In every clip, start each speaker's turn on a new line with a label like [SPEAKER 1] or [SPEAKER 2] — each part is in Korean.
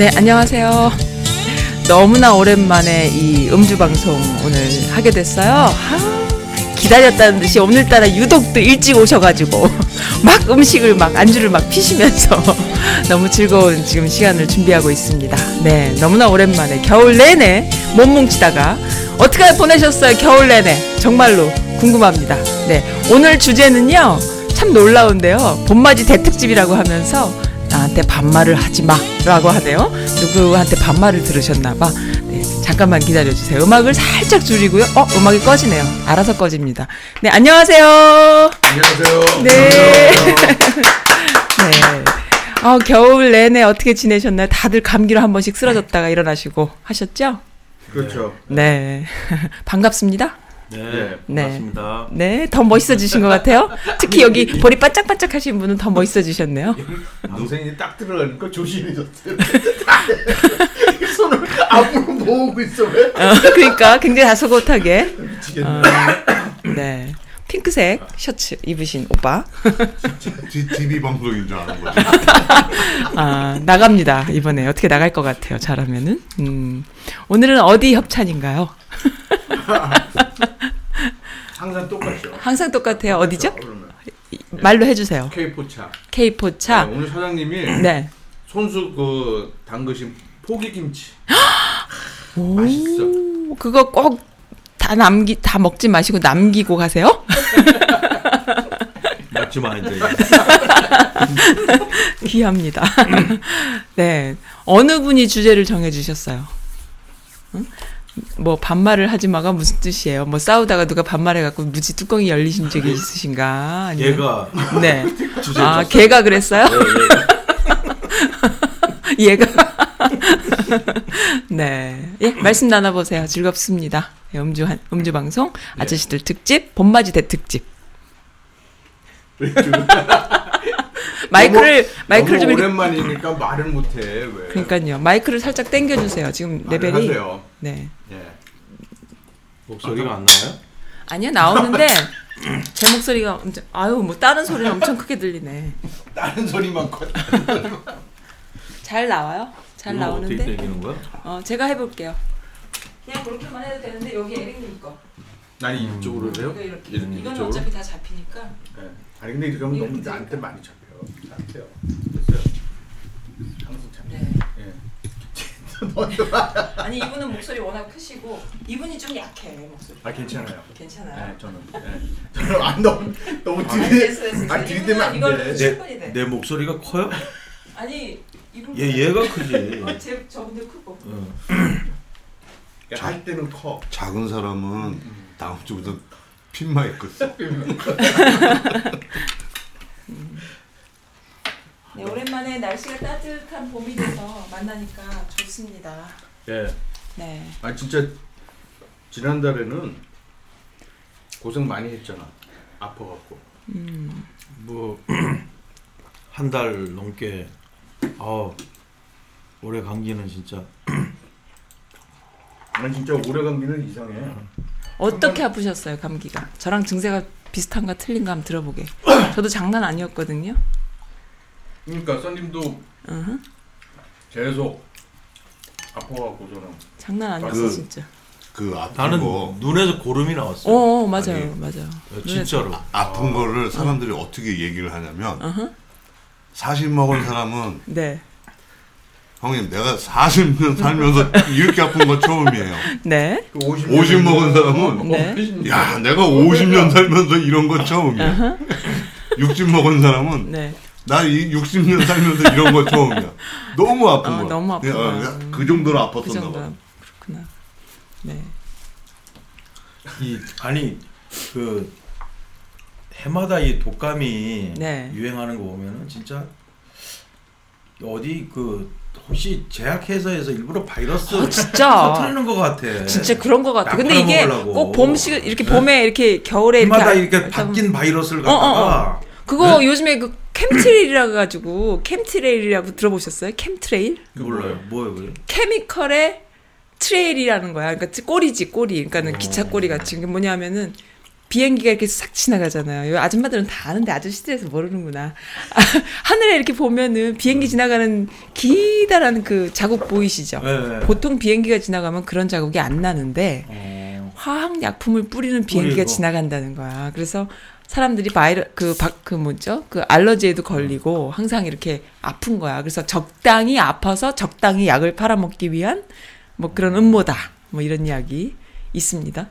[SPEAKER 1] 네, 안녕하세요. 너무나 오랜만에 이 음주 방송 오늘 하게 됐어요. 아, 기다렸다는 듯이 오늘따라 유독 또 일찍 오셔가지고 막 음식을 막 안주를 막 피시면서 너무 즐거운 지금 시간을 준비하고 있습니다. 네, 너무나 오랜만에 겨울 내내 못 뭉치다가 어떻게 보내셨어요? 겨울 내내 정말로 궁금합니다. 네, 오늘 주제는요 참 놀라운데요 봄맞이 대특집이라고 하면서 나한테 반말을 하지 마라고 하네요. 누구한테 반말을 들으셨나봐. 네, 잠깐만 기다려주세요. 음악을 살짝 줄이고요. 어, 음악이 꺼지네요. 알아서 꺼집니다. 네, 안녕하세요.
[SPEAKER 2] 안녕하세요.
[SPEAKER 1] 네. 네. 어, 겨울 내내 어떻게 지내셨나요? 다들 감기로 한 번씩 쓰러졌다가 일어나시고 하셨죠?
[SPEAKER 2] 그렇죠.
[SPEAKER 1] 네. 반갑습니다.
[SPEAKER 3] 네,
[SPEAKER 1] 네.
[SPEAKER 3] 반갑습니다.
[SPEAKER 1] 네, 더 멋있어지신 것 같아요. 특히 여기 볼이 반짝반짝 하신 분은 더 멋있어지셨네요.
[SPEAKER 2] 동생이 딱 들어가니까 조심해졌어요. 손을 앞으로 모으고 있어 왜?
[SPEAKER 1] 어, 그러니까 굉장히 다소곳하게.
[SPEAKER 2] 미치겠네.
[SPEAKER 1] 어, 네. 핑크색 셔츠 입으신 오빠.
[SPEAKER 4] 디, TV 방송인 줄 아는 거지.
[SPEAKER 1] 아, 나갑니다. 이번에 어떻게 나갈 것 같아요. 잘하면은. 음. 오늘은 어디 협찬인가요?
[SPEAKER 2] 항상 똑같죠.
[SPEAKER 1] 항상 똑같아요. 어디죠?
[SPEAKER 2] 그러면
[SPEAKER 1] 말로 해주세요.
[SPEAKER 2] K포차.
[SPEAKER 1] K포차.
[SPEAKER 2] 네, 오늘 사장님이
[SPEAKER 1] 네.
[SPEAKER 2] 손수 그 담그신 포기김치.
[SPEAKER 1] 오,
[SPEAKER 2] 맛있어.
[SPEAKER 1] 그거 꼭 다 남기 다 먹지 마시고 남기고 가세요.
[SPEAKER 3] 맞지 마 이제.
[SPEAKER 1] 귀합니다. 네. 어느 분이 주제를 정해 주셨어요? 응? 뭐 반말을 하지 마가 무슨 뜻이에요? 뭐 싸우다가 누가 반말해갖고 무지 뚜껑이 열리신 적이 있으신가? 아니면-
[SPEAKER 3] 얘가
[SPEAKER 1] 네. 아. 걔가 그랬어요?
[SPEAKER 3] 네,
[SPEAKER 1] 얘가. 네. 예, 말씀 나눠보세요. 즐겁습니다. 예, 음주, 한- 음주 방송, 아저씨들 특집, 봄맞이 대특집. 마이크를, 마이크를
[SPEAKER 2] 너무
[SPEAKER 1] 좀 이렇게.
[SPEAKER 2] 오랜만이니까 말을 못해 왜?
[SPEAKER 1] 그러니까요. 마이크를 살짝 당겨 주세요. 지금
[SPEAKER 2] 말을
[SPEAKER 1] 레벨이.
[SPEAKER 2] 하세요.
[SPEAKER 1] 네.
[SPEAKER 2] 예.
[SPEAKER 3] 목소리가 안 나와요?
[SPEAKER 1] 아니요, 나오는데, 제 목소리가 엄청, 아유, 뭐, 다른 소리는 엄청 크게 들리네.
[SPEAKER 2] 다른 소리만 커.
[SPEAKER 1] 잘 나와요? 잘
[SPEAKER 3] 이거 어떻게
[SPEAKER 1] 나오는데?
[SPEAKER 3] 땡기는 거야?
[SPEAKER 1] 어, 제가 해 볼게요. 그냥 그렇게만 해도 되는데, 여기 에릭 님 거.
[SPEAKER 2] 난 이쪽으로 해요?
[SPEAKER 1] 이거 이렇게.
[SPEAKER 2] 이런
[SPEAKER 1] 이건
[SPEAKER 2] 이쪽으로?
[SPEAKER 1] 어차피 다 잡히니까.
[SPEAKER 2] 예. 아니 근데 이러면
[SPEAKER 1] 이거
[SPEAKER 2] 너무 나한테. 많이 잡혀. 잡혀요. 됐어요. 항상 잡혀.
[SPEAKER 1] 네.
[SPEAKER 2] 예. 너도
[SPEAKER 1] 아니 이분은 목소리 워낙 크시고 이분이 좀 약해 목소리.
[SPEAKER 2] 아 괜찮아요.
[SPEAKER 1] 괜찮아요.
[SPEAKER 2] 네, 저는 예. 저는 안 너무 너무
[SPEAKER 1] 아니,
[SPEAKER 2] 들이. 아 들이대면 안 돼.
[SPEAKER 1] 돼.
[SPEAKER 3] 내 목소리가 커요?
[SPEAKER 1] 아니 이분.
[SPEAKER 3] 얘 얘가 크지.
[SPEAKER 1] 어, 제 저분들 크고.
[SPEAKER 3] 어.
[SPEAKER 2] 할 때는 커.
[SPEAKER 4] 작은 사람은 다음 주부터 핀 마이크 써.
[SPEAKER 1] 네, 오랜만에 날씨가 따뜻한 봄이 돼서 만나니까 좋습니다.
[SPEAKER 2] 예.
[SPEAKER 1] 네.
[SPEAKER 2] 아 진짜 지난달에는 고생 많이 했잖아. 아파갖고.
[SPEAKER 1] 음.
[SPEAKER 3] 뭐 한 달 넘게 아 올해 감기는 진짜
[SPEAKER 2] 난 진짜 오래 감기는 이상해.
[SPEAKER 1] 어떻게 아프셨어요 감기가? 저랑 증세가 비슷한가 틀린가 한번 들어보게. 저도 장난 아니었거든요.
[SPEAKER 2] 그러니까 선님도
[SPEAKER 1] 어허.
[SPEAKER 2] 계속 아파갖고 저는.
[SPEAKER 1] 장난 아니었어
[SPEAKER 4] 그-
[SPEAKER 1] 진짜.
[SPEAKER 4] 그 아픈
[SPEAKER 3] 나는
[SPEAKER 4] 거
[SPEAKER 3] 눈에서 고름이 나왔어.
[SPEAKER 1] 어, 어 맞아요
[SPEAKER 4] 아니,
[SPEAKER 1] 맞아요.
[SPEAKER 3] 요 진짜로.
[SPEAKER 4] 아픈 거를 사람들이 어떻게 얘기를 하냐면
[SPEAKER 1] 어허.
[SPEAKER 4] 40 먹은 사람은
[SPEAKER 1] 네.
[SPEAKER 4] 형님 내가 40년 살면서 이렇게 아픈 거 처음이에요.
[SPEAKER 1] 네.
[SPEAKER 2] 그 50,
[SPEAKER 4] 50 먹은 사람은
[SPEAKER 1] 네.
[SPEAKER 4] 야 내가 50년 살면서 이런 거 처음이야. 60 먹은 사람은
[SPEAKER 1] 네.
[SPEAKER 4] 나 이 60년 살면서 이런 거 처음이야. 너무 아픈
[SPEAKER 1] 어,
[SPEAKER 4] 거야.
[SPEAKER 1] 너무 아픈
[SPEAKER 4] 야,
[SPEAKER 1] 거야.
[SPEAKER 4] 야, 그 정도로
[SPEAKER 1] 그
[SPEAKER 4] 아팠었나
[SPEAKER 1] 정도
[SPEAKER 4] 봐.
[SPEAKER 1] 그렇구나. 네.
[SPEAKER 3] 이 아니 그 해마다 이 독감이
[SPEAKER 1] 네.
[SPEAKER 3] 유행하는 거 보면은 진짜 어디 그 혹시 제약회사에서 일부러 바이러스
[SPEAKER 1] 아, 진짜.
[SPEAKER 3] 터트리는 것 같아.
[SPEAKER 1] 진짜 그런 것 같아.
[SPEAKER 3] 약
[SPEAKER 1] 근데 이게. 꼭 봄 시 이렇게
[SPEAKER 3] 네?
[SPEAKER 1] 봄에 이렇게 겨울에
[SPEAKER 3] 해마다
[SPEAKER 1] 이렇게
[SPEAKER 3] 이렇게
[SPEAKER 1] 아-
[SPEAKER 3] 바뀐 바이러스를
[SPEAKER 1] 어, 어,
[SPEAKER 3] 갖다가
[SPEAKER 1] 그거 요즘에 그 chemtrail이라 가지고 chemtrail이라고 들어보셨어요? chemtrail?
[SPEAKER 3] 몰라요. 뭐예요, 그게?
[SPEAKER 1] chemical의 trail이라는 거야. 그러니까 꼬리지 꼬리. 그러니까는
[SPEAKER 3] 어.
[SPEAKER 1] 기차 꼬리 같이. 이게 뭐냐면은 비행기가 이렇게 싹 지나가잖아요. 요 아줌마들은 다 아는데 아저씨들에서 모르는구나. 하늘에 이렇게 보면은 비행기 지나가는 기다란 그 자국 보이시죠?
[SPEAKER 3] 네.
[SPEAKER 1] 보통 비행기가 지나가면 그런 자국이 안 나는데
[SPEAKER 3] 어.
[SPEAKER 1] 화학 약품을 뿌리는 비행기가. 지나간다는 거야. 그래서 사람들이 바이러 그그 뭐죠? 그 알러지에도 걸리고 항상 이렇게 아픈 거야. 그래서 적당히 아파서 적당히 약을 팔아먹기 위한 뭐 그런 음모다. 뭐 이런 이야기 있습니다.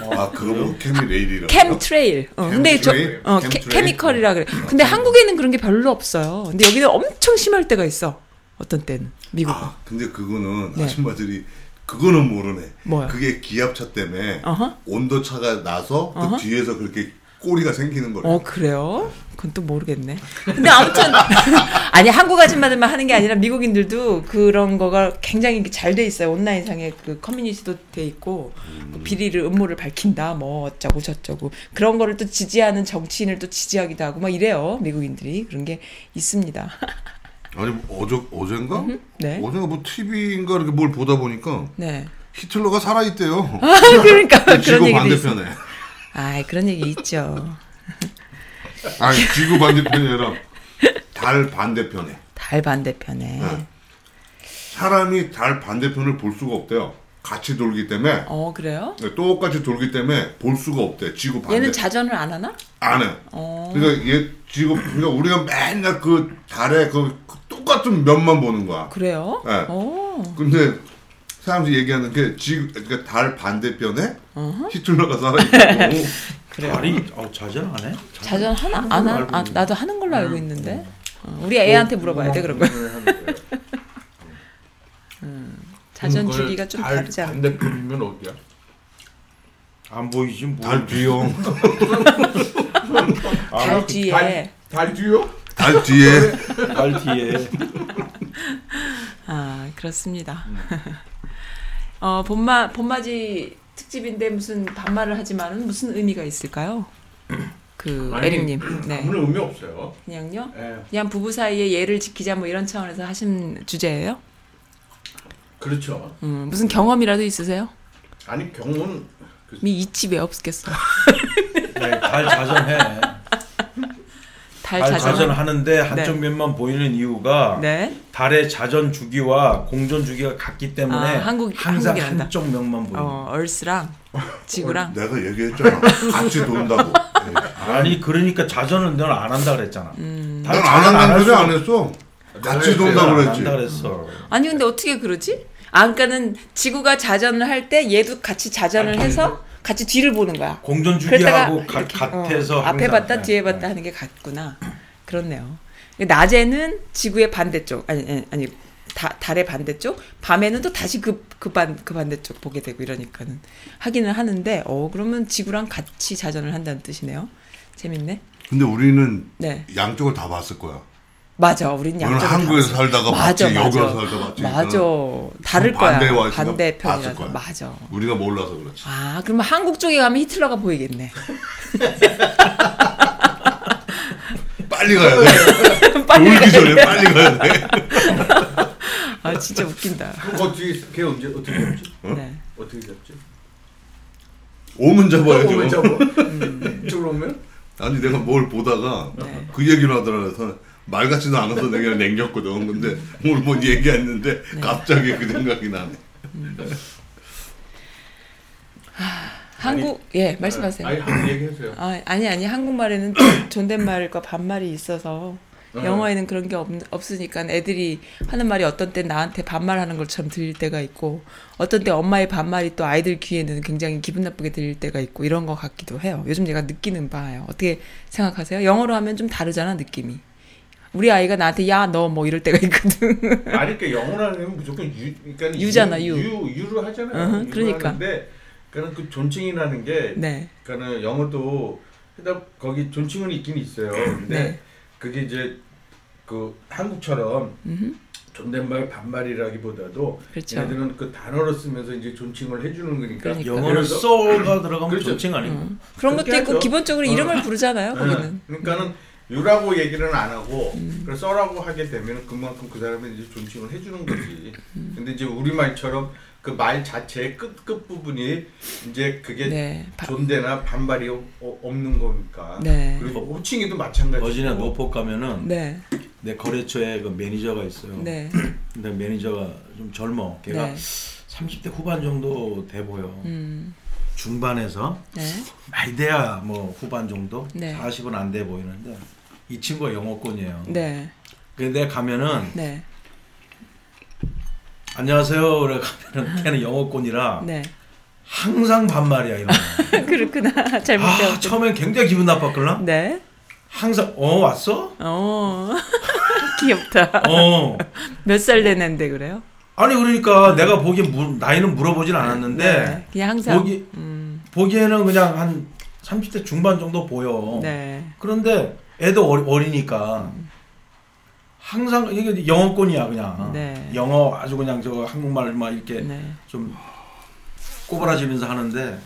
[SPEAKER 4] 아 그거 뭐 케미레일이라고.
[SPEAKER 1] 캠트레일. 어, 근데 저
[SPEAKER 4] 캠트레일?
[SPEAKER 1] 어? 케미컬이라 그래. 근데 한국에는 그런 게 별로 없어요. 근데 여기는 엄청 심할 때가 있어. 어떤 때는 미국은.
[SPEAKER 4] 아 근데 그거는
[SPEAKER 1] 네.
[SPEAKER 4] 아줌마들이 그거는 모르네.
[SPEAKER 1] 뭐요?
[SPEAKER 4] 그게 기압차 때문에
[SPEAKER 1] 어허.
[SPEAKER 4] 온도 차가 나서 그. 뒤에서 그렇게 꼬리가 생기는 거래.
[SPEAKER 1] 어 그래요? 그건 또 모르겠네. 근데 아무튼 아니 한국 아줌마들만 하는 게 아니라 미국인들도 그런 거가 굉장히 잘 돼 있어요. 온라인상에 그 커뮤니티도 돼 있고 그 비리를 음모를 밝힌다 뭐 어쩌고 저쩌고 그런 거를 또 지지하는 정치인을 또 지지하기도 하고 막 이래요. 미국인들이 그런 게 있습니다.
[SPEAKER 4] 아니 뭐 어제 어젠가?
[SPEAKER 1] 네.
[SPEAKER 4] 어젠가 뭐 TV인가 이렇게 뭘 보다 보니까
[SPEAKER 1] 네.
[SPEAKER 4] 히틀러가 살아 있대요.
[SPEAKER 1] 그러니까 그런
[SPEAKER 4] 지구
[SPEAKER 1] 얘기도 있어.
[SPEAKER 4] 반대편에.
[SPEAKER 1] 아 그런 얘기 있죠.
[SPEAKER 4] 아니 지구 반대편이 아니라 달 반대편에.
[SPEAKER 1] 달 반대편에.
[SPEAKER 4] 네. 사람이 달 반대편을 볼 수가 없대요. 같이 돌기 때문에
[SPEAKER 1] 어 그래요?
[SPEAKER 4] 네, 똑같이 돌기 때문에 볼 수가 없대. 지구 반대.
[SPEAKER 1] 얘는 자전을 안 하나?
[SPEAKER 4] 안 해.
[SPEAKER 1] 어.
[SPEAKER 4] 그러니까 얘 지구 그러니까 우리가 맨날 그 달에 그, 그 똑같은 면만 보는 거야.
[SPEAKER 1] 그래요?
[SPEAKER 4] 네.
[SPEAKER 1] 어.
[SPEAKER 4] 근데 사람들이 얘기하는 게 지구 그러니까 달 반대편에. 히틀러가 살아.
[SPEAKER 1] 그래요.
[SPEAKER 3] 다리 어, 자전 안 해?
[SPEAKER 1] 자전 하나 안 하, 아. 나도 하는 걸로 알고 있는데 어, 우리 애한테 물어봐야 돼 그런 거 자전 주기가 좀 다르지 않아
[SPEAKER 2] 반대편이면 어디야?
[SPEAKER 3] 안 보이지 뭐.
[SPEAKER 4] 달 뒤요.
[SPEAKER 3] 아,
[SPEAKER 1] 달 뒤에
[SPEAKER 2] 달, 달 뒤요?
[SPEAKER 4] 달 뒤에
[SPEAKER 3] 달 뒤에.
[SPEAKER 1] 아 그렇습니다 어 봄마 봄맞이 특집인데 무슨 반말을 하지만은 무슨 의미가 있을까요 그
[SPEAKER 2] 아니,
[SPEAKER 1] 에릭님 네
[SPEAKER 2] 아무런 의미 없어요.
[SPEAKER 1] 그냥요
[SPEAKER 2] 예.
[SPEAKER 1] 그냥 부부 사이의 예를 지키자 뭐 이런 차원에서 하신 주제예요
[SPEAKER 2] 그렇죠.
[SPEAKER 1] 음, 무슨 경험이라도 있으세요
[SPEAKER 2] 아니 그,
[SPEAKER 1] 미 이치 왜 없겠어
[SPEAKER 3] 네, 달 자전해.
[SPEAKER 1] 달
[SPEAKER 3] 달
[SPEAKER 1] 자전
[SPEAKER 3] 자전 하는데 한쪽
[SPEAKER 1] 네.
[SPEAKER 3] 면만 보이는 이유가
[SPEAKER 1] 네
[SPEAKER 3] 달의 자전 주기와 공전 주기가 같기 때문에
[SPEAKER 1] 아, 한국-
[SPEAKER 3] 항상
[SPEAKER 1] 한국이란다.
[SPEAKER 3] 한쪽 면만 보이는.
[SPEAKER 1] 어, 얼스랑 지구랑
[SPEAKER 4] 내가 얘기했잖아. 같이 돈다고.
[SPEAKER 3] 아니 그러니까 자전은 넌 안 한다 그랬잖아.
[SPEAKER 1] 음.
[SPEAKER 3] 달
[SPEAKER 4] 난안 한다는
[SPEAKER 3] 할
[SPEAKER 4] 소리 수안 했어. 같이
[SPEAKER 3] 안
[SPEAKER 4] 그랬지.
[SPEAKER 3] 그랬어.
[SPEAKER 1] 아니 근데 어떻게 그러지? 아 그러니까는 지구가 자전을 할 때 얘도 같이 자전을 해서 같이 뒤를 보는 거야.
[SPEAKER 3] 공전 주기하고 같아서
[SPEAKER 1] 어, 앞에 봤다
[SPEAKER 3] 네,
[SPEAKER 1] 뒤에
[SPEAKER 3] 네.
[SPEAKER 1] 봤다 하는 게 같구나. 그렇네요. 낮에는 지구의 반대쪽 아니 아니, 아니 다, 달의 반대쪽 밤에는 또 다시 그 그반그 반대쪽 보게 되고 이러니까는 하기는 하는데 어 그러면 지구랑 같이 자전을 한다는 뜻이네요. 재밌네.
[SPEAKER 4] 근데 우리는
[SPEAKER 1] 네
[SPEAKER 4] 양쪽을 다 봤을 거야.
[SPEAKER 1] 맞아 양쪽을 다
[SPEAKER 4] 한국에서. 살다가
[SPEAKER 1] 맞아,
[SPEAKER 4] 여기서
[SPEAKER 1] 맞아.
[SPEAKER 4] 살다 봤지.
[SPEAKER 1] 맞아 다를 거야 반대 편이라서
[SPEAKER 4] 거야.
[SPEAKER 1] 맞아.
[SPEAKER 4] 우리가 몰라서 그렇지.
[SPEAKER 1] 아, 그러면 한국 쪽에 가면 히틀러가 보이겠네.
[SPEAKER 4] 빨리 가야 돼.
[SPEAKER 1] 빨리
[SPEAKER 4] 울기 전에 빨리 가야 돼.
[SPEAKER 1] 아, 진짜 웃긴다.
[SPEAKER 2] 어떻게 걔 언제 어떻게 잡지?
[SPEAKER 1] 네.
[SPEAKER 2] 어떻게 잡지?
[SPEAKER 4] 오면 잡아야죠.
[SPEAKER 2] 오면 잡아. 이쪽으로 오면?
[SPEAKER 4] 아니 내가 뭘 보다가
[SPEAKER 1] 네.
[SPEAKER 4] 그 얘기를 하더라 그래서 말 같지도 않아서 내가 냉겼거든. 근데 오늘 뭐 얘기했는데
[SPEAKER 1] 네.
[SPEAKER 4] 갑자기 그 생각이 나네.
[SPEAKER 1] 한국 예, 말씀하세요.
[SPEAKER 2] 아니 한 얘기하세요.
[SPEAKER 1] 아, 아니 아니 한국말에는 존댓말과 반말이 있어서
[SPEAKER 2] 어.
[SPEAKER 1] 영어에는 그런 게 없, 없으니까 애들이 하는 말이 어떤 때 나한테 반말하는 것처럼 들릴 때가 있고 어떤 때 엄마의 반말이 또 아이들 귀에는 굉장히 기분 나쁘게 들릴 때가 있고 이런 것 같기도 해요. 요즘 제가 느끼는 바예요. 어떻게 생각하세요? 영어로 하면 좀 다르잖아 느낌이. 우리 아이가 나한테 야 너 뭐 이럴 때가 있거든.
[SPEAKER 2] 아니 그러니까 영어라는 건 무조건 유 그러니까
[SPEAKER 1] 유잖아, 유.
[SPEAKER 2] 유 유를 하잖아요.
[SPEAKER 1] 어허, 그러니까.
[SPEAKER 2] 하는데 그러니까 그 존칭이라는 게
[SPEAKER 1] 네.
[SPEAKER 2] 그러니까는 영어도 해다 거기 존칭은 있긴 있어요. 근데
[SPEAKER 1] 네.
[SPEAKER 2] 그게 이제 그 한국처럼. 존댓말 반말이라기보다도
[SPEAKER 1] 그렇죠.
[SPEAKER 2] 얘네들은 그 단어를 쓰면서 이제 존칭을 해주는 거니까
[SPEAKER 1] 그러니까.
[SPEAKER 2] 그래서-
[SPEAKER 3] 쏘가 들어가면
[SPEAKER 2] 그렇죠.
[SPEAKER 3] 존칭 아니고.
[SPEAKER 1] 음. 그런 것도 있고
[SPEAKER 2] 하죠.
[SPEAKER 1] 기본적으로
[SPEAKER 2] 어.
[SPEAKER 1] 이름을 부르잖아요.
[SPEAKER 2] 네.
[SPEAKER 1] 거기는.
[SPEAKER 2] 그러니까는 유라고 얘기는 안 하고
[SPEAKER 1] 음.
[SPEAKER 2] 그래서 써라고 하게 되면 그만큼 그 사람이 이제 존칭을 해주는 거지.
[SPEAKER 1] 음.
[SPEAKER 2] 근데 이제 우리 말처럼 그그말 자체의 끝, 끝 부분이 이제 그게
[SPEAKER 1] 네. 바-
[SPEAKER 2] 존대나 반말이 어- 어- 없는 거니까.
[SPEAKER 1] 네.
[SPEAKER 2] 그리고 호칭이도 마찬가지고.
[SPEAKER 3] 어제나 노폭 가면은
[SPEAKER 1] 네.
[SPEAKER 3] 내 거래처에 그 매니저가 있어요.
[SPEAKER 1] 네.
[SPEAKER 3] 근데 매니저가 좀 젊어. 걔가
[SPEAKER 1] 네.
[SPEAKER 3] 30대 후반 정도 돼 보여.
[SPEAKER 1] 음.
[SPEAKER 3] 중반에서
[SPEAKER 1] 네.
[SPEAKER 3] 많이 돼야 뭐 후반 정도.
[SPEAKER 1] 네.
[SPEAKER 3] 40은 안 돼 보이는데 이 친구가 영어권이에요.
[SPEAKER 1] 네.
[SPEAKER 3] 근데 가면은
[SPEAKER 1] 네.
[SPEAKER 3] 안녕하세요. 그래 가면은 걔는 영어권이라
[SPEAKER 1] 네.
[SPEAKER 3] 항상 반말이야 이런. 거.
[SPEAKER 1] 그렇구나. 잘못
[SPEAKER 3] 아
[SPEAKER 1] 배웠
[SPEAKER 3] 처음엔 굉장히 기분 나빴걸나?
[SPEAKER 1] 네.
[SPEAKER 3] 항상 어 왔어?
[SPEAKER 1] 어. 귀엽다.
[SPEAKER 3] 어.
[SPEAKER 1] 몇 살 되는데 그래요?
[SPEAKER 3] 아니 그러니까 내가 보기엔 물- 나이는 물어보진 않았는데
[SPEAKER 1] 네. 그냥 항상
[SPEAKER 3] 보기
[SPEAKER 1] 음.
[SPEAKER 3] 보기에는 그냥 한 30대 중반 정도 보여.
[SPEAKER 1] 네.
[SPEAKER 3] 그런데 애도 어리, 어리니까 항상 이게 영어권이야 그냥.
[SPEAKER 1] 네.
[SPEAKER 3] 영어 아주 그냥 저 한국말만 이렇게
[SPEAKER 1] 네.
[SPEAKER 3] 좀 꼬부라지면서 하는데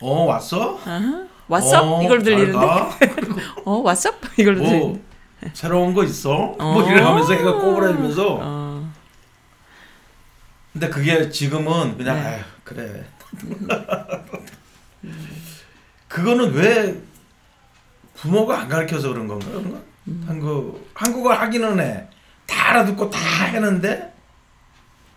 [SPEAKER 3] 어 왔어?
[SPEAKER 1] 아하. 왔어?
[SPEAKER 3] 어,
[SPEAKER 1] 이걸 들리는데. 어, 왔어? 이걸 들리는데.
[SPEAKER 3] 뭐 새로운 거 있어?
[SPEAKER 1] 어.
[SPEAKER 3] 뭐 이러면서 애가 꼬부라지면서
[SPEAKER 1] 어.
[SPEAKER 3] 근데 그게 지금은 그냥
[SPEAKER 1] 네.
[SPEAKER 3] 아휴 그래 그거는 왜 부모가 안 가르쳐서 그런 건가? 그런가?
[SPEAKER 1] 음.
[SPEAKER 3] 한국 한국어 하기는 해. 다 알아듣고 다 했는데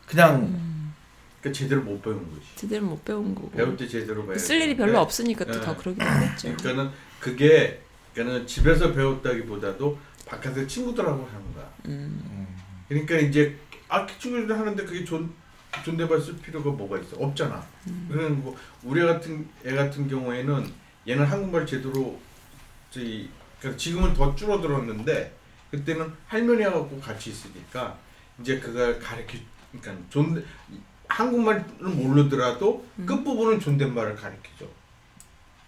[SPEAKER 3] 그냥
[SPEAKER 1] 음.
[SPEAKER 2] 그러니까 제대로 못 배운 거지.
[SPEAKER 1] 제대로 못 배운 거고.
[SPEAKER 2] 배울 때 제대로 배워.
[SPEAKER 1] 쓸 일이 별로 없으니까 또
[SPEAKER 2] 네.
[SPEAKER 1] 더 그러긴 하겠죠.
[SPEAKER 2] 그러니까는 그게 그러니까는 집에서 배웠다기보다도 바깥에 친구들하고 하는 거야.
[SPEAKER 1] 음.
[SPEAKER 2] 그러니까 이제 아 친구들 하는데 그게 존 존댓말 쓸 필요가 뭐가 있어? 없잖아.
[SPEAKER 1] 음.
[SPEAKER 2] 그는 뭐 우리 애 같은 애 같은 경우에는 얘는 한국말 제대로 저기 그러니까 지금은 더 줄어들었는데 그때는 할머니 하고 같이 있으니까 이제 그걸 가르쳐 그러니까 존 한국말은 모르더라도
[SPEAKER 1] 음.
[SPEAKER 2] 끝 부분은 존댓말을 가르쳐줘.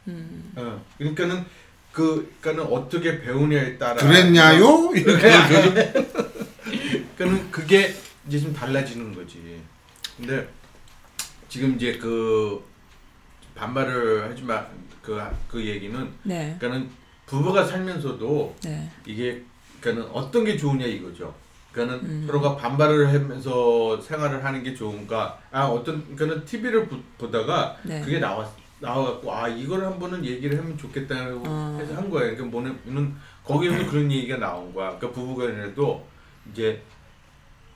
[SPEAKER 1] 음.
[SPEAKER 2] 어, 그러니까는 그 그러니까는 어떻게 배우냐에 따라
[SPEAKER 4] 그랬냐요? 이렇게
[SPEAKER 2] 그러니까는 그게 이제 좀 달라지는 거지. 근데 지금 이제 그 반발을 하지 마. 그, 그 얘기는,
[SPEAKER 1] 네.
[SPEAKER 2] 그러니까는 부부가 살면서도
[SPEAKER 1] 네.
[SPEAKER 2] 이게, 그러니까는 어떤 게 좋으냐 이거죠. 그러니까는
[SPEAKER 1] 음.
[SPEAKER 2] 서로가 반발을 하면서 생활을 하는 게 좋은가. 아, 어떤, 그러니까는 TV를 보 다가
[SPEAKER 1] 네.
[SPEAKER 2] 그게 나왔, 나와갖고, 아, 이걸 한 번은 얘기를 하면 좋겠다고
[SPEAKER 1] 어.
[SPEAKER 2] 해서 한 거예요. 그러니까 뭐는, 거기에도 그런 얘기가 나온 거야. 그러니까 부부간에도 이제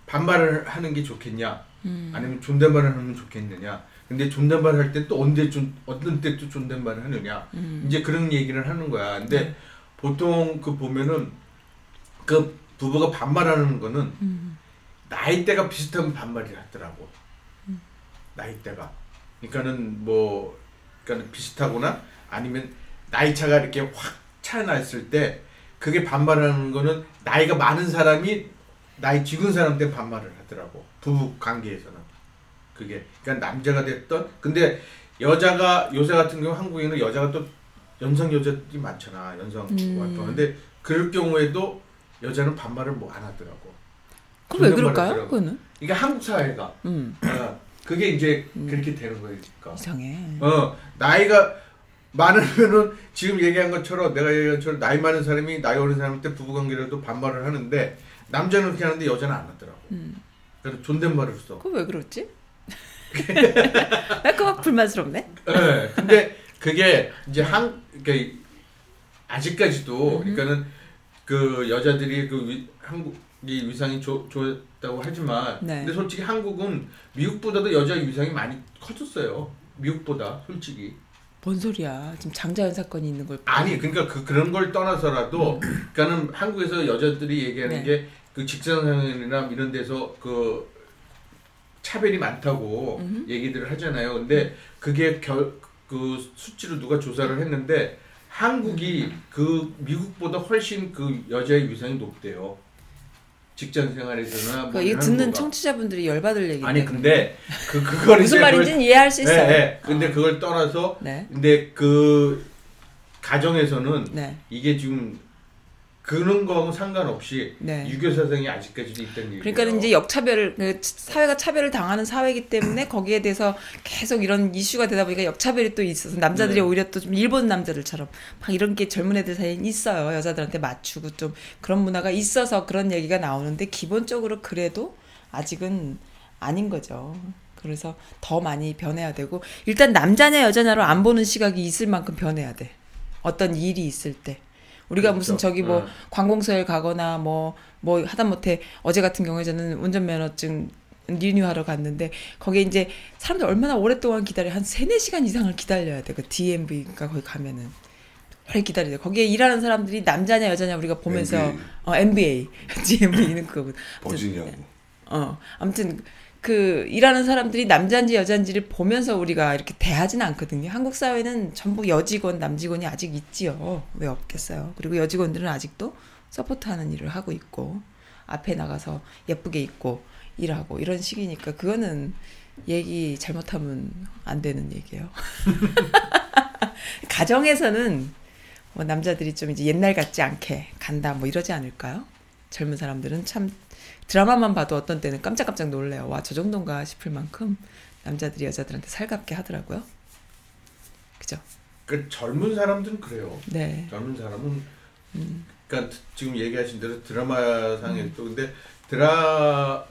[SPEAKER 2] 반말을 하는 게 좋겠냐,
[SPEAKER 1] 음.
[SPEAKER 2] 아니면 존댓말을 하면 좋겠느냐. 근데 존댓말 할 때 또 언제 존, 어떤 때 또 존댓말을 하느냐.
[SPEAKER 1] 음.
[SPEAKER 2] 이제 그런 얘기를 하는 거야. 근데
[SPEAKER 1] 네.
[SPEAKER 2] 보통 그 보면은 그 부부가 반말하는 거는
[SPEAKER 1] 음.
[SPEAKER 2] 나이대가 비슷하면 반말이 하더라고. 나이대가. 그러니까는 뭐, 그러니까는 비슷하거나 아니면 나이 차가 이렇게 확 차이났을 때 그게 반말하는 거는 나이가 많은 사람이 나이 적은 사람한테 반말을 하더라고. 부부 관계에서는. 그게. 그러니까 남자가 됐던, 근데 여자가, 요새 같은 경우 한국에는 여자가 또 연상 여자들이 많잖아. 연상
[SPEAKER 1] 음.
[SPEAKER 2] 와이프. 근데 그럴 경우에도 여자는 반말을 뭐 안 하더라고.
[SPEAKER 1] 그럼 왜 그럴까요?
[SPEAKER 2] 하더라고.
[SPEAKER 1] 그거는?
[SPEAKER 2] 이게 한국 사회가
[SPEAKER 1] 음.
[SPEAKER 2] 어, 그게 이제
[SPEAKER 1] 음.
[SPEAKER 2] 그렇게 되는 거니까.
[SPEAKER 1] 이상해.
[SPEAKER 2] 어 나이가 많으면은 지금 얘기한 것처럼 내가 얘기한 것처럼 나이 많은 사람이 나이 어린 사람한테 부부관계라도 반말을 하는데 남자는 그렇게 하는데 여자는 안 하더라고.
[SPEAKER 1] 음.
[SPEAKER 2] 그래서 존댓말을 써.
[SPEAKER 1] 그거 왜 그렇지? 나 그거 불만스럽네.
[SPEAKER 2] 예. 근데 그게 이제 한 그러니까 아직까지도
[SPEAKER 1] 음.
[SPEAKER 2] 그러니까는 그 여자들이 그 위, 한국이 위상이 좋, 좋았다고 하지만
[SPEAKER 1] 네.
[SPEAKER 2] 근데 솔직히 한국은 미국보다도 여자 위상이 많이 커졌어요. 미국보다 솔직히.
[SPEAKER 1] 뭔 소리야? 지금 장자연 사건이 있는 걸.
[SPEAKER 2] 아니 그러니까 그 그런 걸 떠나서라도 그러니까는 한국에서 여자들이 얘기하는
[SPEAKER 1] 네.
[SPEAKER 2] 게그 직장이나 이런 데서 그 차별이 많다고
[SPEAKER 1] 음흠.
[SPEAKER 2] 얘기들을 하잖아요. 근데 그게 결, 그 수치로 누가 조사를 했는데 한국이 그 미국보다 훨씬 그 여자의 위상이 높대요. 직장 생활에서나
[SPEAKER 1] 뭐그 이거 듣는. 청취자분들이 열받을 얘기.
[SPEAKER 2] 아니 근데 그 그걸
[SPEAKER 1] 무슨
[SPEAKER 2] 이제
[SPEAKER 1] 말인지는 이해할 수
[SPEAKER 2] 그걸,
[SPEAKER 1] 있어요.
[SPEAKER 2] 예, 예. 근데 그걸 떠나서
[SPEAKER 1] 네.
[SPEAKER 2] 근데 그 가정에서는
[SPEAKER 1] 네.
[SPEAKER 2] 이게 지금 그런 거하고 상관없이
[SPEAKER 1] 네.
[SPEAKER 2] 유교 사상이 아직까지도 있다는 얘기예요.
[SPEAKER 1] 그러니까 이제 역차별을 그 사회가 차별을 당하는 사회이기 때문에 거기에 대해서 계속 이런 이슈가 되다 보니까 역차별이 또 있어서 남자들이
[SPEAKER 2] 네.
[SPEAKER 1] 오히려 또 좀 일본 남자들처럼 막 이런 게 젊은 애들 사이에 있어요 여자들한테 맞추고 좀 그런 문화가 있어서 그런 얘기가 나오는데 기본적으로 그래도 아직은 아닌 거죠 그래서 더 많이 변해야 되고 일단 남자냐 여자냐로 안 보는 시각이 있을 만큼 변해야 돼. 어떤 일이 있을 때. 우리가 무슨
[SPEAKER 2] 그렇죠.
[SPEAKER 1] 저기 뭐
[SPEAKER 2] 어.
[SPEAKER 1] 관공서에 가거나 뭐뭐 하다못해 어제 같은 경우에 저는 운전면허증 리뉴하러 갔는데 거기에 이제 사람들 얼마나 오랫동안 기다려 한 세네 시간 이상을 기다려야 돼. 그 DMV가 거기 가면은 오래 기다려야 돼. 거기에 일하는 사람들이 남자냐 여자냐 우리가 보면서
[SPEAKER 4] NBA.
[SPEAKER 1] 어 MBA, DMV는 그거고.
[SPEAKER 4] 버지냐고.
[SPEAKER 1] 어 아무튼 그 일하는 사람들이 남자인지 여자인지를 보면서 우리가 이렇게 대하지는 않거든요. 한국 사회는 전부 여직원, 남직원이 아직 있지요. 왜 없겠어요? 그리고 여직원들은 아직도 서포트하는 일을 하고 있고 앞에 나가서 예쁘게 입고 일하고 이런 식이니까 그거는 얘기 잘못하면 안 되는 얘기예요. 가정에서는 뭐 남자들이 좀 이제 옛날 같지 않게 간다 뭐 이러지 않을까요? 젊은 사람들은 참 드라마만 봐도 어떤 때는 깜짝깜짝 놀래요. 와, 저 정도인가 싶을 만큼 남자들이 여자들한테 살갑게 하더라고요. 그죠?
[SPEAKER 2] 그 젊은 사람들은 그래요.
[SPEAKER 1] 네.
[SPEAKER 2] 젊은 사람은
[SPEAKER 1] 음.
[SPEAKER 2] 그러니까 지금 얘기하신 대로 드라마상에 또 근데 드라마에서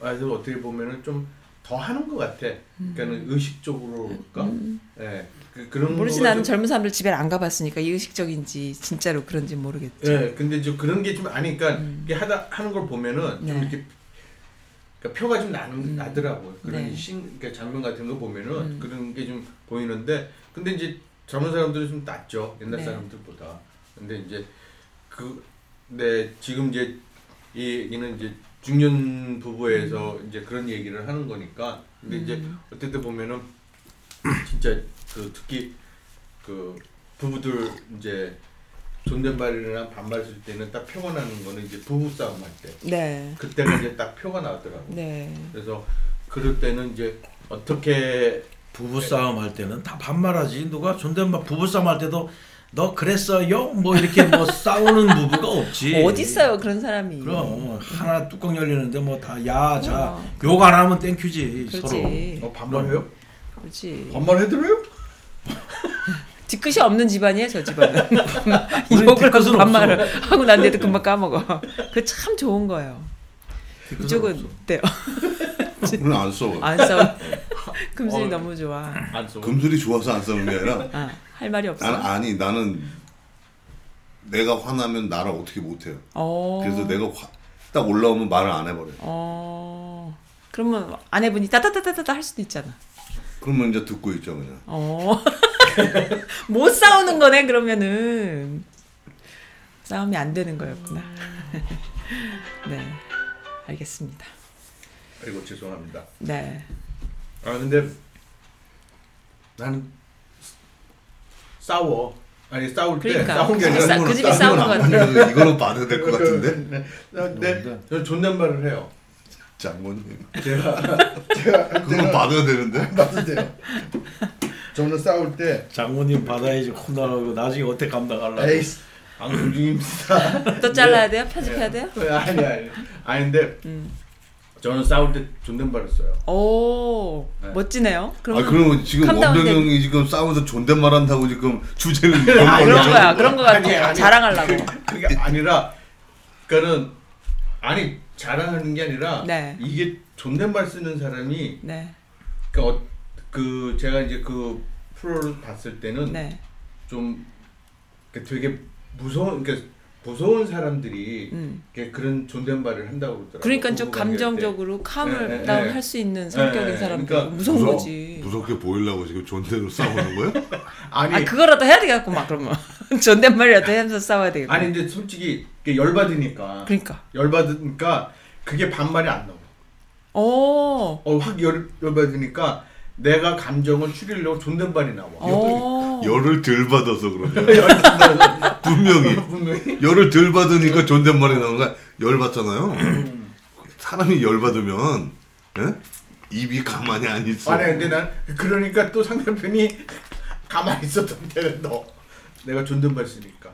[SPEAKER 2] 어떻게 보면은 좀 더 하는 것 같아. 그러니까는 의식적으로가
[SPEAKER 1] 음.
[SPEAKER 2] 예. 그 그런
[SPEAKER 1] 모르지 나는
[SPEAKER 2] 좀-
[SPEAKER 1] 젊은 사람들 집에 안 가봤으니까 이 의식적인지 진짜로 그런지 모르겠죠.
[SPEAKER 2] 예, 근데 저 그런 게 좀 아니까
[SPEAKER 1] 음.
[SPEAKER 2] 이게 하다 하는 걸 보면은 좀
[SPEAKER 1] 네.
[SPEAKER 2] 이렇게 그러니까 표가 좀 나는
[SPEAKER 1] 음.
[SPEAKER 2] 나더라고요. 그런
[SPEAKER 1] 네.
[SPEAKER 2] 신 그러니까 장면 같은 거 보면은
[SPEAKER 1] 음.
[SPEAKER 2] 그런 게 좀 보이는데 근데 이제 젊은 사람들은 좀 낫죠 옛날
[SPEAKER 1] 네.
[SPEAKER 2] 사람들보다. 근데 이제 그 네, 지금 이제 이 얘기는 이제 중년 부부에서 이제 그런 얘기를 하는 거니까 근데 이제
[SPEAKER 1] 음.
[SPEAKER 2] 어떨 때 보면은 진짜 그 특히 그 부부들 이제 존댓말이나 반말 쓸 때는 딱 표가 나는 거는 이제 부부 싸움 할 때
[SPEAKER 1] 네.
[SPEAKER 2] 그때가 이제 딱 표가 나더라고.
[SPEAKER 1] 네.
[SPEAKER 2] 그래서 그럴 때는 이제 어떻게
[SPEAKER 3] 부부 싸움 할 때는 다 반말하지. 누가 존댓말 부부 싸움 할 때도 너 그랬어요? 뭐 이렇게 뭐 싸우는 부부가 없지.
[SPEAKER 1] 어디 있어요 그런 사람이?
[SPEAKER 3] 그럼 하나 뚜껑 열리는데 뭐 다 야자
[SPEAKER 1] 그럼.
[SPEAKER 3] 욕안 하면 땡큐지 서로.
[SPEAKER 1] 그렇지.
[SPEAKER 2] 어 반말해요?
[SPEAKER 1] 그렇지.
[SPEAKER 2] 반말해드려요?
[SPEAKER 1] 뒤끝이 없는 집안이에요 저 집안은. 욕을 하고 반말을 하고 난데도 금방 까먹어. 그 참 좋은 거예요. 이쪽은
[SPEAKER 3] 없어.
[SPEAKER 1] 어때요?
[SPEAKER 4] 우리는 안 싸워.
[SPEAKER 1] 안 싸워. 금슬이
[SPEAKER 2] 어.
[SPEAKER 1] 너무 좋아.
[SPEAKER 2] 안 써.
[SPEAKER 4] 금슬이 좋아서 안 싸우는 게 아니라
[SPEAKER 1] 아, 할 말이 없어.
[SPEAKER 4] 나는 아니 나는 내가 화나면 나를 어떻게 못해요.
[SPEAKER 1] 어.
[SPEAKER 4] 그래서 내가 화, 딱 올라오면 말을 안 해버려. 요
[SPEAKER 1] 어. 그러면 아내분이 따다다다다 할 수도 있잖아.
[SPEAKER 4] 그러면 이제 듣고 있죠 그냥.
[SPEAKER 1] 어. 못 싸우는 거네 그러면은. 싸움이 안 되는 거였구나. 네. 알겠습니다.
[SPEAKER 2] 아이고 죄송합니다.
[SPEAKER 1] 네.
[SPEAKER 2] 아 근데 나는 싸워. 아니 싸울 때
[SPEAKER 1] 그러니까.
[SPEAKER 2] 싸운 게 아니라
[SPEAKER 1] 싸- 그 집이 싸우는 것 같아.
[SPEAKER 4] 같아. 이거는 봐도 될 것 같은데.
[SPEAKER 2] 네, 저 존댓말을 해요.
[SPEAKER 4] 장모님.
[SPEAKER 2] 제가 제가
[SPEAKER 4] 그건 받아야 되는데.
[SPEAKER 2] 봐도 돼요. 저는 싸울 때
[SPEAKER 3] 장모님 받아야지 혼나라고 나중에 어떻게 감당하려고.
[SPEAKER 2] 에이 방송 중입니다.
[SPEAKER 1] 또 잘라야 돼요? 편집해야 돼요?
[SPEAKER 2] 아니 아니. 아닌데
[SPEAKER 1] 음.
[SPEAKER 2] 저는 싸울 때 존댓말을 써요.
[SPEAKER 1] 오.
[SPEAKER 2] 네.
[SPEAKER 1] 멋지네요.
[SPEAKER 4] 아
[SPEAKER 1] 그러면
[SPEAKER 4] 그러면 지금
[SPEAKER 1] 캄다운
[SPEAKER 4] 원병
[SPEAKER 1] 돼.
[SPEAKER 4] 형이 지금 싸우면서 존댓말 한다고 지금 주제를
[SPEAKER 1] 아, 그런 거야. 그런 거 같아. 자랑하려고.
[SPEAKER 2] 그 게 아니라 그러니까는 아니 자랑하는 게 아니라
[SPEAKER 1] 네.
[SPEAKER 2] 이게 존댓말 쓰는 사람이
[SPEAKER 1] 네.
[SPEAKER 2] 그, 어, 그 제가 이제 그 프로를 봤을 때는
[SPEAKER 1] 네.
[SPEAKER 2] 좀그 되게 무서운 그러니까 무서운 사람들이
[SPEAKER 1] 음.
[SPEAKER 2] 이렇게 그런 존댓말을 한다고 그러더라고요.
[SPEAKER 1] 그러니까 좀
[SPEAKER 2] 때.
[SPEAKER 1] 감정적으로 캄을
[SPEAKER 2] 네, 네,
[SPEAKER 1] 다운
[SPEAKER 2] 네.
[SPEAKER 1] 할수 있는 성격인
[SPEAKER 2] 네, 네.
[SPEAKER 1] 사람들
[SPEAKER 2] 그러니까
[SPEAKER 1] 무서운
[SPEAKER 4] 무서-
[SPEAKER 1] 거지.
[SPEAKER 4] 무섭게 보이려고 지금 존댓으로 싸우는 거야?
[SPEAKER 2] 아니
[SPEAKER 1] 아 그거라도 해야 되겠고 막 그러면 존댓말이라도 하면서 싸워야 되겠고.
[SPEAKER 2] 아니 근데 솔직히 열받으니까
[SPEAKER 1] 그러니까.
[SPEAKER 2] 열받으니까 그게 반말이 안 나와.
[SPEAKER 1] 오.
[SPEAKER 2] 어확 열 열받으니까 내가 감정을 추리려고 존댓말이 나와.
[SPEAKER 1] 오.
[SPEAKER 4] 열을 덜 받아서 그러냐. 분명히
[SPEAKER 2] 분명히.
[SPEAKER 4] 열을 덜 받으니까 존댓말이 나오는 거야. 열 받잖아요. 사람이 열 받으면 예? 입이 가만히 안 있어.
[SPEAKER 2] 아니 근데 난 그러니까 또 상대편이 가만히 있었던 때는 너 내가 존댓말 쓰니까.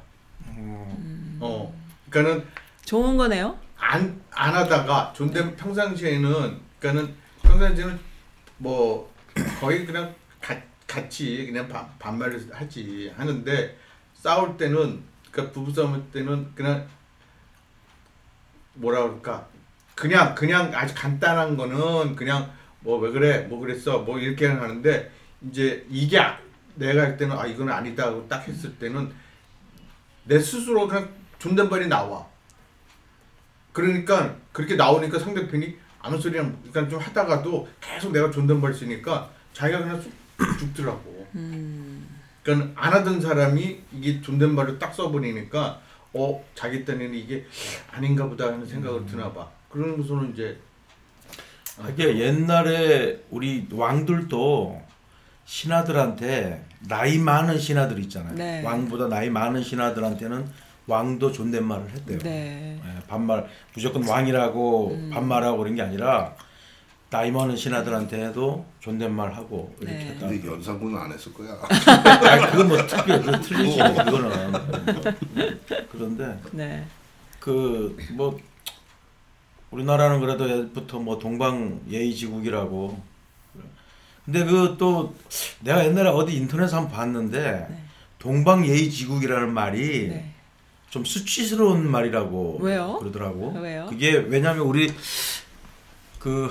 [SPEAKER 2] 어. 그러니까는
[SPEAKER 1] 좋은 거네요.
[SPEAKER 2] 안, 안 하다가 존댓 평상시에는 그러니까는 평상시에는 뭐 거의 그냥 가, 같이 그냥 반, 반말을 하지 하는데 싸울 때는 그러니까 부부 싸울 때는 그냥 뭐라 그럴까? 그냥 그냥 아주 간단한 거는 그냥 뭐 왜 그래? 뭐 그랬어? 뭐 이렇게 하는데 이제 이게 아- 내가 할 때는 아 이건 아니다 하고 딱 했을 때는 내 스스로 그냥 존댓말이 나와. 그러니까 그렇게 나오니까 상대편이 아무 소리나 그러니까 좀 하다가도 계속 내가 존댓말 쓰니까 자기가 그냥 쑥 죽더라고 그러니까 안 하던 사람이 이게 존댓말을 딱 써버리니까 어 자기 딴에는 이게 아닌가 보다 하는 생각을 드나 봐 그러고서는 이제
[SPEAKER 3] 이게 옛날에 우리 왕들도 신하들한테 나이 많은 신하들 있잖아요.
[SPEAKER 1] 네.
[SPEAKER 3] 왕보다 나이 많은 신하들한테는 왕도 존댓말을 했대요.
[SPEAKER 1] 네.
[SPEAKER 3] 예, 반말 무조건 왕이라고
[SPEAKER 1] 음.
[SPEAKER 3] 반말하고 그런 게 아니라 나이 많은 신하들한테도 존댓말하고 이렇게
[SPEAKER 1] 네.
[SPEAKER 3] 했다.
[SPEAKER 4] 근데 연상군은 안 했을 거야.
[SPEAKER 3] 아니 그건 뭐 특별 그 틀리지
[SPEAKER 4] 어.
[SPEAKER 3] 그거는 그런데
[SPEAKER 1] 네.
[SPEAKER 3] 그뭐 우리나라는 그래도 옛부터 뭐 동방 예의지국이라고 근데 그 또 내가 옛날에 어디 인터넷에 한번 봤는데
[SPEAKER 1] 네.
[SPEAKER 3] 동방 예의지국이라는 말이
[SPEAKER 1] 네.
[SPEAKER 3] 좀 수치스러운 말이라고
[SPEAKER 1] 왜요?
[SPEAKER 3] 그러더라고.
[SPEAKER 1] 왜요?
[SPEAKER 3] 그게 왜냐하면 우리 그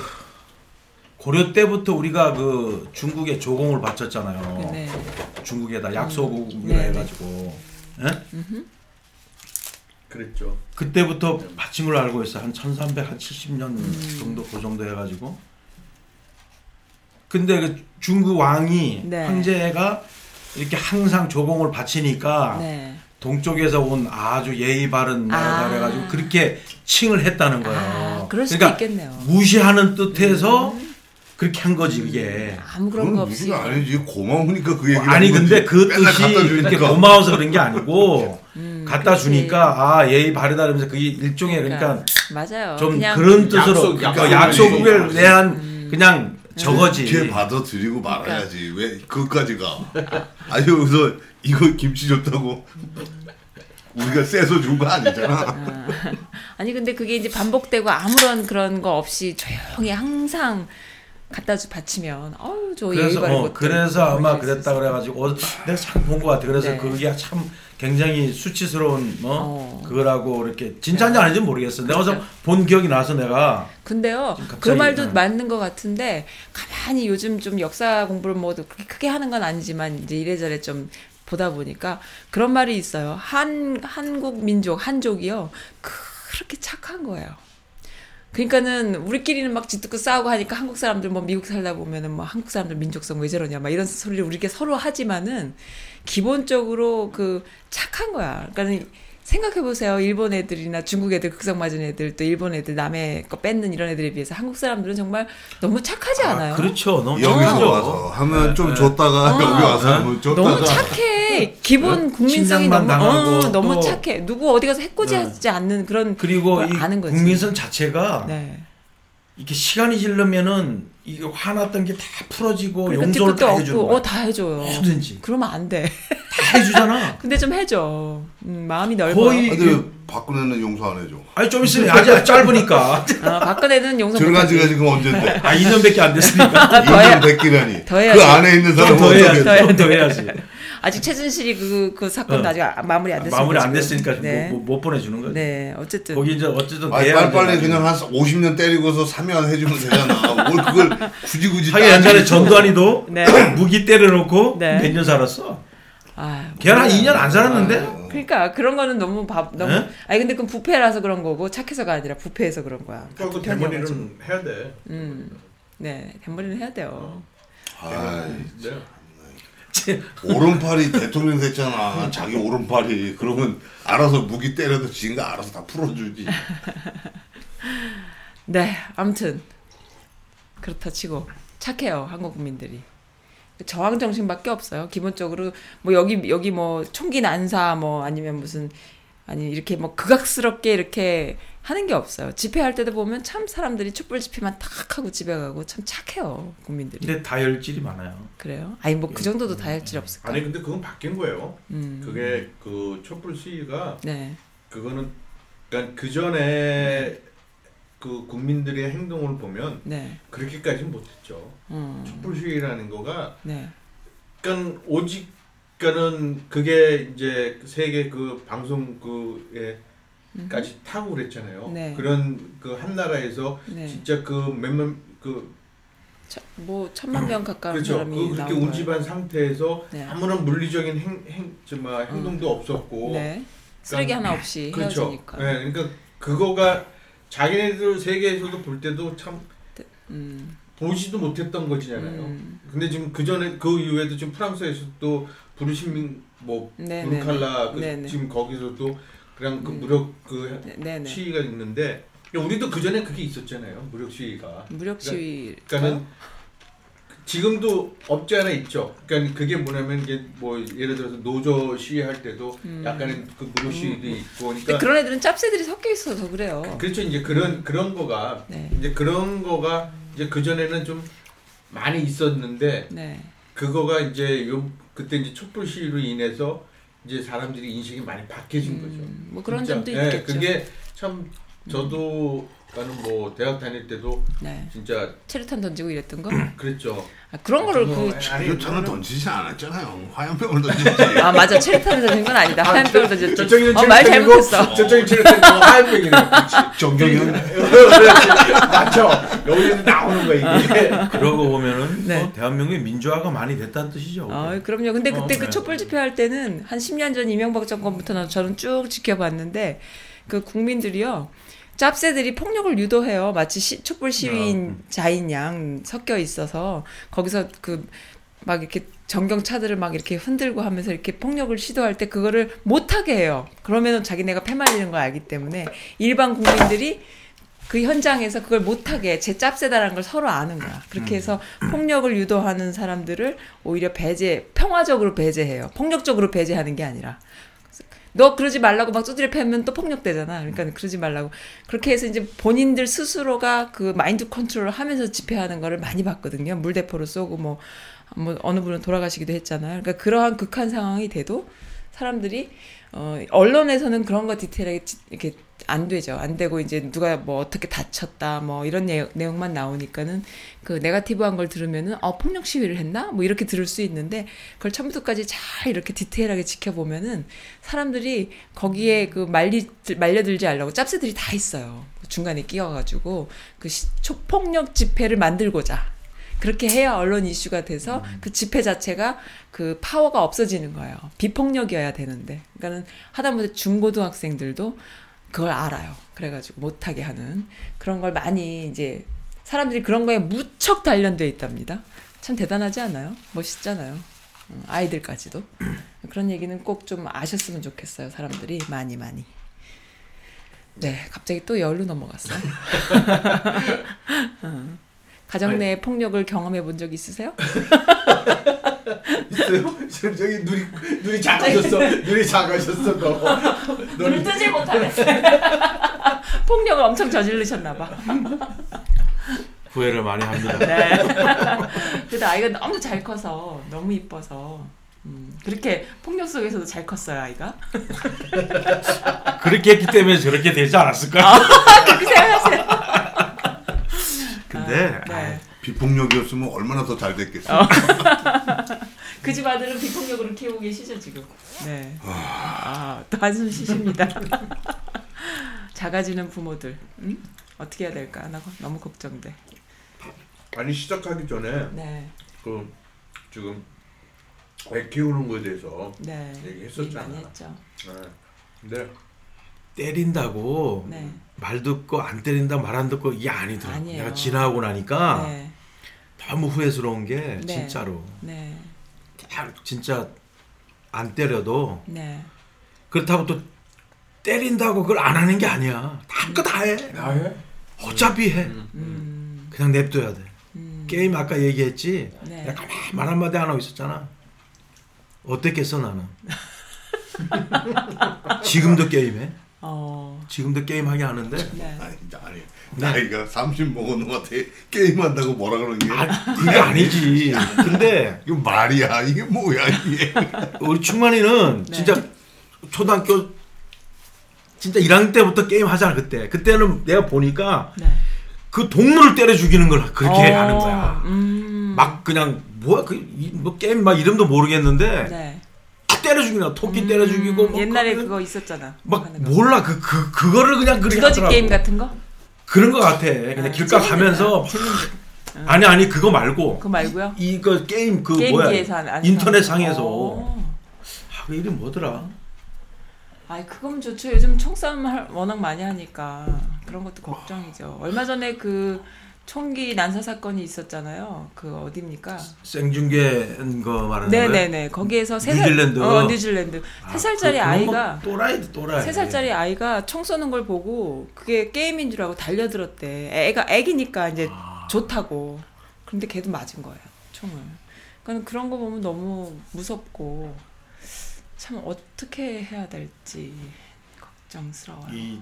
[SPEAKER 3] 고려 때부터 우리가 그 중국에 조공을 바쳤잖아요.
[SPEAKER 1] 네.
[SPEAKER 3] 중국에다 약소국이라
[SPEAKER 1] 네, 네.
[SPEAKER 3] 해가지고 예?
[SPEAKER 2] 그랬죠
[SPEAKER 3] 그때부터 바친 걸로 알고 있어. 한 1370년
[SPEAKER 1] 음.
[SPEAKER 3] 정도 그 정도 해가지고. 근데 그 중국 왕이
[SPEAKER 1] 네.
[SPEAKER 3] 황제가 이렇게 항상 조공을 바치니까
[SPEAKER 1] 네.
[SPEAKER 3] 동쪽에서 온 아주 예의 바른 나라다
[SPEAKER 1] 아.
[SPEAKER 3] 그래가지고 그렇게 칭을 했다는 거예요.
[SPEAKER 1] 아, 그럴 수도
[SPEAKER 3] 그러니까
[SPEAKER 1] 있겠네요. 음.
[SPEAKER 3] 무시하는 뜻에서 그렇게 한 거지 그게.
[SPEAKER 1] 아무 그런 거
[SPEAKER 4] 그건
[SPEAKER 1] 없이.
[SPEAKER 4] 무시가 아니지 고마우니까 그 얘기.
[SPEAKER 3] 아니 근데 그 뜻이
[SPEAKER 4] 갖다
[SPEAKER 3] 이렇게. 고마워서 그런 게 아니고
[SPEAKER 1] 음,
[SPEAKER 3] 갖다
[SPEAKER 1] 그렇지.
[SPEAKER 3] 주니까 아 예의 바르다 그러면서 그게 일종의 그러니까
[SPEAKER 1] 맞아요.
[SPEAKER 3] 좀
[SPEAKER 1] 그냥
[SPEAKER 3] 그런 뜻으로
[SPEAKER 2] 약속,
[SPEAKER 3] 그러니까
[SPEAKER 2] 약속.
[SPEAKER 3] 약속을
[SPEAKER 2] 약속.
[SPEAKER 3] 대한
[SPEAKER 1] 음.
[SPEAKER 3] 그냥 저거지.
[SPEAKER 4] 걔 받아들이고 말아야지
[SPEAKER 1] 그러니까.
[SPEAKER 4] 왜 그것까지 가 아니 여기서 이거 김치 줬다고 우리가 쎄서 준 거 아니잖아
[SPEAKER 1] 아. 아니 근데 그게 이제 반복되고 아무런 그런 거 없이 조용히 항상 갖다 주 바치면 어우 저
[SPEAKER 3] 그래서
[SPEAKER 1] 바른
[SPEAKER 3] 어, 그래서 아마
[SPEAKER 1] 보여줄 수
[SPEAKER 3] 그랬다. 그래가지고 어, 내가 참 본 것 같아. 그래서
[SPEAKER 1] 네.
[SPEAKER 3] 그게 참 굉장히 수치스러운 뭐
[SPEAKER 1] 어. 네.
[SPEAKER 3] 그거라고 이렇게 진짜인지 아닌지 모르겠어. 내가 어서 본 기억이 나서 내가
[SPEAKER 1] 근데요 그 말도
[SPEAKER 3] 네.
[SPEAKER 1] 맞는 것 같은데 가만히 요즘 좀 역사 공부를 뭐 그렇게 크게 하는 건 아니지만 이제 이래저래 좀 보다 보니까 그런 말이 있어요 한 한국 민족 한족이요 그렇게 착한 거예요. 그러니까는 우리끼리는 막 짓듣고 싸우고 하니까 한국 사람들 뭐 미국 살다 보면은 뭐 한국 사람들 민족성 왜 저러냐 막 이런 소리를 우리가 서로 하지만은 기본적으로 그 착한 거야. 그러니까는 생각해 보세요. 일본 애들이나 중국 애들 극성 맞은 애들 또 일본 애들 남의 거 뺏는 이런 애들에 비해서 한국 사람들은 정말 너무 착하지 않아요?
[SPEAKER 3] 그렇죠. 너무
[SPEAKER 4] 여기서
[SPEAKER 3] 착하죠.
[SPEAKER 4] 와서 하면 좀
[SPEAKER 3] 네.
[SPEAKER 4] 줬다가
[SPEAKER 1] 어.
[SPEAKER 4] 여기 와서
[SPEAKER 3] 네.
[SPEAKER 4] 하면 줬다가
[SPEAKER 1] 너무 착해. 기본
[SPEAKER 3] 네?
[SPEAKER 1] 국민성이 너무
[SPEAKER 3] 당하고
[SPEAKER 1] 어, 너무
[SPEAKER 3] 또-
[SPEAKER 1] 착해. 누구 어디 가서 해코지
[SPEAKER 3] 네.
[SPEAKER 1] 하지 않는 그런
[SPEAKER 3] 그리고 걸이
[SPEAKER 1] 아는 거지.
[SPEAKER 3] 국민성 자체가
[SPEAKER 1] 네.
[SPEAKER 3] 이렇게 시간이 지르면은 이게 화났던 게 다 풀어지고
[SPEAKER 1] 그러니까
[SPEAKER 3] 용서를 다 해주는
[SPEAKER 1] 없고
[SPEAKER 3] 거야.
[SPEAKER 1] 어다 해줘요.
[SPEAKER 3] 뭐든지
[SPEAKER 1] 그러면 안 돼.
[SPEAKER 3] 다 해주잖아.
[SPEAKER 1] 근데 좀 해줘. 음, 마음이 넓어.
[SPEAKER 3] 거의-
[SPEAKER 4] 아, 근데 박근혜는 용서 안 해줘
[SPEAKER 3] 아니 좀 있으면 아직 짧으니까.
[SPEAKER 1] 어, 박근혜는 용서
[SPEAKER 4] 들어간. 지가 지금 언젠데
[SPEAKER 3] 아 2년밖에 안 됐으니까.
[SPEAKER 1] 더 해야-
[SPEAKER 4] 2년 100기라니
[SPEAKER 1] 더 해야지.
[SPEAKER 4] 그 안에 있는 사람
[SPEAKER 3] 더 해야지.
[SPEAKER 1] 더 해야지. 아직 최준실이 그, 그 사건도
[SPEAKER 3] 어.
[SPEAKER 1] 아직 아- 마무리 안 됐으니까.
[SPEAKER 3] 마무리 안. 됐으니까
[SPEAKER 1] 네.
[SPEAKER 3] 못, 못 보내주는 거지.
[SPEAKER 1] 네, 어쨌든.
[SPEAKER 3] 거기 이제 어쨌든
[SPEAKER 4] 아니
[SPEAKER 3] 돼야
[SPEAKER 4] 빨리빨리 그냥 한 50년 때리고서 사면 해주면 되잖아 뭘 그걸 굳이 굳이
[SPEAKER 3] 하긴 옛날에 전두환이도
[SPEAKER 1] 네.
[SPEAKER 3] 무기 때려놓고
[SPEAKER 1] 네.
[SPEAKER 3] 몇년 살았어.
[SPEAKER 1] 아,
[SPEAKER 3] 걔는 한
[SPEAKER 1] 몰라요.
[SPEAKER 3] 2년 안 살았는데.
[SPEAKER 4] 어.
[SPEAKER 1] 그러니까 그런 거는 너무 밥 너무
[SPEAKER 3] 네?
[SPEAKER 1] 아니 근데 그건 부패라서 그런 거고 착해서가 아니라 부패해서 그런 거야. 편이어가지고.
[SPEAKER 2] 대머리는 해야 돼
[SPEAKER 1] 음. 네, 대머리는 해야 돼요.
[SPEAKER 4] 아 이,
[SPEAKER 2] 네.
[SPEAKER 4] 오른팔이 대통령 됐잖아 자기 오른팔이 그러면 알아서 무기 때려도 지가 알아서 다 풀어주지
[SPEAKER 1] 네, 아무튼 그렇다 치고 착해요 한국 국민들이. 저항 정신밖에 없어요. 기본적으로 뭐 여기 여기 뭐 총기 난사 뭐 아니면 무슨 아니 이렇게 뭐 극악스럽게 이렇게 하는 게 없어요. 집회할 때도 보면 참 사람들이 촛불 집회만 탁 하고 집에 가고 참 착해요 국민들이.
[SPEAKER 3] 근데 다혈질이 많아요.
[SPEAKER 1] 그래요? 아니 뭐그 정도도 다혈질 없을까?
[SPEAKER 2] 아니 근데 그건 바뀐 거예요
[SPEAKER 1] 음.
[SPEAKER 2] 그게 그 촛불 시위가
[SPEAKER 1] 네.
[SPEAKER 2] 그거는 그러니까 그 전에 그 국민들의 행동을 보면
[SPEAKER 1] 네.
[SPEAKER 2] 그렇게까지는 못했죠
[SPEAKER 1] 음.
[SPEAKER 2] 촛불 시위라는 거가
[SPEAKER 1] 네.
[SPEAKER 2] 그러니까 오직 그러니까는 그게 이제 세계 그 방송 그에 까지 타고 그랬잖아요.
[SPEAKER 1] 네.
[SPEAKER 2] 그런 그 한 나라에서
[SPEAKER 1] 네.
[SPEAKER 2] 진짜 그 몇몇 그
[SPEAKER 1] 저- 뭐 천만 명 가까운
[SPEAKER 2] 그렇죠.
[SPEAKER 1] 사람이
[SPEAKER 2] 그 그렇게 운집한 상태에서
[SPEAKER 1] 네.
[SPEAKER 2] 아무런 물리적인 행, 행, 정말 행동도 없었고,
[SPEAKER 1] 네. 쓰레기 하나 없이
[SPEAKER 2] 그렇죠.
[SPEAKER 1] 헤어지니까.
[SPEAKER 2] 네, 그러니까 그거가 자기네들 세계에서도 볼 때도 참
[SPEAKER 1] 음.
[SPEAKER 2] 보지도 못했던 거잖아요.
[SPEAKER 1] 음.
[SPEAKER 2] 근데 지금 그 전에 그 이후에도 지금 프랑스에서 또 부르시민 뭐
[SPEAKER 1] 네,
[SPEAKER 2] 부르칼라 그
[SPEAKER 1] 네, 네.
[SPEAKER 2] 지금 거기서도 그냥 그
[SPEAKER 1] 음.
[SPEAKER 2] 무력 그
[SPEAKER 1] 네, 네, 네.
[SPEAKER 2] 시위가 있는데 우리도 그 전에 그게 있었잖아요. 무력 시위가.
[SPEAKER 1] 무력 시위.
[SPEAKER 2] 그러니까는 지금도 없지 않아 있죠. 그러니까 그게 뭐냐면 이게 뭐 예를 들어서 노조 시위할 때도
[SPEAKER 1] 음.
[SPEAKER 2] 약간의 그 무력 시위도 있고
[SPEAKER 1] 근데
[SPEAKER 2] 그러니까
[SPEAKER 1] 그런 애들은 짭새들이 섞여 있어서 그래요.
[SPEAKER 2] 그렇죠. 이제 그런 그런 거가
[SPEAKER 1] 네.
[SPEAKER 2] 이제 그런 거가 이제 그 전에는 좀 많이 있었는데
[SPEAKER 1] 네.
[SPEAKER 2] 그거가 이제 요 그때 이제 촛불 시위로 인해서 이제 사람들이 인식이 많이 바뀌어진 거죠.
[SPEAKER 1] 음, 뭐 그런
[SPEAKER 2] 진짜.
[SPEAKER 1] 점도
[SPEAKER 2] 예,
[SPEAKER 1] 있겠죠.
[SPEAKER 2] 그게 참 저도 나는 뭐 대학 다닐 때도
[SPEAKER 1] 네.
[SPEAKER 2] 진짜
[SPEAKER 1] 체류탄 던지고 이랬던 거?
[SPEAKER 2] 그랬죠.
[SPEAKER 1] 아, 그런 거를
[SPEAKER 2] 뭐,
[SPEAKER 1] 그
[SPEAKER 2] 그거는-
[SPEAKER 4] 던지지 않았잖아요. 화염병을 던졌지.
[SPEAKER 1] 아 맞아 체류탄을 던진 건 아니다. 화염병을 던졌지.
[SPEAKER 2] 저쪽에는
[SPEAKER 1] 어, 말 잘못했어.
[SPEAKER 2] 저쪽에 체력이 하얀병이네.
[SPEAKER 4] 정경은
[SPEAKER 2] 맞죠. 여기서 나오는 거야 이게.
[SPEAKER 3] 그러고 보면은
[SPEAKER 1] 네.
[SPEAKER 3] 뭐 대한민국의 민주화가 많이 됐다는 뜻이죠.
[SPEAKER 1] 아, 그럼요. 근데 그때
[SPEAKER 2] 어,
[SPEAKER 1] 그
[SPEAKER 2] 네.
[SPEAKER 1] 촛불 집회 할 때는 한 10년 전 이명박 정권부터 저는 쭉 지켜봤는데 그 국민들이요. 짭새들이 폭력을 유도해요. 마치 시, 촛불 시위인 자인 양 섞여 있어서 거기서 그 막 이렇게 전경차들을 막 이렇게 흔들고 하면서 이렇게 폭력을 시도할 때 그거를 못하게 해요. 그러면은 자기네가 패말리는 걸 알기 때문에 일반 국민들이 그 현장에서 그걸 못하게 제 짭새다라는 걸 서로 아는 거야. 그렇게 해서 폭력을 유도하는 사람들을 오히려 배제, 평화적으로 배제해요. 폭력적으로 배제하는 게 아니라. 너 그러지 말라고 막 두드려 패면 또 폭력되잖아. 그러니까 그러지 말라고. 그렇게 해서 이제 본인들 스스로가 그 마인드 컨트롤을 하면서 집회하는 거를 많이 봤거든요. 물대포를 쏘고 뭐, 뭐 어느 분은 돌아가시기도 했잖아요. 그러니까 그러한 극한 상황이 돼도 사람들이 어, 언론에서는 그런 거 디테일하게 지- 이렇게 안 되죠. 안 되고 이제 누가 뭐 어떻게 다쳤다 뭐 이런 내용, 내용만 나오니까는 그 네가티브한 걸 들으면은 어 폭력 시위를 했나 뭐 이렇게 들을 수 있는데 그걸 처음부터까지 잘 이렇게 디테일하게 지켜보면은 사람들이 거기에 그 말리 말려들지 않으려고 짭새들이 다 있어요. 중간에 끼어가지고 그 시- 초폭력 집회를 만들고자 그렇게 해야 언론 이슈가 돼서 그 집회 자체가 그 파워가 없어지는 거예요. 비폭력이어야 되는데. 그러니까는 하다못해 중고등학생들도 그걸 알아요. 그래가지고 못하게 하는 그런 걸 많이 이제 사람들이 그런 거에 무척 단련돼 있답니다. 참 대단하지 않아요? 멋있잖아요. 음, 아이들까지도. 그런 얘기는 꼭 좀 아셨으면 좋겠어요. 사람들이 많이 많이. 네, 갑자기 또 열로 넘어갔어요. 어. 가정 내 폭력을 경험해 본 적 있으세요?
[SPEAKER 2] 있어요? 지금 저기 눈이 눈이 작아졌어. 눈이 작아졌어 너.
[SPEAKER 1] 눈을 뜨지 못하네. 폭력을 엄청 저지르셨나 봐.
[SPEAKER 3] 후회를 많이 합니다.
[SPEAKER 1] 네. 그래도 아이가 너무 잘 커서 너무 이뻐서 음, 그렇게 폭력 속에서도 잘 컸어요 아이가.
[SPEAKER 3] 그렇게 했기 때문에 저렇게 되지 않았을까?
[SPEAKER 1] 아. 그렇게 생각하세요.
[SPEAKER 3] 근데
[SPEAKER 1] 네.
[SPEAKER 3] 아이,
[SPEAKER 4] 비폭력이었으면 얼마나 더 잘 됐겠어.
[SPEAKER 1] 어. 그집 아들은 비폭력으로 키우고 계시죠 지금. 네. 아, 또 한숨 쉬십니다. 작아지는 부모들. 음? 어떻게 해야 될까? 나 너무 걱정돼.
[SPEAKER 2] 아니 시작하기 전에
[SPEAKER 1] 네.
[SPEAKER 2] 그 지금 애 키우는 거에 대해서
[SPEAKER 1] 네.
[SPEAKER 2] 얘기했었잖아.
[SPEAKER 1] 많이 했죠.
[SPEAKER 2] 네. 근데
[SPEAKER 3] 때린다고
[SPEAKER 1] 네.
[SPEAKER 3] 말 듣고 안 때린다 말 안 듣고 이게 아니더라고.
[SPEAKER 1] 아니에요.
[SPEAKER 3] 내가 지나고 나니까
[SPEAKER 1] 네.
[SPEAKER 3] 너무 후회스러운 게
[SPEAKER 1] 네.
[SPEAKER 3] 진짜로
[SPEAKER 1] 네.
[SPEAKER 3] 딱 진짜 안 때려도
[SPEAKER 1] 네.
[SPEAKER 3] 그렇다고 또 때린다고 그걸 안 하는 게 아니야. 다거 다 해.
[SPEAKER 2] 나해?
[SPEAKER 3] 어차피 해.
[SPEAKER 1] 음.
[SPEAKER 3] 그냥 냅둬야 돼.
[SPEAKER 1] 음.
[SPEAKER 3] 게임 아까 얘기했지.
[SPEAKER 1] 네.
[SPEAKER 3] 내가 가만히 말 한마디 안 하고 있었잖아. 어땠겠어 나는. 지금도 게임해.
[SPEAKER 1] 어.
[SPEAKER 3] 지금도 게임하게 하는데.
[SPEAKER 1] 네.
[SPEAKER 4] 아니, 아니, 나이가 30 먹은 놈한테 게임한다고 뭐라 그러는 게
[SPEAKER 3] 아, 그게 아니지. 근데
[SPEAKER 4] 이거 말이야 이게 뭐야 이게
[SPEAKER 3] 우리 충만이는
[SPEAKER 1] 네.
[SPEAKER 3] 진짜 초등학교 진짜 1학년 때부터 게임 하잖아 그때. 그때는 내가 보니까
[SPEAKER 1] 네.
[SPEAKER 3] 그 동물을 때려 죽이는 걸 그렇게
[SPEAKER 1] 어.
[SPEAKER 3] 하는 거야.
[SPEAKER 1] 음.
[SPEAKER 3] 막 그냥 뭐야 그뭐 게임 막 이름도 모르겠는데
[SPEAKER 1] 네.
[SPEAKER 3] 다 때려 죽이나 토끼 때려 죽이고 뭐
[SPEAKER 1] 옛날에
[SPEAKER 3] 그-
[SPEAKER 1] 그거 있었잖아.
[SPEAKER 3] 막
[SPEAKER 1] 하는 거.
[SPEAKER 3] 몰라 그 그 그 거를 그냥 그렇게
[SPEAKER 1] 두더지
[SPEAKER 3] 하더라고.
[SPEAKER 1] 게임 같은 거?
[SPEAKER 3] 그런 거 같아. 그냥
[SPEAKER 1] 아,
[SPEAKER 3] 길가. 가면서 막
[SPEAKER 1] 재밌는데.
[SPEAKER 3] 아니 아니 그거 말고
[SPEAKER 1] 그거 말고요?
[SPEAKER 3] 이, 거 게임 그 뭐야 인터넷
[SPEAKER 1] 사-
[SPEAKER 3] 상에서
[SPEAKER 1] 어.
[SPEAKER 3] 아, 그 이름 뭐더라?
[SPEAKER 1] 아이 그건 좋죠. 요즘 총싸움 할- 워낙 많이 하니까 그런 것도 걱정이죠. 얼마 전에 그 총기 난사 사건이 있었잖아요. 그 어디입니까?
[SPEAKER 3] 생중계한 거 말하는 거예요?
[SPEAKER 1] 네네네. 거기에서 세 살-
[SPEAKER 3] 뉴질랜드.
[SPEAKER 1] 어 뉴질랜드
[SPEAKER 3] 아,
[SPEAKER 1] 세 살짜리
[SPEAKER 3] 그-
[SPEAKER 1] 아이가
[SPEAKER 3] 또라이 또라이
[SPEAKER 1] 세 살짜리 아이가 총 쏘는 걸 보고 그게 게임인 줄 알고 달려들었대. 애가 애기니까 이제
[SPEAKER 3] 아.
[SPEAKER 1] 좋다고. 그런데 걔도 맞은 거예요. 총을. 그러니까 그런 거 보면 너무 무섭고 참 어떻게 해야 될지 걱정스러워요.
[SPEAKER 3] 이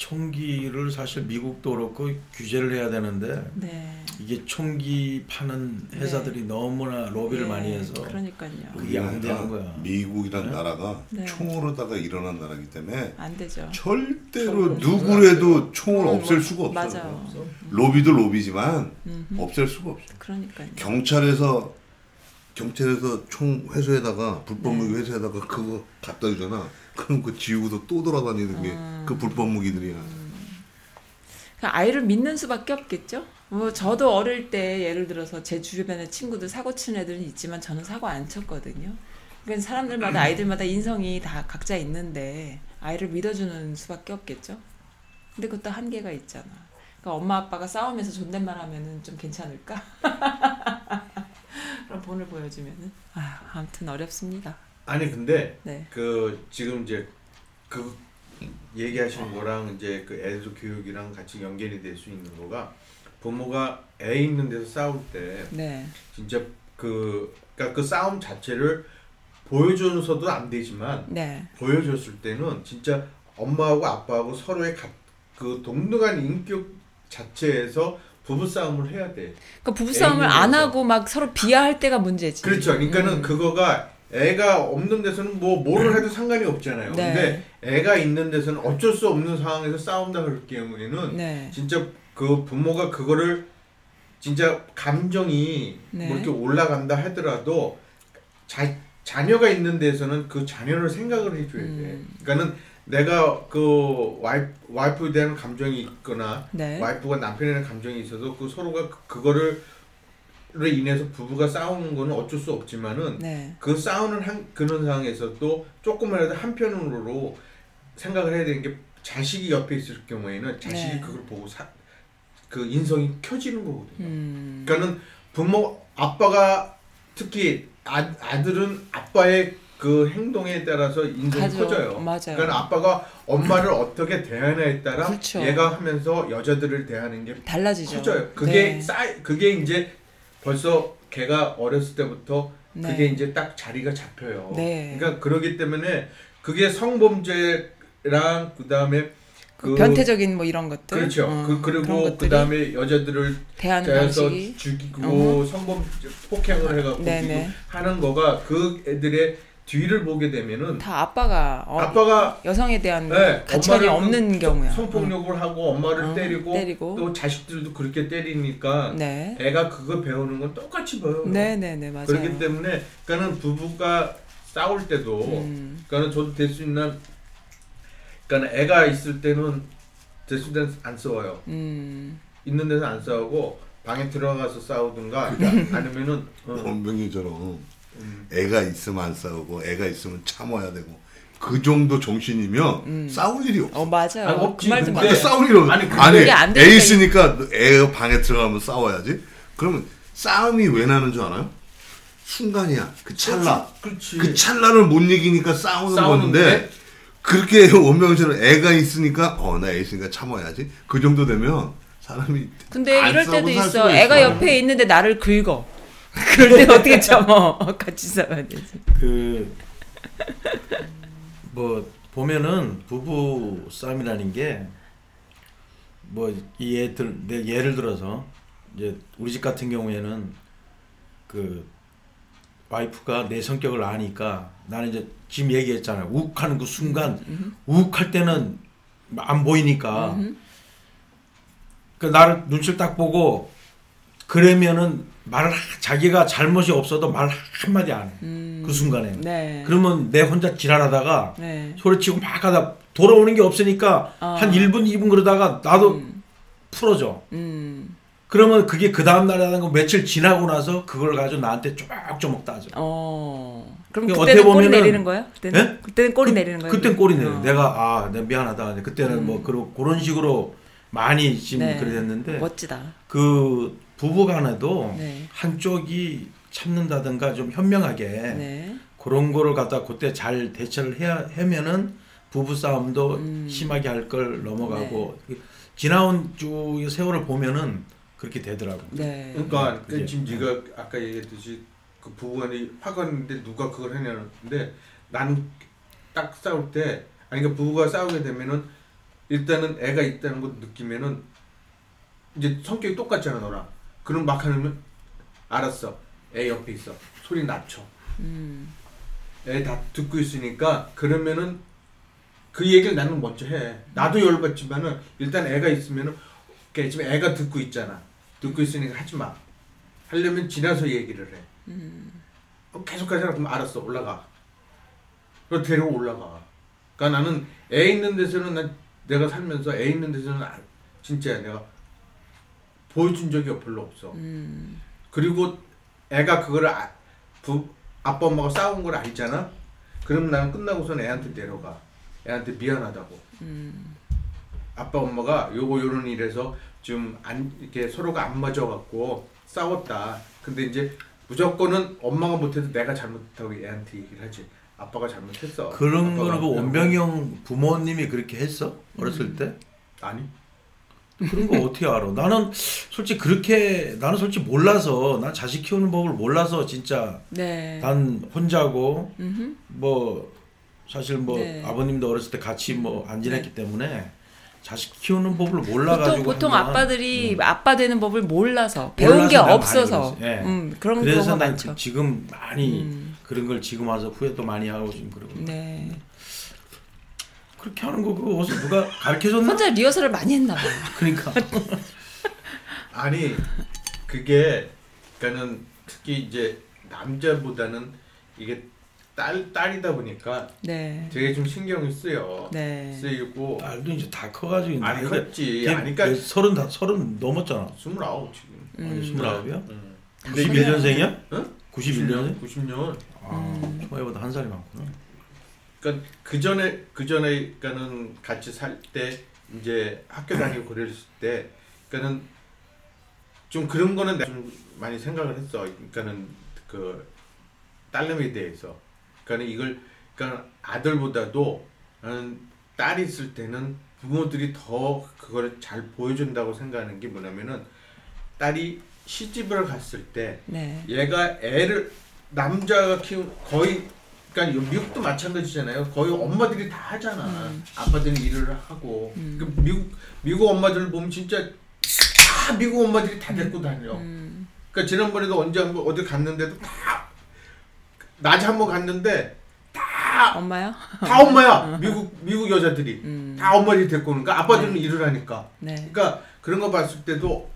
[SPEAKER 3] 총기를 사실 미국도 그렇고 규제를 해야 되는데
[SPEAKER 1] 네.
[SPEAKER 3] 이게 총기 파는 회사들이 너무나 로비를
[SPEAKER 1] 네,
[SPEAKER 3] 많이 해서
[SPEAKER 1] 그러니까요.
[SPEAKER 3] 그게 안 되는 거야.
[SPEAKER 4] 미국이란
[SPEAKER 3] 네?
[SPEAKER 4] 나라가
[SPEAKER 1] 네.
[SPEAKER 4] 총으로다가 일어난 나라기 때문에
[SPEAKER 1] 안 되죠.
[SPEAKER 4] 절대로 누구래도 총을 없앨 수가 없어요.
[SPEAKER 1] 맞아요.
[SPEAKER 4] 로비도 로비지만
[SPEAKER 1] 음흠.
[SPEAKER 4] 없앨 수가 없어요.
[SPEAKER 1] 그러니까요.
[SPEAKER 4] 경찰에서 경찰에서 총 회수에다가 불법
[SPEAKER 1] 네.
[SPEAKER 4] 무기 회수에다가 그거 갖다 주잖아. 그럼 그 지우고도 또 돌아다니는 게
[SPEAKER 1] 음.
[SPEAKER 4] 그 불법 무기들이야.
[SPEAKER 1] 그냥 아이를 믿는 수밖에 없겠죠. 뭐 저도 어릴 때 예를 들어서 제 주변에 친구들 사고 친 애들은 있지만 저는 사고 안 쳤거든요. 그러니까 사람들마다 아이들마다 인성이 다 각자 있는데 아이를 믿어주는 수밖에 없겠죠. 근데 그것도 한계가 있잖아. 그러니까 엄마 아빠가 싸우면서 존댓말 하면은 좀 괜찮을까? 그럼 본을 보여주면은 아 아무튼 어렵습니다.
[SPEAKER 2] 아니 근데
[SPEAKER 1] 네.
[SPEAKER 2] 그 지금 이제 그 얘기하신 거랑 이제 그 애들 교육이랑 같이 연결이 될 수 있는 거가 부모가 애 있는 데서 싸울 때
[SPEAKER 1] 네.
[SPEAKER 2] 진짜 그 그러니까 그 싸움 자체를 보여줘서도 안 되지만
[SPEAKER 1] 네.
[SPEAKER 2] 보여줬을 때는 진짜 엄마하고 아빠하고 서로의 가, 그 동등한 인격 자체에서 부부 싸움을 해야 돼.
[SPEAKER 1] 그러니까 부부 싸움을 안
[SPEAKER 2] 애인으로서.
[SPEAKER 1] 하고 막 서로 비하할 때가 문제지.
[SPEAKER 2] 그렇죠. 그러니까는
[SPEAKER 1] 음.
[SPEAKER 2] 그거가 애가 없는 데서는 뭐 뭐를 해도 상관이 없잖아요.
[SPEAKER 1] 네.
[SPEAKER 2] 근데 애가 있는 데서는 어쩔 수 없는 상황에서 싸운다 그럴 경우에는
[SPEAKER 1] 네.
[SPEAKER 2] 진짜 그 부모가 그거를 진짜 감정이
[SPEAKER 1] 네.
[SPEAKER 2] 뭐 이렇게 올라간다 하더라도 자, 자녀가 있는 데서는 그 자녀를 생각을 해줘야 돼.
[SPEAKER 1] 음.
[SPEAKER 2] 그러니까는 내가 그 와이프, 와이프에 대한 감정이 있거나
[SPEAKER 1] 네.
[SPEAKER 2] 와이프가 남편에 대한 감정이 있어서 그 서로가 그, 그거를 로 인해서 부부가 싸우는 거는 어쩔 수 없지만은
[SPEAKER 1] 네.
[SPEAKER 2] 그 싸우는 한 그런 상황에서도 조금이라도 한편으로 생각을 해야 되는 게 자식이 옆에 있을 경우에는 자식이
[SPEAKER 1] 네.
[SPEAKER 2] 그걸 보고 사, 그 인성이 켜지는 거거든요.
[SPEAKER 1] 음.
[SPEAKER 2] 그러니까는 부모 아빠가 특히 아, 아들은 아빠의 그 행동에 따라서 인성이
[SPEAKER 1] 가죠.
[SPEAKER 2] 커져요.
[SPEAKER 1] 맞아요.
[SPEAKER 2] 그러니까 아빠가 엄마를 어떻게 대하냐에 따라
[SPEAKER 1] 그렇죠.
[SPEAKER 2] 얘가 하면서 여자들을 대하는 게
[SPEAKER 1] 달라지죠.
[SPEAKER 2] 커져요. 그게
[SPEAKER 1] 네.
[SPEAKER 2] 쌓이 그게 이제 벌써 걔가 어렸을 때부터
[SPEAKER 1] 네.
[SPEAKER 2] 그게 이제 딱 자리가 잡혀요.
[SPEAKER 1] 네.
[SPEAKER 2] 그러니까 그러기 때문에 그게 성범죄랑 그다음에
[SPEAKER 1] 그 변태적인 뭐 이런 것들.
[SPEAKER 2] 그렇죠.
[SPEAKER 1] 어,
[SPEAKER 2] 그 그리고 그다음에 여자들을 대해서. 죽이고 성범 폭행을 해갖고
[SPEAKER 1] 네네.
[SPEAKER 2] 죽이고 하는 거가 그 애들의 뒤를 보게 되면은
[SPEAKER 1] 다 아빠가 어,
[SPEAKER 2] 아빠가
[SPEAKER 1] 여성에 대한
[SPEAKER 2] 네,
[SPEAKER 1] 가치관이 없는 경우야.
[SPEAKER 2] 성폭력을 하고 엄마를
[SPEAKER 1] 어,
[SPEAKER 2] 때리고,
[SPEAKER 1] 때리고.
[SPEAKER 2] 또 자식들도 그렇게 때리니까
[SPEAKER 1] 네.
[SPEAKER 2] 애가 그거 배우는 건 똑같이 배워요.
[SPEAKER 1] 네, 네, 네, 맞아요.
[SPEAKER 2] 그렇기 때문에 그러니까는 부부가 싸울 때도
[SPEAKER 1] 음.
[SPEAKER 2] 그러니까는 저도 될 수 있는 그러니까 애가 있을 때는 될수 있는 안 싸워요.
[SPEAKER 1] 음.
[SPEAKER 2] 있는 데서 안 싸우고 방에 들어가서 싸우든가 아니면은 어,
[SPEAKER 4] 원병이처럼
[SPEAKER 2] 음.
[SPEAKER 4] 애가 있으면 안 싸우고 애가 있으면 참아야 되고 그 정도 정신이면 싸울 일이 없어.
[SPEAKER 1] 어, 맞아요.
[SPEAKER 2] 아니, 없지.
[SPEAKER 1] 그 말도
[SPEAKER 2] 근데
[SPEAKER 1] 맞아요.
[SPEAKER 4] 싸울 일이 없어.
[SPEAKER 2] 아니,
[SPEAKER 4] 아니,
[SPEAKER 2] 근데
[SPEAKER 1] 그게
[SPEAKER 4] 안애 있으니까 애가 방에 들어가면 싸워야지. 그러면 싸움이 왜 나는 줄 알아요? 순간이야. 그 찰나.
[SPEAKER 2] 그렇지.
[SPEAKER 4] 그 찰나를 못 이기니까 싸우는? 건데 그렇게 원명처럼 애가 있으니까 어 나 애 있으니까 참아야지. 그 정도 되면 사람이
[SPEAKER 1] 근데
[SPEAKER 4] 안
[SPEAKER 1] 이럴 때도
[SPEAKER 4] 살
[SPEAKER 1] 있어. 애가
[SPEAKER 4] 있어.
[SPEAKER 1] 옆에 있는데 나를 긁어. 그럴 때 어떻게 참어? 같이 싸워야 되지.
[SPEAKER 3] 그 뭐 보면은 부부 싸움이라는 게 뭐 이 예들 내 예를 들어서 이제 우리 집 같은 경우에는 그 와이프가 내 성격을 아니까 나는 이제 지금 얘기했잖아요. 욱하는 그 순간 욱할 때는 안 보이니까 그 나를 눈치를 딱 보고 그러면은 말을 하- 자기가 잘못이 없어도 말 한마디 안 해. 그 순간에.
[SPEAKER 1] 네.
[SPEAKER 3] 그러면 내 혼자 지랄하다가
[SPEAKER 1] 네.
[SPEAKER 3] 소리치고 막 하다 돌아오는 게 없으니까
[SPEAKER 1] 어.
[SPEAKER 3] 한 1분 2분 그러다가 나도 풀어져.
[SPEAKER 1] 음.
[SPEAKER 3] 그러면 그게 그 다음 날에 하는 거 며칠 지나고 나서 그걸 가지고 나한테 쪼목쪼목 따져.
[SPEAKER 1] 어. 그럼 그때는
[SPEAKER 3] 어떻게
[SPEAKER 1] 꼬리
[SPEAKER 3] 보면은-
[SPEAKER 1] 내리는 거야? 그때는
[SPEAKER 3] 예?
[SPEAKER 1] 그때는 꼬리
[SPEAKER 3] 그-
[SPEAKER 1] 내리는 거야?
[SPEAKER 3] 그땐 꼬리 내려.
[SPEAKER 1] 어.
[SPEAKER 3] 내가 아, 내가 미안하다. 그때는 뭐 그런 그런 식으로 많이 지금
[SPEAKER 1] 네.
[SPEAKER 3] 그랬는데
[SPEAKER 1] 멋지다.
[SPEAKER 3] 그 부부간에도
[SPEAKER 1] 네.
[SPEAKER 3] 한쪽이 참는다든가 좀 현명하게
[SPEAKER 1] 네.
[SPEAKER 3] 그런 거를 갖다 그때 잘 대처를 해야 하면은 부부 싸움도
[SPEAKER 1] 음.
[SPEAKER 3] 심하게 할 걸 넘어가고 지나온 쭉 세월을 보면은 그렇게 되더라고.
[SPEAKER 1] 네.
[SPEAKER 2] 그러니까
[SPEAKER 3] 그게-
[SPEAKER 2] 지금 네가 아까 얘기했듯이 그 부부간이 화가 있는데 누가 그걸 하냐는데 나는 딱 싸울 때 아니 그러니까 부부가 싸우게 되면은 일단은 애가 있다는 거 느끼면은 이제 성격이 똑같잖아 너랑 그럼 막 하면 알았어 애 옆에 있어 소리 낮춰
[SPEAKER 1] 음.
[SPEAKER 2] 애 다 듣고 있으니까 그러면은 그 얘기를 나는 먼저 해. 나도 열받지만은 일단 애가 있으면은 그러니까 지금 애가 듣고 있잖아. 듣고 있으니까 하지 마. 하려면 지나서 얘기를 해. 그럼 계속 하잖아. 그럼 알았어 올라가. 그리고 데리고 올라가. 그러니까 나는 애 있는 데서는 난 내가 살면서 애 있는 데서는 아- 진짜 내가 보여준 적이 별로 없어.
[SPEAKER 1] 음.
[SPEAKER 2] 그리고 애가 그걸 아, 부, 아빠 엄마가 싸운 걸 알잖아. 그럼 나는 끝나고선 애한테 내려가. 애한테 미안하다고.
[SPEAKER 1] 음.
[SPEAKER 2] 아빠 엄마가 요거 요런 일에서 좀 안 이렇게 서로가 안 맞아 갖고 싸웠다. 근데 이제 무조건은 엄마가 못해도 내가 잘못했다고 애한테 얘기를 하지. 아빠가 잘못했어.
[SPEAKER 3] 그런 거는 그
[SPEAKER 2] 그러고.
[SPEAKER 3] 원병이 형 부모님이 그렇게 했어? 어렸을 때?
[SPEAKER 2] 아니.
[SPEAKER 3] 그런 거 어떻게 알아? 나는 솔직히 그렇게 나는 솔직히 몰라서 난 자식 키우는 법을 몰라서 진짜
[SPEAKER 1] 네.
[SPEAKER 3] 난 혼자고
[SPEAKER 1] 음흠.
[SPEAKER 3] 뭐 사실 뭐
[SPEAKER 1] 네.
[SPEAKER 3] 아버님도 어렸을 때 같이 뭐 안 지냈기 때문에 자식 키우는 법을
[SPEAKER 1] 보통
[SPEAKER 3] 몰라가지고
[SPEAKER 1] 보통
[SPEAKER 3] 하면,
[SPEAKER 1] 아빠들이
[SPEAKER 3] 음.
[SPEAKER 1] 아빠 되는 법을 몰라서 배운
[SPEAKER 3] 몰라서
[SPEAKER 1] 게 없어서.
[SPEAKER 3] 예.
[SPEAKER 1] 음, 그런
[SPEAKER 3] 그래서 난
[SPEAKER 1] 많죠.
[SPEAKER 3] 지금 많이
[SPEAKER 1] 음.
[SPEAKER 3] 그런 걸 지금 와서 후회도 많이 하고 지금 그러고
[SPEAKER 1] 네.
[SPEAKER 3] 그렇게 하는 거 그거 어디서 누가 가르쳐줬나?
[SPEAKER 1] 혼자 리허설을 많이 했나 봐요.
[SPEAKER 3] 그러니까
[SPEAKER 2] 아니 그게 그러니까는 특히 이제 남자보다는 이게 딸 딸이다 보니까
[SPEAKER 1] 네.
[SPEAKER 2] 되게 좀 신경이 쓰여.
[SPEAKER 1] 네.
[SPEAKER 2] 쓰이고
[SPEAKER 3] 딸도 이제 다 커가지고
[SPEAKER 2] 안
[SPEAKER 3] 나이가
[SPEAKER 2] 컸지.
[SPEAKER 3] 걔
[SPEAKER 2] 아니, 그러니까
[SPEAKER 3] 몇- 서른 다 서른 넘었잖아.
[SPEAKER 2] 스물아홉 지금.
[SPEAKER 1] 음.
[SPEAKER 3] 아니 스물아홉이야?
[SPEAKER 2] 응.
[SPEAKER 3] 91년생이야?
[SPEAKER 2] 응?
[SPEAKER 3] 91년생?
[SPEAKER 2] 90년.
[SPEAKER 3] 아, 초마이보다 한 살이 많구나.
[SPEAKER 2] 그러니까 그 전에 그 전에 그러니까는 같이 살 때 이제 학교 다니고 그랬을 때 그러니까는 좀 그런 거는 내가 좀 많이 생각을 했어. 그러니까는 그 딸내미에 대해서. 그러니까 이걸 그러니까 아들보다도 나는 딸이 있을 때는 부모들이 더 그걸 잘 보여준다고 생각하는 게 뭐냐면은 딸이 시집을 갔을 때
[SPEAKER 1] 네.
[SPEAKER 2] 얘가 애를 남자가 키운 거의 그러니까 요 미국도 마찬가지잖아요. 거의 엄마들이 다 하잖아.
[SPEAKER 1] 음.
[SPEAKER 2] 아빠들이 일을 하고.
[SPEAKER 1] 음.
[SPEAKER 2] 그 미국 미국 엄마들 보면 진짜 다 미국 엄마들이 다 데리고 다녀.
[SPEAKER 1] 음.
[SPEAKER 2] 그러니까 지난번에도 언제 한번 어디 갔는데도 다 낮에 한 번 갔는데
[SPEAKER 1] 엄마요?
[SPEAKER 2] 다 엄마야. 미국 미국 여자들이
[SPEAKER 1] 음.
[SPEAKER 2] 다 엄마들이 데리고 오는 거야. 아빠들은 일을 하니까.
[SPEAKER 1] 네.
[SPEAKER 2] 그러니까 그런 거 봤을 때도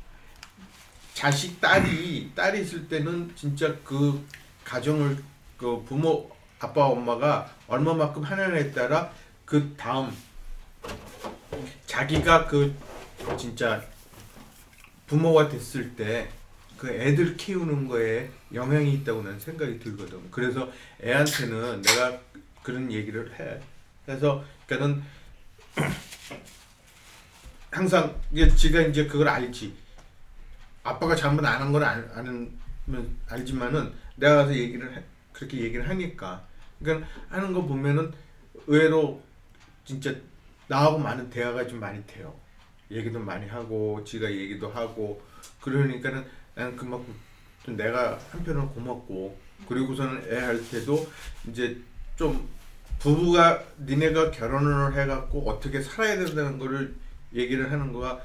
[SPEAKER 2] 자식 딸이 딸이 있을 때는 진짜 그 가정을 그 부모 아빠 엄마가 얼마만큼 하느냐에 따라 그 다음 자기가 그 진짜 부모가 됐을 때 그 애들 키우는 거에 영향이 있다고 난 생각이 들거든. 그래서 애한테는 내가 그런 얘기를 해. 그래서 그러니까는 항상 이게 지가 이제 그걸 알지. 아빠가 잘못 안 한 걸 아는 알지만은 내가 가서 얘기를 해, 그렇게 얘기를 하니까 그러니까 하는 거 보면은 의외로 진짜 나하고 많은 대화가 좀 많이 돼요. 얘기도 많이 하고 지가 얘기도 하고 그러니까는 나는 그만큼 좀 내가 한편으로 고맙고 그리고서는 애 할 때도 이제 좀 부부가 니네가 결혼을 해갖고 어떻게 살아야 된다는 거를 얘기를 하는 거가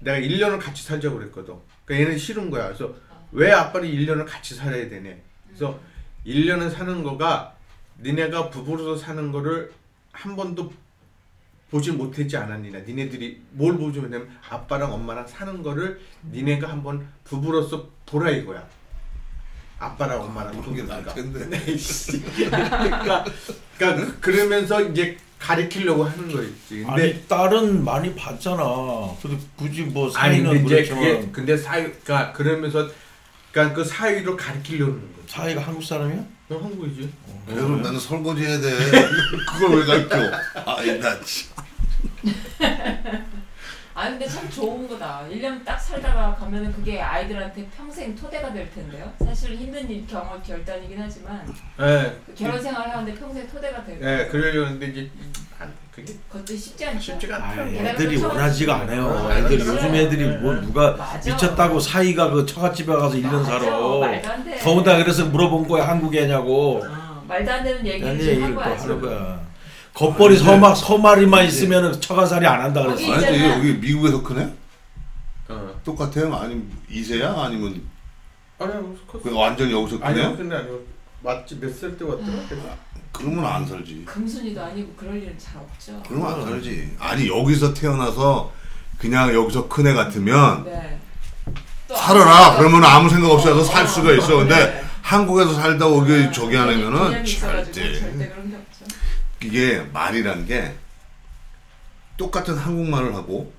[SPEAKER 2] 내가 1년을 같이 살자고 그랬거든. 그러니까 얘는 싫은 거야. 그래서 왜 아빠는 1년을 같이 살아야 되네. 그래서 1년을 사는 거가 니네가 부부로서 사는 거를 한 번도 보지 못했지 않았니나 니네들이 뭘 보지 못하면 아빠랑 엄마랑 사는 거를 니네가 한번 부부로서 보라 이거야. 아빠랑 엄마랑.
[SPEAKER 4] 나을 텐데.
[SPEAKER 2] 네, 씨. 그러니까, 그러니까 그러면서 이제 가리키려고 하는 거 있지. 근데
[SPEAKER 3] 아니 딸은 많이 봤잖아. 근데 굳이 뭐 사이는
[SPEAKER 2] 근데
[SPEAKER 3] 그렇지만
[SPEAKER 2] 그게 근데 사위가 그러면서 그러니까 그 사위로 가리키려는 거지.
[SPEAKER 3] 사이가 한국 사람이야?
[SPEAKER 2] 너 한국이지.
[SPEAKER 4] 그럼 나는 설거지 해야 돼. 그걸 왜 가르쳐? 아이 나 참.
[SPEAKER 1] 아 근데 참 좋은 거다. 1년 딱 살다가 가면은 그게 아이들한테 평생 토대가 될 텐데요. 사실 힘든 일 경험 결단이긴 하지만
[SPEAKER 2] 예.
[SPEAKER 1] 그 결혼 생활 하는데 평생 토대가 되고
[SPEAKER 2] 예, 그러려고 하는데 이제 안 돼. 그게
[SPEAKER 1] 그것도 쉽지 않죠.
[SPEAKER 2] 쉽지가
[SPEAKER 3] 아,
[SPEAKER 2] 않더라고.
[SPEAKER 3] 애들이 원하지가 않아요.
[SPEAKER 2] 아,
[SPEAKER 3] 애들이
[SPEAKER 2] 맞아요.
[SPEAKER 3] 요즘 애들이 뭐 누가
[SPEAKER 1] 맞아.
[SPEAKER 3] 미쳤다고 사이가 그 처갓집에 가서 1년
[SPEAKER 1] 맞아.
[SPEAKER 3] 살아.
[SPEAKER 1] 말도 안 돼.
[SPEAKER 3] 더우다 그래서 물어본 거야 한국 애냐고.
[SPEAKER 1] 어, 말도 안 되는 얘기를
[SPEAKER 3] 딴
[SPEAKER 1] 지금.
[SPEAKER 3] 하는. 거야. 겉벌이 서마 서마리만 있으면 처가살이 안 한다 그랬어.
[SPEAKER 4] 아니
[SPEAKER 1] 있잖아.
[SPEAKER 4] 여기 미국에서 크네?
[SPEAKER 2] 어.
[SPEAKER 4] 똑같아요? 아니면 이세야? 아니면
[SPEAKER 2] 아니.
[SPEAKER 4] 그 완전 여기서
[SPEAKER 2] 아니요,
[SPEAKER 4] 크네?
[SPEAKER 2] 근데 아니고 맞지 몇 살 때 왔더라.
[SPEAKER 4] 그러면 안 살지.
[SPEAKER 1] 금순이도 아니고 그럴 일은 잘 없죠.
[SPEAKER 4] 그러면 안 살지. 아니 여기서 태어나서 그냥 여기서 큰 애 같으면
[SPEAKER 1] 네. 또
[SPEAKER 4] 살아라.
[SPEAKER 1] 아무
[SPEAKER 4] 그러면 아무 생각 없이 와서 살
[SPEAKER 1] 어,
[SPEAKER 4] 수가 있어. 근데
[SPEAKER 1] 네.
[SPEAKER 4] 한국에서 살다 오기
[SPEAKER 1] 네.
[SPEAKER 4] 저기 하면은
[SPEAKER 1] 개념이 있어가지고 절대
[SPEAKER 4] 절대
[SPEAKER 1] 그런 게 없죠.
[SPEAKER 4] 이게 말이란 게 똑같은 한국말을 하고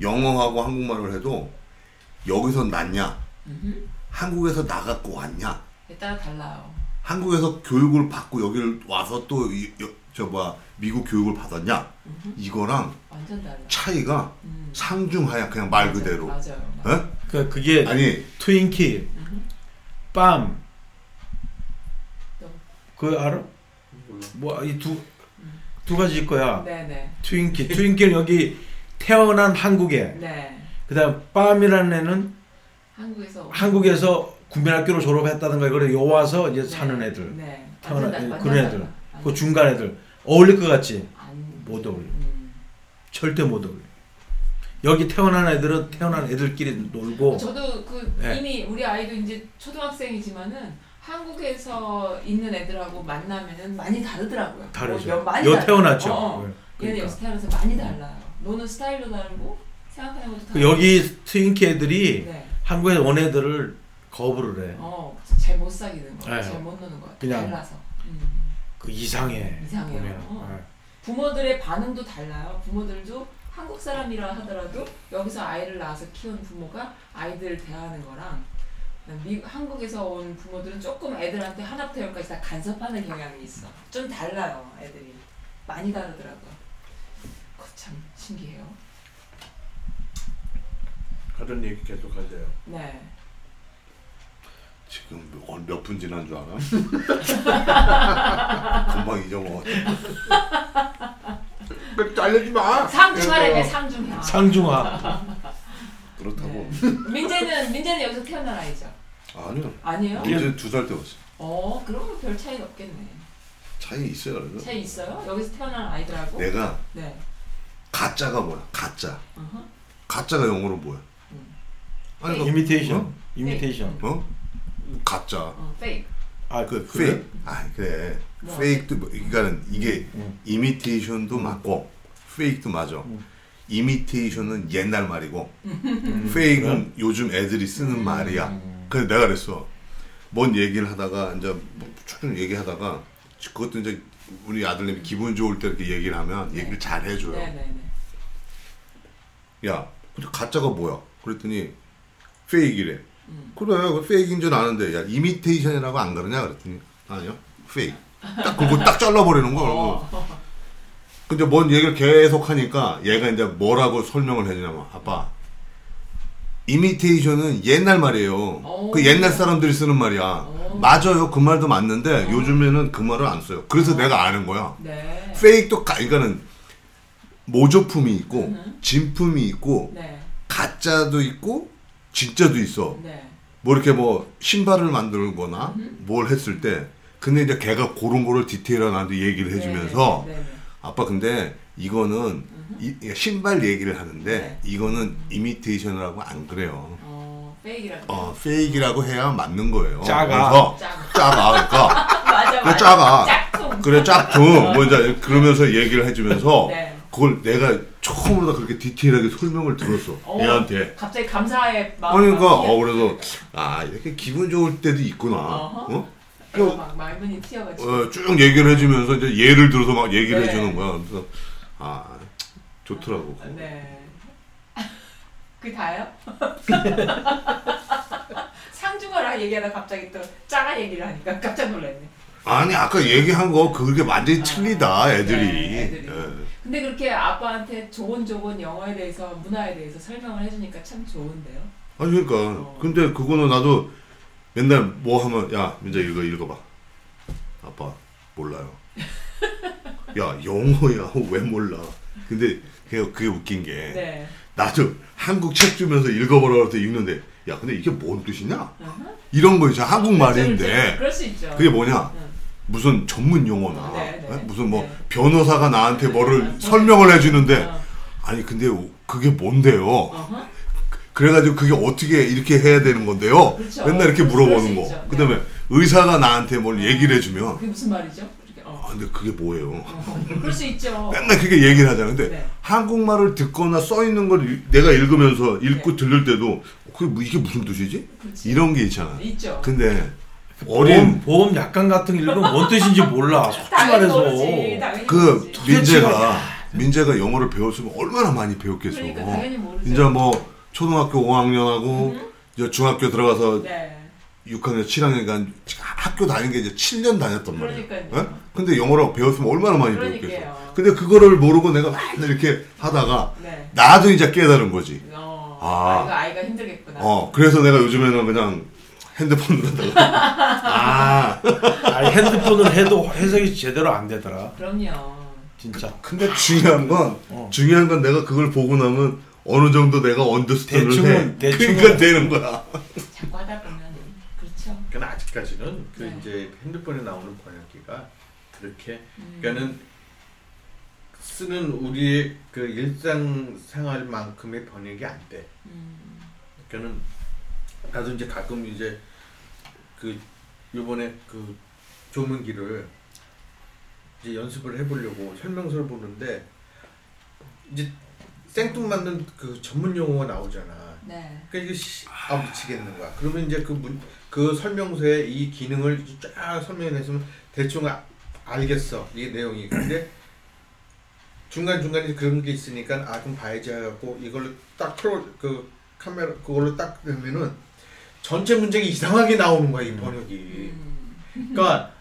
[SPEAKER 4] 영어하고 한국말을 해도 여기서 났냐
[SPEAKER 1] 음흠.
[SPEAKER 4] 한국에서 나갖고 왔냐
[SPEAKER 1] 에 따라 달라요.
[SPEAKER 4] 한국에서 교육을 받고 여기를 와서 또 저 뭐야 미국 교육을 받았냐
[SPEAKER 1] 음흠.
[SPEAKER 4] 이거랑. 차이가
[SPEAKER 1] 음.
[SPEAKER 4] 상중하야 그냥 말
[SPEAKER 1] 맞아요,
[SPEAKER 4] 그대로
[SPEAKER 1] 맞아요.
[SPEAKER 4] 어?
[SPEAKER 3] 그 그게
[SPEAKER 4] 아니
[SPEAKER 3] 트윈키. 빰.
[SPEAKER 1] 또.
[SPEAKER 3] 그 알아? 뭐 이 두 두 가지일 거야.
[SPEAKER 1] 네네.
[SPEAKER 3] 트윈키, 트윈키는 여기 태어난 한국에.
[SPEAKER 1] 네.
[SPEAKER 3] 그다음 빰이라는 애는
[SPEAKER 1] 한국에서
[SPEAKER 3] 한국에서 국민학교를 졸업했다든가 그래 요 와서 이제
[SPEAKER 1] 네.
[SPEAKER 3] 사는 애들.
[SPEAKER 1] 네.
[SPEAKER 3] 태어난
[SPEAKER 1] 완전 달-
[SPEAKER 3] 그런
[SPEAKER 1] 완전
[SPEAKER 3] 애들.
[SPEAKER 1] 달라.
[SPEAKER 3] 그 중간 애들 어울릴 것 같지?
[SPEAKER 1] 안-
[SPEAKER 3] 못 어울려.
[SPEAKER 1] 음.
[SPEAKER 3] 절대 못 어울려. 여기 태어난 애들은 태어난 애들끼리 놀고
[SPEAKER 1] 저도 그
[SPEAKER 3] 네.
[SPEAKER 1] 이미 우리 아이도 이제 초등학생이지만은 한국에서 있는 애들하고 만나면은 많이 다르더라고요.
[SPEAKER 3] 다르죠.
[SPEAKER 1] 뭐 많이
[SPEAKER 3] 여. 태어났죠.
[SPEAKER 1] 어, 어.
[SPEAKER 3] 네. 그러니까.
[SPEAKER 1] 여기서 태어나서 많이 달라요. 노는 스타일도 다르고 생각하는 것도
[SPEAKER 3] 그
[SPEAKER 1] 다르고.
[SPEAKER 3] 여기 트윈키 애들이
[SPEAKER 1] 네.
[SPEAKER 3] 한국에 온 애들을 거부를 해.
[SPEAKER 1] 어, 잘 못 사귀는 거,
[SPEAKER 3] 네.
[SPEAKER 1] 잘못 노는 거.
[SPEAKER 3] 그냥
[SPEAKER 1] 달라서. 음.
[SPEAKER 3] 그 이상해.
[SPEAKER 1] 이상해요.
[SPEAKER 3] 보면.
[SPEAKER 1] 어.
[SPEAKER 3] 네.
[SPEAKER 1] 부모들의 반응도 달라요. 부모들도 한국 사람이라 하더라도 여기서 아이를 낳아서 키운 부모가 아이들 대하는 거랑 미, 한국에서 온 부모들은 조금 애들한테 하나부터 열까지 다 간섭하는 경향이 있어. 좀 달라요, 애들이. 많이 다르더라고요. 그거 참 신기해요.
[SPEAKER 2] 하던 얘기 계속 하세요.
[SPEAKER 1] 네.
[SPEAKER 4] 지금 몇 분 지난 줄 알아? 금방 잊어먹었어
[SPEAKER 2] 그 잘리지 마.
[SPEAKER 1] 상중하래매 상중하.
[SPEAKER 3] 상중하.
[SPEAKER 4] 그렇다고
[SPEAKER 1] 네. 민재는 민재는 여기서 태어난 아이죠.
[SPEAKER 4] 아니요
[SPEAKER 1] 아니에요?
[SPEAKER 4] 이제 두살때 왔어
[SPEAKER 1] 어, 그러면 별 차이가 없겠네.
[SPEAKER 4] 차이 있어요 그래도
[SPEAKER 1] 차이 있어요? 여기서 태어난 아이들하고?
[SPEAKER 4] 내가
[SPEAKER 1] 네.
[SPEAKER 4] 가짜가 뭐야 가짜
[SPEAKER 1] 어허.
[SPEAKER 4] 가짜가 영어로 뭐야
[SPEAKER 1] 음.
[SPEAKER 4] 아니 그
[SPEAKER 3] 이미테이션.
[SPEAKER 4] 어?
[SPEAKER 3] 이미테이션.
[SPEAKER 4] 어? 가짜
[SPEAKER 1] 어, fake.
[SPEAKER 3] 아,
[SPEAKER 4] 그
[SPEAKER 3] 그래?
[SPEAKER 4] 페이크 아 그래
[SPEAKER 1] 뭐?
[SPEAKER 4] 페이크도 뭐- 그러니까는 이게
[SPEAKER 3] 응.
[SPEAKER 4] 이미테이션도 맞고 페이크도 맞아
[SPEAKER 3] 응.
[SPEAKER 4] 이미테이션은 옛날 말이고
[SPEAKER 3] 음,
[SPEAKER 4] 페이크는 요즘 애들이 쓰는 말이야
[SPEAKER 3] 음.
[SPEAKER 4] 그래서 내가 그랬어 뭔 얘기를 하다가 이제 뭐쭉 얘기하다가 그것도 이제 우리 아들님이 기분 좋을 때 이렇게 얘기를 하면
[SPEAKER 1] 네.
[SPEAKER 4] 얘기를 잘 해줘요
[SPEAKER 1] 네네네.
[SPEAKER 4] 야 근데 가짜가 뭐야 그랬더니 페이크래
[SPEAKER 1] 음.
[SPEAKER 4] 그래 그 페이크인 줄 아는데 야 이미테이션이라고 안 그러냐 그랬더니 아니요 페이크 딱 그거 딱 잘라버리는 거야
[SPEAKER 1] 어.
[SPEAKER 4] 근데 뭔 얘기를 계속 하니까 얘가 이제 뭐라고 설명을 해주냐면 아빠 이미테이션은 옛날 말이에요
[SPEAKER 1] 오.
[SPEAKER 4] 그 옛날 사람들이 쓰는 말이야
[SPEAKER 1] 오.
[SPEAKER 4] 맞아요 그 말도 맞는데 요즘에는 그 말을 안 써요 그래서 내가 아는 거야
[SPEAKER 1] 네.
[SPEAKER 4] 페이크도 가, 그러니까는 모조품이 있고
[SPEAKER 1] 음흠.
[SPEAKER 4] 진품이 있고
[SPEAKER 1] 네.
[SPEAKER 4] 가짜도 있고 진짜도 있어
[SPEAKER 1] 네.
[SPEAKER 4] 뭐 이렇게 뭐 신발을 만들거나
[SPEAKER 1] 음흠.
[SPEAKER 4] 뭘 했을 때 근데 이제 걔가 그런 거를 디테일한 나한테 얘기를 해주면서
[SPEAKER 1] 네 네.
[SPEAKER 4] 아빠 근데 이거는 이, 이 신발 얘기를 하는데
[SPEAKER 1] 네.
[SPEAKER 4] 이거는 이미테이션이라고 안 그래요.
[SPEAKER 1] 어, 페이크라고.
[SPEAKER 4] 어 페이크라고 해야 맞는 거예요.
[SPEAKER 3] 작아.
[SPEAKER 4] 그래서
[SPEAKER 1] 작.
[SPEAKER 4] 작아 그러니까
[SPEAKER 1] 맞아
[SPEAKER 4] 그래,
[SPEAKER 1] 맞아.
[SPEAKER 4] 작아.
[SPEAKER 1] 짝퉁.
[SPEAKER 4] 그래 짝퉁 뭐 이제 그러면서 얘기를 해주면서
[SPEAKER 1] 네.
[SPEAKER 4] 그걸 내가 처음으로 다 그렇게 디테일하게 설명을 들었어
[SPEAKER 1] 어,
[SPEAKER 4] 얘한테.
[SPEAKER 1] 갑자기 감사의 마음.
[SPEAKER 4] 그러니까 어 그래서 아 이렇게 기분 좋을 때도 있구나.
[SPEAKER 1] 어허.
[SPEAKER 4] 어?
[SPEAKER 1] 막 말문이 튀어가지고.
[SPEAKER 4] 어, 쭉 얘기를 해주면서 이제 예를 들어서 막 얘기를
[SPEAKER 1] 네.
[SPEAKER 4] 해주는 거야. 그래서 아 좋더라고.
[SPEAKER 1] 네. 그 다요? 상중하라 얘기하다 갑자기 또 짜가 얘기를 하니까 깜짝 놀랐네.
[SPEAKER 4] 아니 아까 얘기한 거 그게 완전히 틀리다 애들이.
[SPEAKER 1] 네, 애들이.
[SPEAKER 4] 예.
[SPEAKER 1] 근데 그렇게 아빠한테 조곤조곤 영어에 대해서 문화에 대해서 설명을 해주니까 참 좋은데요.
[SPEAKER 4] 아니 그러니까
[SPEAKER 1] 어.
[SPEAKER 4] 근데 그거는 나도 맨날 뭐 하면 야 민자 이거 읽어봐. 아빠 몰라요. 야 영어야 왜 몰라? 근데 그게, 그게 웃긴 게
[SPEAKER 1] 네.
[SPEAKER 4] 나도 한국 책 주면서 읽어보라고 할때 읽는데 야 근데 이게 뭔 뜻이냐?
[SPEAKER 1] 어허.
[SPEAKER 4] 이런 거 있잖아 한국말인데
[SPEAKER 1] 그럴 수 있죠.
[SPEAKER 4] 그게 뭐냐?
[SPEAKER 1] 응.
[SPEAKER 4] 무슨 전문 용어나
[SPEAKER 1] 네, 네.
[SPEAKER 4] 에? 무슨 뭐
[SPEAKER 1] 네.
[SPEAKER 4] 변호사가 나한테 뭐를
[SPEAKER 1] 어.
[SPEAKER 4] 설명을 해주는데
[SPEAKER 1] 어.
[SPEAKER 4] 아니 근데 그게 뭔데요?
[SPEAKER 1] 어허.
[SPEAKER 4] 그래가지고 그게 어떻게 이렇게 해야 되는 건데요?
[SPEAKER 1] 그렇죠.
[SPEAKER 4] 맨날 이렇게 물어보는
[SPEAKER 1] 수
[SPEAKER 4] 거. 그다음에 의사가 나한테 뭘 얘기를 해주면
[SPEAKER 1] 그게 무슨 말이죠? 어.
[SPEAKER 4] 아 근데 그게 뭐예요?
[SPEAKER 1] 어. 그럴 수 있죠.
[SPEAKER 4] 맨날 그렇게 얘기를 하잖아. 근데
[SPEAKER 1] 네.
[SPEAKER 4] 한국말을 듣거나 써 있는 걸 읽- 내가 읽으면서 읽고
[SPEAKER 1] 네.
[SPEAKER 4] 들을 때도 그게 뭐 이게 무슨 뜻이지?
[SPEAKER 1] 그렇지.
[SPEAKER 4] 이런 게 있잖아.
[SPEAKER 1] 있죠.
[SPEAKER 4] 근데 어린
[SPEAKER 3] 보험 약관 같은 거 읽으면 뭔 뜻인지 몰라. 솔직히
[SPEAKER 1] 당연히
[SPEAKER 3] 말해서.
[SPEAKER 1] 모르지. 당연히
[SPEAKER 4] 그
[SPEAKER 1] 모르지.
[SPEAKER 4] 민재가 민재가 영어를 배웠으면 얼마나 많이 배웠겠어.
[SPEAKER 1] 그러니까 당연히 모르죠.
[SPEAKER 4] 이제 뭐 초등학교 5학년하고 이제 중학교 들어가서
[SPEAKER 1] 네.
[SPEAKER 4] 6학년, 7학년간 학교 다닌 게 이제 7년 다녔단.
[SPEAKER 1] 그러니까요.
[SPEAKER 4] 어? 근데 영어라고 배웠으면 얼마나 많이 배웠겠어.
[SPEAKER 1] 그러니까요.
[SPEAKER 4] 근데 그거를 모르고 내가 맨날 이렇게 하다가
[SPEAKER 1] 네.
[SPEAKER 4] 나도 이제 깨달은 거지.
[SPEAKER 1] 어.
[SPEAKER 4] 아.
[SPEAKER 1] 아이가 아이가 힘들겠구나.
[SPEAKER 4] 어, 그래서 내가 요즘에는 그냥 핸드폰으로 하다가 아,
[SPEAKER 3] 아니, 핸드폰을 해도 해석이 제대로 안 되더라.
[SPEAKER 1] 그럼요.
[SPEAKER 3] 진짜.
[SPEAKER 4] 근데 중요한 건
[SPEAKER 3] 어.
[SPEAKER 4] 중요한 건 내가 그걸 보고 나면 어느 정도 내가 언더스탠을 해.
[SPEAKER 3] 대충은- 대충은-
[SPEAKER 4] 그러니까 되는 거야.
[SPEAKER 1] 자꾸 하다 보면 그렇죠.
[SPEAKER 2] 그러니까 아직까지는 그
[SPEAKER 1] 네.
[SPEAKER 2] 이제 핸드폰에 나오는 번역기가 그렇게
[SPEAKER 1] 음.
[SPEAKER 2] 그러니까는 쓰는 우리의 그 일상 생활만큼의 번역이 안 돼.
[SPEAKER 1] 음.
[SPEAKER 2] 그러니까는 나도 이제 가끔 이제 그 요번에 그 조문기를 이제 연습을 해보려고 설명서를 보는데 이제 생뚱 맞는 그 전문 용어가 나오잖아.
[SPEAKER 1] 네.
[SPEAKER 2] 그러니까 이게 씨, 아 미치겠는 거야. 그러면 이제 그 문, 그 설명서에 이 기능을 쫙 설명해냈으면 대충 아, 알겠어 이 내용이. 근데 중간 중간에 그런 게 있으니까 아 그럼 봐야지 하고 이걸로 딱 틀어 그 카메라 그걸로 딱 되면은 전체 문장이 이상하게 나오는 거야 이 번역이.
[SPEAKER 1] 음.
[SPEAKER 2] 그러니까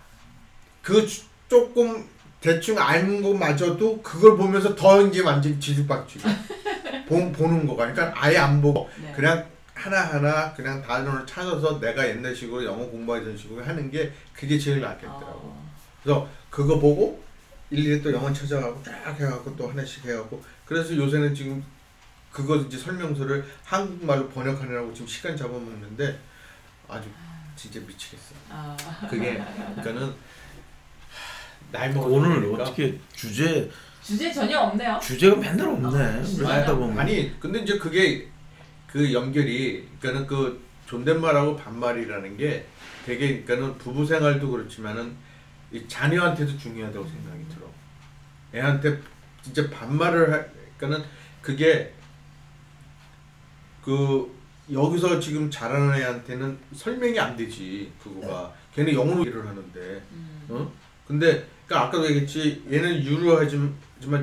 [SPEAKER 2] 그 주- 조금 대충 아는 거마저도 그걸 보면서 더 이제 완전 뒤죽박죽 보, 보는 거가 그러니까 아예 안 보고
[SPEAKER 1] 네.
[SPEAKER 2] 그냥 하나하나 그냥 단어를 찾아서 내가 옛날식으로 영어 공부하던 식으로 하는 게 그게 제일 낫겠더라고
[SPEAKER 1] 어.
[SPEAKER 2] 그래서 그거 보고 일일이 또 영어 찾아가고 쫙 해갖고 또 하나씩 해갖고 그래서 요새는 지금 그거 이제 설명서를 한국말로 번역하느라고 지금 시간 잡아먹는데 아주 진짜 미치겠어
[SPEAKER 1] 아.
[SPEAKER 2] 그게 그러니까는 나이 먹어
[SPEAKER 3] 오늘 어떻게 주제
[SPEAKER 1] 주제 전혀 없네요.
[SPEAKER 3] 주제가 맨날 없네.
[SPEAKER 1] 아?
[SPEAKER 3] 하다 보면.
[SPEAKER 2] 아니 근데 이제 그게 그 연결이 그러니까는 그 존댓말하고 반말이라는 게 되게 그러니까는 부부 생활도 그렇지만은 이 자녀한테도 중요하다고 생각이 들어. 애한테 진짜 반말을 할 그러니까는 그게 그 여기서 지금 자라는 애한테는 설명이 안 되지 그거가 걔는 영어로 일을 하는데
[SPEAKER 1] 음.
[SPEAKER 2] 어? 근데 그러니까 아까도 얘기했지 얘는 유료하지만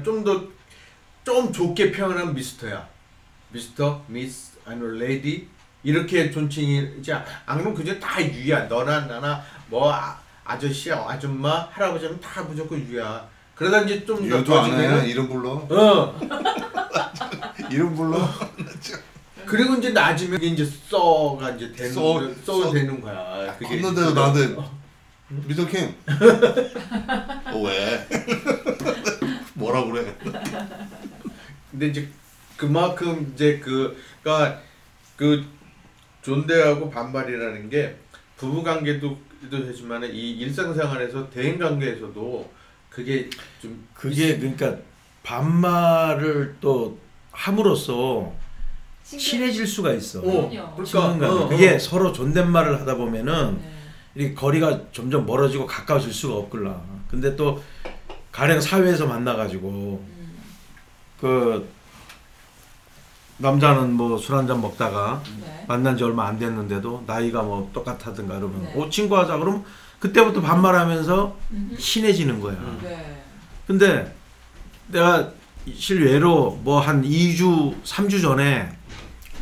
[SPEAKER 2] 좀더좀 좋게 표현하면 미스터야 미스터, 미스, 아니면 lady 이렇게 존칭이지 안 그러면 그저 다 유야 너나 나나 뭐 아, 아저씨, 아줌마, 할아버지는 다 무조건 유야 그러다 이제 좀더
[SPEAKER 4] 이름도 안 해. 이름 불러.
[SPEAKER 2] 어
[SPEAKER 4] 이름 불러.
[SPEAKER 2] 그리고 이제 나중에 이제 써가 이제 되는
[SPEAKER 4] 써,
[SPEAKER 2] 써,
[SPEAKER 4] 써.
[SPEAKER 2] 되는 거야 그게
[SPEAKER 4] 컸는데도
[SPEAKER 2] 이제-
[SPEAKER 4] 나한테 미스터 킴. 어 왜? 뭐라 그래?
[SPEAKER 2] 근데 이제 그만큼 이제 그 그러니까 그 존대하고 반발이라는 게 부부 관계도 하지만 이 일상생활에서 대인 관계에서도 그게 좀
[SPEAKER 3] 그게 그러니까 반말을 또 함으로써 친해질 수가 있어.
[SPEAKER 2] 어.
[SPEAKER 3] 친분 관계.
[SPEAKER 2] 어, 어.
[SPEAKER 3] 그게 서로 존댓말을 하다 보면은
[SPEAKER 1] 네.
[SPEAKER 3] 이 거리가 점점 멀어지고 가까워질 수가 없걸라. 근데 또 가령 사회에서 만나가지고
[SPEAKER 1] 음.
[SPEAKER 3] 그 남자는 뭐 술 한잔 먹다가
[SPEAKER 1] 네.
[SPEAKER 3] 만난 지 얼마 안 됐는데도 나이가 뭐 똑같다든가 그러면
[SPEAKER 1] 네.
[SPEAKER 3] 오 친구 하자 그러면 그때부터 반말하면서
[SPEAKER 1] 음흠.
[SPEAKER 3] 친해지는 거야.
[SPEAKER 1] 네.
[SPEAKER 3] 근데 내가 실외로 뭐 한 2주, 3주 전에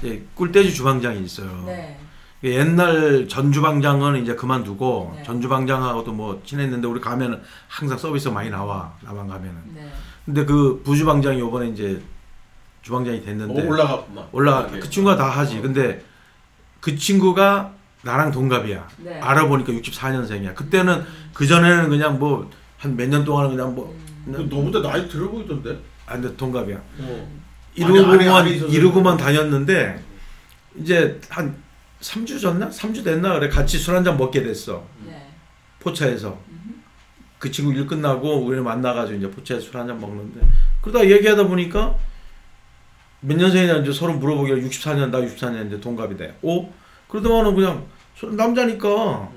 [SPEAKER 3] 이제 꿀돼지 주방장이 있어요.
[SPEAKER 1] 네.
[SPEAKER 3] 옛날 전 주방장은 이제 그만두고
[SPEAKER 1] 네.
[SPEAKER 3] 전 주방장하고도 뭐 친했는데 우리 가면은 항상 서비스 많이 나와 나만 가면은.
[SPEAKER 1] 네.
[SPEAKER 3] 근데 그 부주방장이 요번에 이제 주방장이 됐는데
[SPEAKER 2] 어, 올라갔구만.
[SPEAKER 3] 올라
[SPEAKER 2] 네.
[SPEAKER 3] 그 친구가 다 하지. 근데 그 친구가 나랑 동갑이야.
[SPEAKER 1] 네.
[SPEAKER 3] 알아보니까 64년생이야. 그때는 그 전에는 그냥 뭐 한 몇 년 동안은 그냥 뭐
[SPEAKER 1] 음.
[SPEAKER 2] 그 너보다 나이 들어 보이던데.
[SPEAKER 3] 아, 근데 동갑이야.
[SPEAKER 2] 어.
[SPEAKER 3] 이러고만
[SPEAKER 2] 아니, 아니, 있어서.
[SPEAKER 3] 이러고만 다녔는데 이제 한 3주 전나? 3주 됐나 그래 같이 술 한 잔 먹게 됐어.
[SPEAKER 1] 네.
[SPEAKER 3] 포차에서. 그 친구 일 끝나고 우리를 만나가지고 이제 포차에서 술 한 잔 먹는데 그러다 얘기하다 보니까 몇 년생이냐 이제 서로 물어보기가 64년 나 64년 이제 동갑이다. 오 그러더만은 그냥 소- 남자니까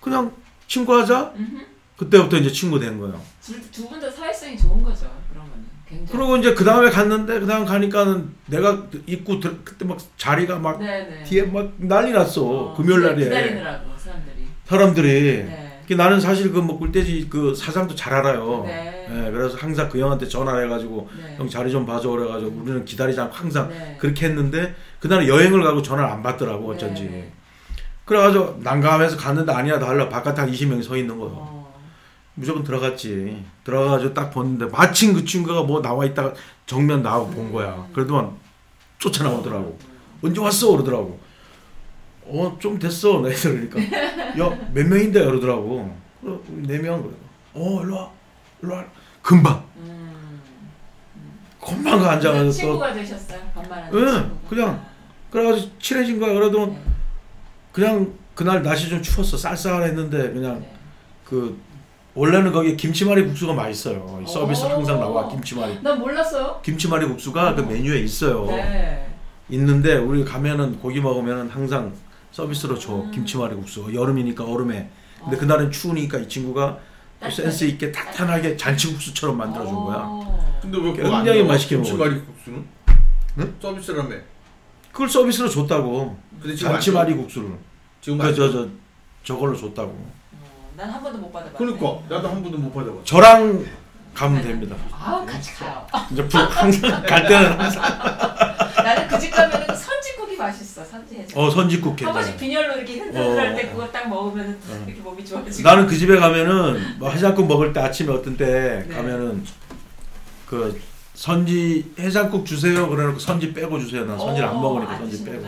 [SPEAKER 3] 그냥 친구하자. 그때부터 이제 친구 된 거예요.
[SPEAKER 1] 두분 다 사회성이 좋은 거죠.
[SPEAKER 3] 그리고 이제 그 다음에 갔는데 그 다음 가니까는 내가 입구 들, 그때 막 자리가 막
[SPEAKER 1] 네네.
[SPEAKER 3] 뒤에 막 난리 났어 금요일 날에
[SPEAKER 1] 기다리느라고 사람들이.
[SPEAKER 3] 사람들이
[SPEAKER 1] 네.
[SPEAKER 3] 그 나는 사실 그뭐 꿀돼지 그 사장도 잘 알아요.
[SPEAKER 1] 네.
[SPEAKER 3] 예, 그래서 항상 그 형한테 전화를 해가지고
[SPEAKER 1] 네.
[SPEAKER 3] 형 자리 좀 봐줘 그래가지고 우리는 기다리지 않고 항상
[SPEAKER 1] 네.
[SPEAKER 3] 그렇게 했는데 그날은 여행을 가고 전화를 안 받더라고 어쩐지.
[SPEAKER 1] 네.
[SPEAKER 3] 그래가지고 난감해서 갔는데 아니야 달라 바깥에 한 20명이 서 있는 거예요.
[SPEAKER 1] 어.
[SPEAKER 3] 무조건 들어갔지. 들어가가지고 딱 봤는데 마침 그 친구가 뭐 나와 있다가 정면 나하고 본 거야. 그래도만 쫓아나오더라고. 언제 왔어? 그러더라고. 어, 좀 됐어. 내가 그러니까. 야, 몇 명인데? 그러더라고. 그래, 네 명. 그래. 어, 일로 와. 일로 와. 금방.
[SPEAKER 1] 음.
[SPEAKER 3] 금방 가 앉아가지고 또.
[SPEAKER 1] 친구가 되셨어요? 반말하는
[SPEAKER 3] 응,
[SPEAKER 1] 친구가.
[SPEAKER 3] 그냥. 그래가지고 친해진 거야. 그래도
[SPEAKER 1] 네.
[SPEAKER 3] 그냥 그날 날씨 좀 추웠어. 쌀쌀했는데 그냥
[SPEAKER 1] 네.
[SPEAKER 3] 그 원래는 거기 김치말이 국수가 맛있어요. 이 서비스
[SPEAKER 1] 오.
[SPEAKER 3] 항상 나와 김치말이.
[SPEAKER 1] 난 몰랐어요.
[SPEAKER 3] 김치말이 국수가 그 메뉴에 있어요.
[SPEAKER 1] 네.
[SPEAKER 3] 있는데 우리 가면은 고기 먹으면은 항상 서비스로 줘
[SPEAKER 1] 음.
[SPEAKER 3] 김치말이 국수. 여름이니까 얼음에. 근데
[SPEAKER 1] 어.
[SPEAKER 3] 그날은 추우니까 이 친구가 또. 센스 있게 탄탄하게 잔치국수처럼 만들어 준 거야.
[SPEAKER 1] 어.
[SPEAKER 2] 근데 왜 그거
[SPEAKER 3] 굉장히
[SPEAKER 2] 안
[SPEAKER 3] 맛있게
[SPEAKER 2] 김치말이 국수는?
[SPEAKER 4] 응?
[SPEAKER 2] 서비스라며.
[SPEAKER 3] 그걸 서비스로 줬다고.
[SPEAKER 2] 근데 지금
[SPEAKER 3] 잔치말이 국수를.
[SPEAKER 2] 지금
[SPEAKER 3] 안그저 저 저걸로 줬다고.
[SPEAKER 1] 어, 난한 번도 못 받아봤네.
[SPEAKER 2] 그러니까 나도 한 번도 못 받아봤어.
[SPEAKER 3] 저랑 가면 됩니다.
[SPEAKER 1] 아 같이 가요.
[SPEAKER 3] 이제 부- 항상 갈 때는 항상
[SPEAKER 1] 나는 그 집 가면은 선지국이 맛있어. 선지해줘.
[SPEAKER 3] 어 선지국
[SPEAKER 1] 한
[SPEAKER 3] 괜찮아.
[SPEAKER 1] 번씩 빈혈로 이렇게 흔들할
[SPEAKER 3] 어.
[SPEAKER 1] 때 그거 딱 먹으면
[SPEAKER 3] 어.
[SPEAKER 1] 이렇게 몸이 좋아지고.
[SPEAKER 3] 나는 그 집에 가면은 뭐 해장국 먹을 때 아침에 어떤 때
[SPEAKER 1] 네.
[SPEAKER 3] 가면은 그 선지 해장국 주세요 그래놓고 선지 빼고 주세요. 난 선지를 안
[SPEAKER 1] 어,
[SPEAKER 3] 먹으니까
[SPEAKER 1] 안
[SPEAKER 3] 선지 빼고.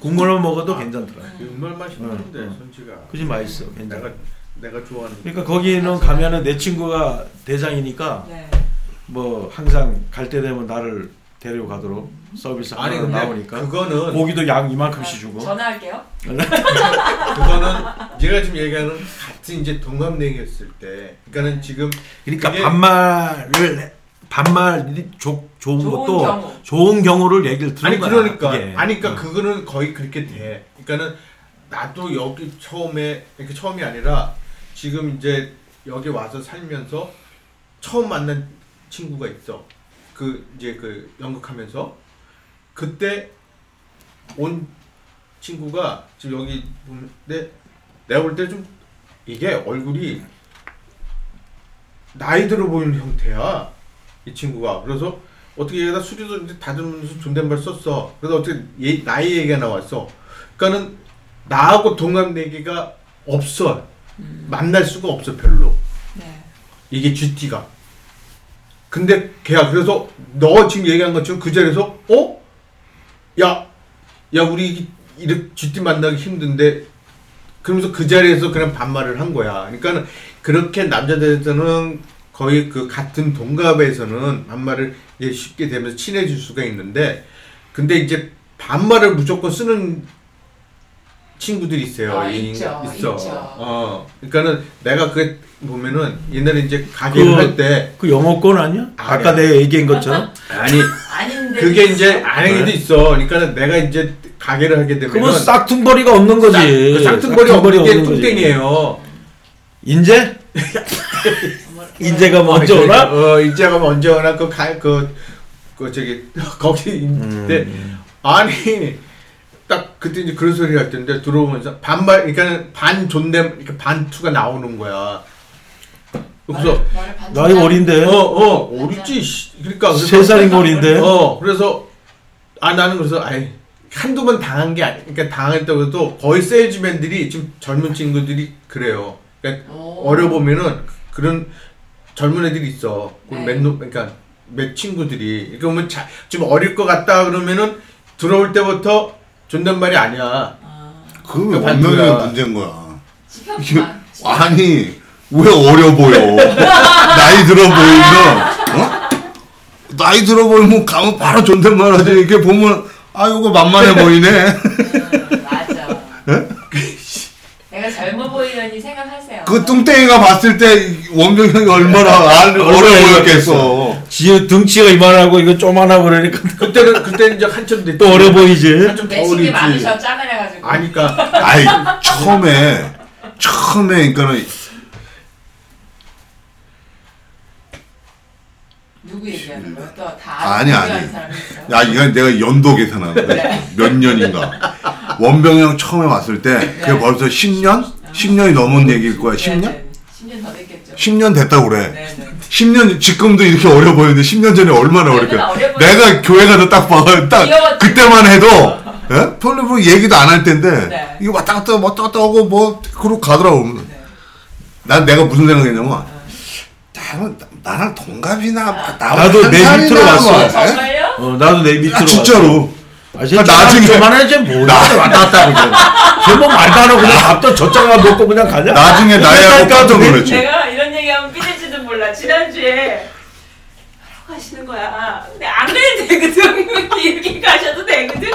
[SPEAKER 3] 국물만 먹어도 괜찮더라.
[SPEAKER 2] 정말 맛있는데
[SPEAKER 3] 응, 응.
[SPEAKER 2] 선지가.
[SPEAKER 3] 그지 맛있어. 괜찮아.
[SPEAKER 2] 내가 내가 좋아하는.
[SPEAKER 3] 그러니까 거기는 가면은 내 친구가 대장이니까
[SPEAKER 1] 네.
[SPEAKER 3] 뭐 항상 갈 때 되면 나를 데려가도록 서비스
[SPEAKER 2] 아니
[SPEAKER 3] 하나
[SPEAKER 2] 근데
[SPEAKER 3] 나오니까
[SPEAKER 2] 그거는
[SPEAKER 3] 고기도 양 이만큼씩
[SPEAKER 1] 아,
[SPEAKER 3] 주고.
[SPEAKER 1] 전화할게요.
[SPEAKER 2] 그거는 제가 지금 얘기하는 같은 이제 동갑내기였을 때, 그러니까는 지금
[SPEAKER 3] 그러니까
[SPEAKER 2] 그게-
[SPEAKER 3] 반말을 해- 반말이 조, 좋은,
[SPEAKER 1] 좋은
[SPEAKER 3] 것도
[SPEAKER 1] 경우.
[SPEAKER 3] 좋은 경우를 얘기를 들은
[SPEAKER 2] 아니
[SPEAKER 3] 거야.
[SPEAKER 2] 그러니까
[SPEAKER 3] 그게.
[SPEAKER 2] 아니 그러니까
[SPEAKER 3] 어.
[SPEAKER 2] 그거는 거의 그렇게 돼. 그러니까는 나도 여기 처음에 이렇게 처음이 아니라 지금 이제 여기 와서 살면서 처음 만난 친구가 있어. 그 이제 그 연극하면서. 그때 온 친구가 지금 여기 보는데 내가 볼 때 좀 이게 얼굴이 나이 들어 보이는 형태야 이 친구가. 그래서 어떻게 얘기하다 수리도 이제 다듬으면서 존댓말 썼어. 그래서 어떻게 얘, 나이 얘기가 나왔어. 그러니까는 나하고 동갑내기가 없어 만날 수가 없어 별로
[SPEAKER 1] 네.
[SPEAKER 2] 이게 GT가 근데 걔야 그래서 너 지금 얘기한 것처럼 그 자리에서 어? 야, 야 우리 이렇게 GT 만나기 힘든데 그러면서 그 자리에서 그냥 반말을 한 거야. 그러니까 그렇게 남자들에서는 거의 그 같은 동갑에서는 반말을 쉽게 되면서 친해질 수가 있는데 근데 이제 반말을 무조건 쓰는 친구들이 있어요.
[SPEAKER 1] 아,
[SPEAKER 2] 이-
[SPEAKER 1] 있죠,
[SPEAKER 2] 있어.
[SPEAKER 1] 있죠.
[SPEAKER 2] 어. 그러니까는 내가 그 보면은 옛날에 이제 가게를
[SPEAKER 3] 그-
[SPEAKER 2] 할때
[SPEAKER 3] 그 영어권 아니야? 아까
[SPEAKER 2] 아니야.
[SPEAKER 3] 내가 얘기한 것처럼?
[SPEAKER 2] 아니
[SPEAKER 1] 아닌데.
[SPEAKER 2] 그게 이제 안행이도
[SPEAKER 3] 네.
[SPEAKER 2] 있어. 그러니까 내가 이제 가게를 하게 되면
[SPEAKER 3] 그러면 싹퉁벌이가 없는 거지.
[SPEAKER 2] 그 쌍퉁벌이 없는 게
[SPEAKER 3] 없는 거지.
[SPEAKER 2] 뚱땡이에요.
[SPEAKER 3] 인제? 인제가
[SPEAKER 2] 어,
[SPEAKER 3] 먼저
[SPEAKER 2] 그러니까,
[SPEAKER 3] 오나?
[SPEAKER 2] 어, 인제가 먼저 오나 그가그 그 저기 거기 있는데
[SPEAKER 3] 음.
[SPEAKER 2] 아니 딱 그때 이제 그런 소리 할 텐데 들어오면서 반말 그러니까 반 존댓 이렇게 반투가 나오는 거야. 그래서
[SPEAKER 3] 나이 어린데
[SPEAKER 2] 어 어 어리지 씨. 그러니까
[SPEAKER 3] 세 살인가 어린데
[SPEAKER 2] 어 그래서 아 나는 그래서 아이 한두 번 당한 게 아니 그러니까 당했다고 해도 거의 세일즈맨들이 지금 젊은 친구들이 그래요. 그러니까
[SPEAKER 1] 오.
[SPEAKER 2] 어려 보면은 그런 젊은 애들이 있어. 그
[SPEAKER 1] 네.
[SPEAKER 2] 몇 노- 그러니까 몇 친구들이 이렇게 보면 자, 좀 어릴 것 같다 그러면은 들어올 때부터 존댓말이 아니야.
[SPEAKER 1] 아,
[SPEAKER 2] 그그
[SPEAKER 4] 원명의
[SPEAKER 2] 반대야.
[SPEAKER 4] 문제인 거야.
[SPEAKER 1] 씹혔구만.
[SPEAKER 4] 아니 왜 어려 보여? 나이 들어 보이면 어? 나이 들어 보이면 가면 바로 존댓말 하지. 이렇게 보면 아 이거 만만해 보이네.
[SPEAKER 1] 음, 맞아. 내가 젊어 보이려니 생각하세요.
[SPEAKER 4] 그 뚱땡이가 봤을 때 원병 형이 얼마나 아, 어려 보였겠어.
[SPEAKER 3] 지 등치가 이만하고 이거 쪼만하고 그러니까
[SPEAKER 2] 그때는 그때는 이제 한참 됐지.
[SPEAKER 3] 또 어려 보이지
[SPEAKER 2] 한참 더
[SPEAKER 1] 매식이
[SPEAKER 2] 어리지.
[SPEAKER 1] 많으셔 짜증내 가지고.
[SPEAKER 2] 아니까
[SPEAKER 4] 아이 처음에 처음에 그러니까는
[SPEAKER 1] 누구 얘기하는 거야? 또다
[SPEAKER 4] 아니, 아니. 야 이건 내가 연도 계산하는 거야.
[SPEAKER 1] 네.
[SPEAKER 4] 몇 년인가. 원병 형 처음에 왔을 때 그게
[SPEAKER 1] 네.
[SPEAKER 4] 벌써 10년? 10년이 넘은 얘기일 거야. 10년?
[SPEAKER 1] 네, 10년 더 됐겠죠.
[SPEAKER 4] 10년 됐다고 그래.
[SPEAKER 1] 네, 네.
[SPEAKER 4] 10년 지금도 이렇게 어려 보이는데 10년 전에 얼마나
[SPEAKER 1] 보여.
[SPEAKER 4] 내가 교회 가서 딱 봐. 딱
[SPEAKER 1] 귀여웠지.
[SPEAKER 4] 그때만 해도 예? 별로 뭐 얘기도 안 할 텐데
[SPEAKER 1] 네.
[SPEAKER 4] 이거 왔다 갔다 왔다 갔다 하고 뭐 그러고 가더라고.
[SPEAKER 1] 네.
[SPEAKER 4] 난 내가 무슨 생각했냐면 나는 나랑 동갑이나 뭐 나보다
[SPEAKER 3] 나도 한내 밑으로 왔어.
[SPEAKER 4] 뭐,
[SPEAKER 1] 어,
[SPEAKER 4] 예?
[SPEAKER 1] 정말요?
[SPEAKER 3] 어, 나도 내 밑으로
[SPEAKER 4] 아, 진짜로.
[SPEAKER 3] 아, 쟤
[SPEAKER 4] 아, 나중에-
[SPEAKER 3] 저만해 쟤뭐 왔다 갔다 하고 쟤뭐 말도 안 하고 그냥 밥도 저쪽만 먹고 그냥 가냐?
[SPEAKER 4] 나중에 나이하고 깜짝 놀랐지.
[SPEAKER 1] 내가 이런 얘기하면 삐질 지난주에 하러 가시는 거야. 근데 안 해도 되거든. 이렇게 가셔도 되거든.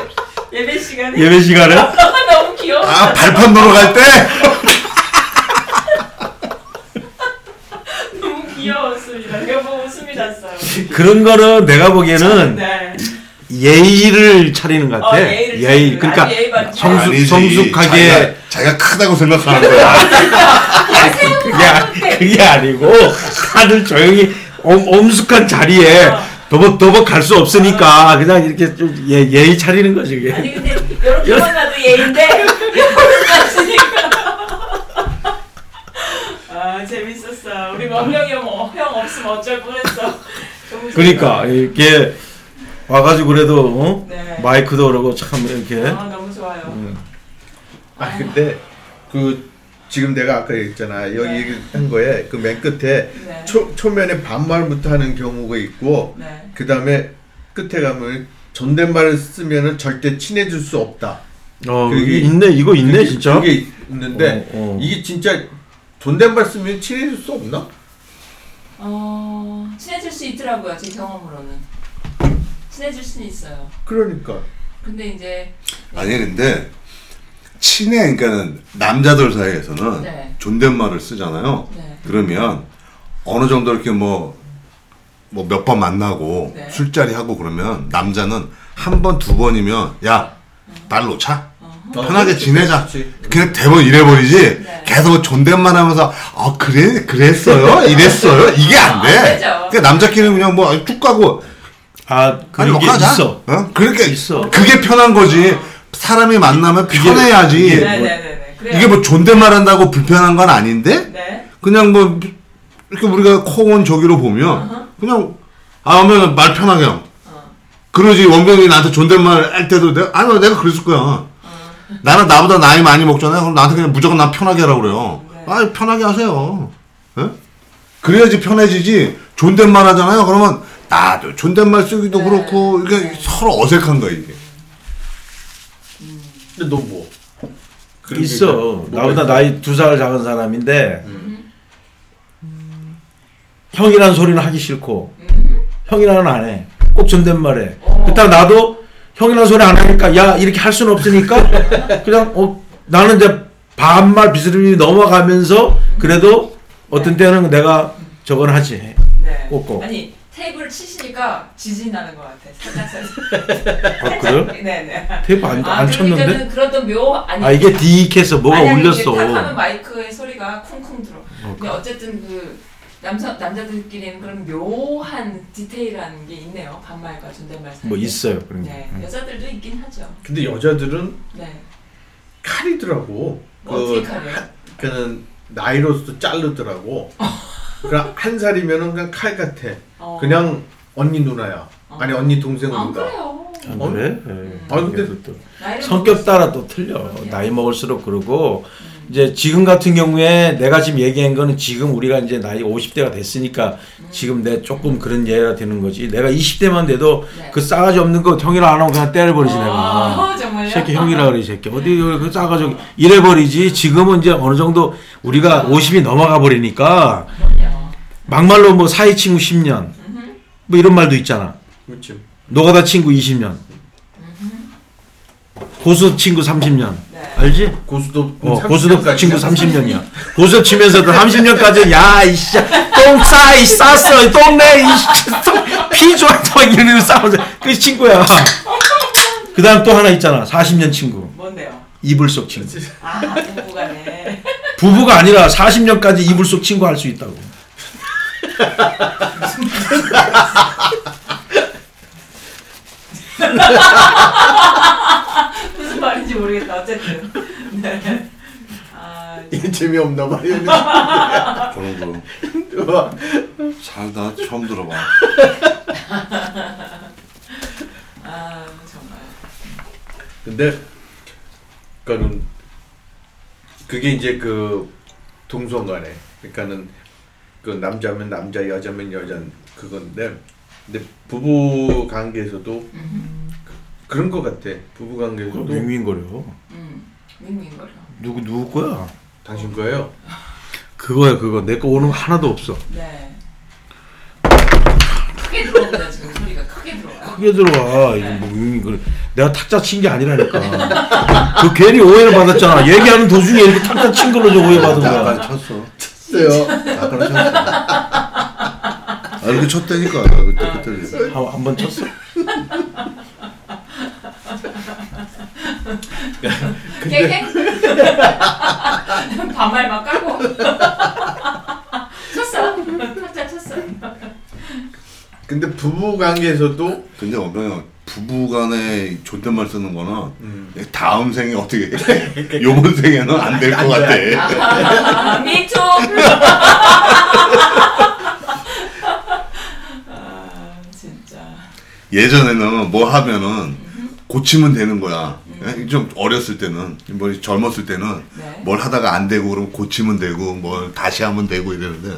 [SPEAKER 1] 예배 시간에.
[SPEAKER 3] 예배 시간에
[SPEAKER 1] 너무 귀여워.
[SPEAKER 4] 아 발판 놀러 갈 때.
[SPEAKER 1] 너무 귀여웠습니다. 내가 보고 웃음이 났어요.
[SPEAKER 3] 그런 거는 내가 보기에는
[SPEAKER 1] 네.
[SPEAKER 3] 예의를 차리는 것 같아.
[SPEAKER 1] 어, 예의를
[SPEAKER 3] 예의.
[SPEAKER 1] 차리는
[SPEAKER 3] 그러니까
[SPEAKER 1] 아, 예의.
[SPEAKER 3] 성숙
[SPEAKER 4] 아니지.
[SPEAKER 3] 성숙하게
[SPEAKER 4] 자기가, 자기가 크다고 생각하는 거야.
[SPEAKER 3] 그게 아- 그게 아니고 다들 조용히 엄, 엄숙한 자리에
[SPEAKER 1] 어.
[SPEAKER 3] 더벅더벅 갈 수 없으니까 그냥 이렇게 좀 예, 예의 차리는 거지 그게.
[SPEAKER 1] 아니 근데 이렇게만 가도 예인데. 아 재밌었어. 우리 원명이 형, 어, 형 없으면 어쩔 뻔했어.
[SPEAKER 3] 그러니까 이렇게 와가지고 그래도 어?
[SPEAKER 1] 네.
[SPEAKER 3] 마이크도 그러고 참 이렇게.
[SPEAKER 1] 아 너무 좋아요.
[SPEAKER 3] 음.
[SPEAKER 2] 아 근데 그 지금 내가 아까 얘기했잖아 여기
[SPEAKER 1] 네.
[SPEAKER 2] 얘기한 거에 그 맨 끝에
[SPEAKER 1] 네.
[SPEAKER 2] 초 초면에 반말부터 하는 경우가 있고
[SPEAKER 1] 네.
[SPEAKER 2] 그 다음에 끝에 가면 존댓말을 쓰면은 절대 친해질 수 없다.
[SPEAKER 3] 어
[SPEAKER 2] 그게-
[SPEAKER 3] 이게 있네 이거 있네
[SPEAKER 2] 그게-
[SPEAKER 3] 진짜.
[SPEAKER 2] 그게 있는데
[SPEAKER 3] 어, 어.
[SPEAKER 2] 이게 진짜 존댓말 쓰면 친해질 수 없나?
[SPEAKER 1] 어 친해질 수 있더라고요 제 경험으로는 친해질 수는 있어요.
[SPEAKER 2] 그러니까
[SPEAKER 1] 근데 이제
[SPEAKER 4] 아니 근데 친해 그러니까는 남자들 사이에서는
[SPEAKER 1] 네.
[SPEAKER 4] 존댓말을 쓰잖아요.
[SPEAKER 1] 네.
[SPEAKER 4] 그러면 어느 정도 이렇게 뭐 뭐 몇 번 만나고
[SPEAKER 1] 네.
[SPEAKER 4] 술자리 하고 그러면 남자는 한 번 두 번이면 야날 놓자
[SPEAKER 1] 어허.
[SPEAKER 4] 편하게 지내자
[SPEAKER 2] 그렇지.
[SPEAKER 4] 그냥 대본 이래버리지
[SPEAKER 1] 네.
[SPEAKER 4] 계속 존댓말 하면서 어 그래 그랬어요 이랬어요 이게
[SPEAKER 1] 안
[SPEAKER 4] 안돼
[SPEAKER 1] 되죠.
[SPEAKER 4] 그냥 남자끼리는 그냥 뭐 쭉 가고
[SPEAKER 3] 아
[SPEAKER 4] 아니
[SPEAKER 3] 그게
[SPEAKER 4] 뭐 하자
[SPEAKER 3] 있어.
[SPEAKER 4] 어? 그렇게
[SPEAKER 3] 있어.
[SPEAKER 4] 그게 편한 거지 사람이 만나면 편해야지
[SPEAKER 3] 그게
[SPEAKER 1] 네네네네.
[SPEAKER 3] 뭐-
[SPEAKER 1] 그래요.
[SPEAKER 4] 이게 뭐 존댓말 한다고 불편한 건 아닌데
[SPEAKER 1] 네.
[SPEAKER 4] 그냥 뭐 이렇게 우리가 코온 저기로 보면. 그냥 아 하면 말 편하게 함.
[SPEAKER 1] 어.
[SPEAKER 4] 그러지 원병이 나한테 존댓말 할 때도 내가 아니 내가 그랬을 거야
[SPEAKER 1] 어.
[SPEAKER 4] 나는 나보다 나이 많이 먹잖아요 그럼 나한테 그냥 무조건 난 편하게 하라고 그래요
[SPEAKER 1] 네.
[SPEAKER 4] 아 편하게 하세요 예? 그래야지 편해지지 존댓말 하잖아요 그러면 나도 존댓말 쓰기도
[SPEAKER 1] 네.
[SPEAKER 4] 그렇고 이게
[SPEAKER 1] 네.
[SPEAKER 4] 서로 어색한 거야 이게
[SPEAKER 2] 근데 너 뭐?
[SPEAKER 3] 있어. 나보다? 나이 두 살 작은 사람인데
[SPEAKER 1] 음.
[SPEAKER 3] 형이라는 소리는 하기 싫고
[SPEAKER 1] 음.
[SPEAKER 3] 형이라는 안 해. 꼭 존댓말해.
[SPEAKER 1] 어.
[SPEAKER 3] 그렇다고 나도 형이라는 소리 안 하니까 야 이렇게 할 수는 없으니까 그냥 어 나는 이제 반말 비스듬히 넘어가면서 그래도 어떤 때는 내가 저건 하지.
[SPEAKER 1] 네.
[SPEAKER 3] 꼭 꼭.
[SPEAKER 1] 아니 테이블을 치시니까 지진이 나는 것 같아. 살짝 살짝.
[SPEAKER 3] 아 그래요?
[SPEAKER 1] 네네.
[SPEAKER 3] 테이프 안,
[SPEAKER 1] 아,
[SPEAKER 3] 안 쳤는데?
[SPEAKER 1] 그러니까는 그런 또 묘 아니.
[SPEAKER 3] 아 이게 디익해서 뭐가
[SPEAKER 1] 아니, 아니,
[SPEAKER 3] 울렸어.
[SPEAKER 1] 탁 하면 마이크의 소리가 쿵쿵 들어. 근데
[SPEAKER 3] 그-
[SPEAKER 1] 어쨌든 그 남자 남자들끼리는 그런 묘한 디테일한 게 있네요. 반말과 존댓말 사이.
[SPEAKER 3] 뭐 있어요 그런 게.
[SPEAKER 1] 네, 여자들도 있긴 하죠.
[SPEAKER 2] 근데 여자들은
[SPEAKER 1] 네.
[SPEAKER 2] 칼이더라고.
[SPEAKER 1] 뭐 어떻게
[SPEAKER 2] 그
[SPEAKER 1] 하래요?
[SPEAKER 2] 그는 나이로서 자르더라고. 그냥 한 살이면은 그냥 칼 같아.
[SPEAKER 1] 어.
[SPEAKER 2] 그냥 언니 누나야. 아니 언니 동생
[SPEAKER 1] 아
[SPEAKER 2] 누나.
[SPEAKER 1] 그래요.
[SPEAKER 3] 아,
[SPEAKER 2] 어?
[SPEAKER 3] 그래?
[SPEAKER 1] 음.
[SPEAKER 3] 예.
[SPEAKER 2] 아, 근데
[SPEAKER 3] 그래서 또
[SPEAKER 1] 나이를
[SPEAKER 3] 성격 따라 또 틀려.
[SPEAKER 1] 그럼요.
[SPEAKER 3] 나이 먹을수록 그러고
[SPEAKER 1] 음.
[SPEAKER 3] 이제 지금 같은 경우에 내가 지금 얘기한 거는 지금 우리가 이제 나이 50대가 됐으니까
[SPEAKER 1] 음.
[SPEAKER 3] 지금 내 조금 그런 예가 되는 거지. 내가 20대만 돼도
[SPEAKER 1] 네.
[SPEAKER 3] 그 싸가지 없는 거 형이라 안 하고 그냥 때려버리지 내가.
[SPEAKER 1] 아, 정말요?
[SPEAKER 3] 이 새끼 형이라 그래 이 새끼 어디 그 싸가지 이래버리지 지금은 이제 어느 정도 우리가 50이 넘어가 버리니까
[SPEAKER 1] 그럼요.
[SPEAKER 3] 막말로 뭐 사이 친구 10년
[SPEAKER 1] 음흠.
[SPEAKER 3] 뭐 이런 말도 있잖아
[SPEAKER 2] 그렇지.
[SPEAKER 3] 노가다 친구 20년 고수 친구 30년
[SPEAKER 1] 네.
[SPEAKER 3] 알지?
[SPEAKER 2] 고수도
[SPEAKER 3] 어,
[SPEAKER 2] 30
[SPEAKER 3] 고수도 친구 30년이야. 고수 치면서도 30년까지 야, 이씨, 똥싸, 이 쌌어, 똥내, 이씨, 피좋아, 또 이러면서 싸우자. 그 친구야. 그 다음 또 하나 있잖아. 40년 친구.
[SPEAKER 1] 뭔데요?
[SPEAKER 3] 이불 속 친구.
[SPEAKER 1] 아, 부부간에.
[SPEAKER 3] 부부가 아니라 40년까지 이불 속 친구 할 수 있다고.
[SPEAKER 1] 무슨 말인지 모르겠다. 어쨌든. 네. 아,
[SPEAKER 2] 이게 재미없나 말이야.
[SPEAKER 4] 저런
[SPEAKER 2] 어,
[SPEAKER 4] 거 살다 처음 들어봐.
[SPEAKER 1] 아 정말.
[SPEAKER 2] 근데 그거는 그게 이제 그 동성간에 그러니까는 그 남자면 남자 여자면 여자 그건데 근데 부부 관계에서도 그런 것 같아 부부 관계에서도
[SPEAKER 3] 윙윙거려.
[SPEAKER 1] 음. 윙윙거려.
[SPEAKER 3] 누구, 누구 거야?
[SPEAKER 2] 당신 거예요
[SPEAKER 3] 그거야, 그거. 내 거 오는 거 하나도 없어.
[SPEAKER 1] 네. 크게 들어옵니다 지금 소리가 크게 들어와요.
[SPEAKER 3] 크게 들어와. 이거 뭐 윙윙거려. 내가 탁자 친 게 아니라니까. 그 괜히 오해를 받았잖아. 얘기하는 도중에 이렇게 탁자 친 걸로 저 오해받은 거야.
[SPEAKER 4] 아까 쳤어.
[SPEAKER 2] 쳤어요
[SPEAKER 4] 아까 쳤어. 아 이렇게 쳤다니까 그때 그때.
[SPEAKER 3] 한, 한번 쳤어?
[SPEAKER 1] 깨깨? 반말 막 까고. 쳤어. 탁자 쳤어.
[SPEAKER 2] 근데 부부 관계에서도
[SPEAKER 4] 근데 어병이 부부 간에 존댓말 쓰는 거는
[SPEAKER 2] 음,
[SPEAKER 4] 다음 생에 어떻게 요번 생에는 안 될 것 같아.
[SPEAKER 1] 아, 미투. 아 진짜.
[SPEAKER 4] 예전에는 뭐 하면은 고치면 되는 거야. 예? 좀 어렸을 때는 뭐 젊었을 때는
[SPEAKER 1] 네.
[SPEAKER 4] 뭘 하다가 안 되고 그러면 고치면 되고 뭘 다시 하면 되고 이러는데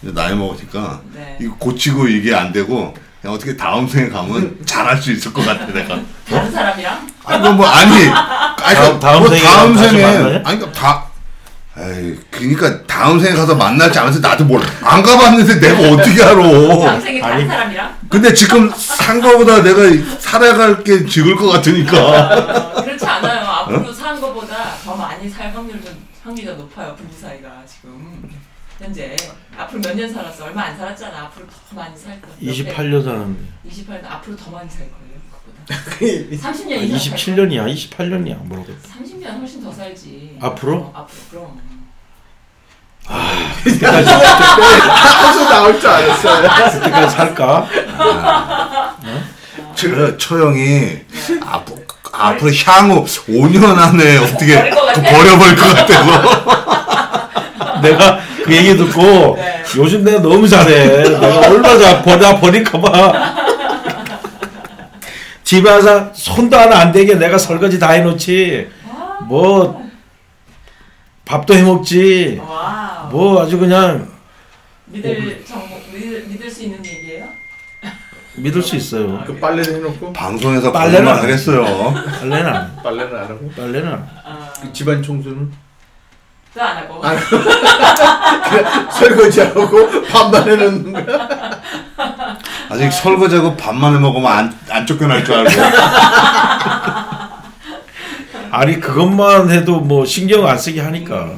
[SPEAKER 4] 나이 먹으니까
[SPEAKER 1] 네.
[SPEAKER 4] 이거 고치고 이게 안 되고 그냥 어떻게 다음 생에 가면 잘할 수 있을 것 같아 내가.
[SPEAKER 1] 다른 사람이랑?
[SPEAKER 4] 아니 뭐 아니 아니
[SPEAKER 3] 다음- 다음
[SPEAKER 4] 뭐
[SPEAKER 3] 생에
[SPEAKER 4] 다음
[SPEAKER 3] 다시
[SPEAKER 4] 생에
[SPEAKER 3] 만나요?
[SPEAKER 4] 아니 그러니까 다 에이 그러니까 다음 생에 가서 만날지 않으면서 나도 뭘 안 가봤는데 내가 어떻게 알아
[SPEAKER 1] 다음 생에 다른
[SPEAKER 3] 아니.
[SPEAKER 1] 사람이랑?
[SPEAKER 4] 근데 지금 산 거보다 내가 살아갈 게 적을 것 같으니까
[SPEAKER 1] 어, 그렇지 않아요. 앞으로 산 거보다 더 많이 살 확률도 확률이 더 높아요. 부부 사이가 지금 현재 앞으로 몇 년 살았어? 얼마 안 살았잖아. 앞으로 더 많이 살 거야.
[SPEAKER 3] 28년 살았는데.
[SPEAKER 1] 28년 앞으로 더 많이 살 거예요. 그보다 30년 이상.
[SPEAKER 3] 27년이야, 28년이야. 모르겠다.
[SPEAKER 1] 30년 훨씬 더 살지.
[SPEAKER 3] 앞으로?
[SPEAKER 1] 어, 앞으로 그럼.
[SPEAKER 3] 그때까지,
[SPEAKER 2] 하수 나올 줄 알았어요
[SPEAKER 3] 그때까지 살까?
[SPEAKER 4] 저, 처형이 앞, 앞으로 향후 5년 안에 어떻게
[SPEAKER 1] 버릴 것 같아?
[SPEAKER 4] 버려버릴 것 같아서
[SPEAKER 3] 내가 그 얘기 듣고
[SPEAKER 1] 네.
[SPEAKER 3] 요즘 내가 너무 잘해. 내가 얼마나 버다 버릴까봐. 집에 와서 손도 하나 안 대게 내가 설거지 다 해놓지. 뭐 밥도 해먹지. 뭐 아주 그냥
[SPEAKER 1] 믿을 정보 믿을, 믿을 수 있는 얘기예요?
[SPEAKER 3] 믿을 수 있어요.
[SPEAKER 2] 그 빨래를 해놓고
[SPEAKER 4] 방송에서
[SPEAKER 3] 빨래는 안
[SPEAKER 4] 하겠어요
[SPEAKER 3] 빨래는 안-
[SPEAKER 2] 빨래는 안 하고
[SPEAKER 3] 빨래는 안-
[SPEAKER 1] 아,
[SPEAKER 2] 그 집안 청소는
[SPEAKER 1] 또 안 하고.
[SPEAKER 2] 안 설거지하고 밥만 해놓는 거야
[SPEAKER 4] 아직 설거지하고 밥만 해 먹으면 안, 안 쫓겨날 줄 알고
[SPEAKER 3] 아니 그것만 해도 뭐 신경 안 쓰게 하니까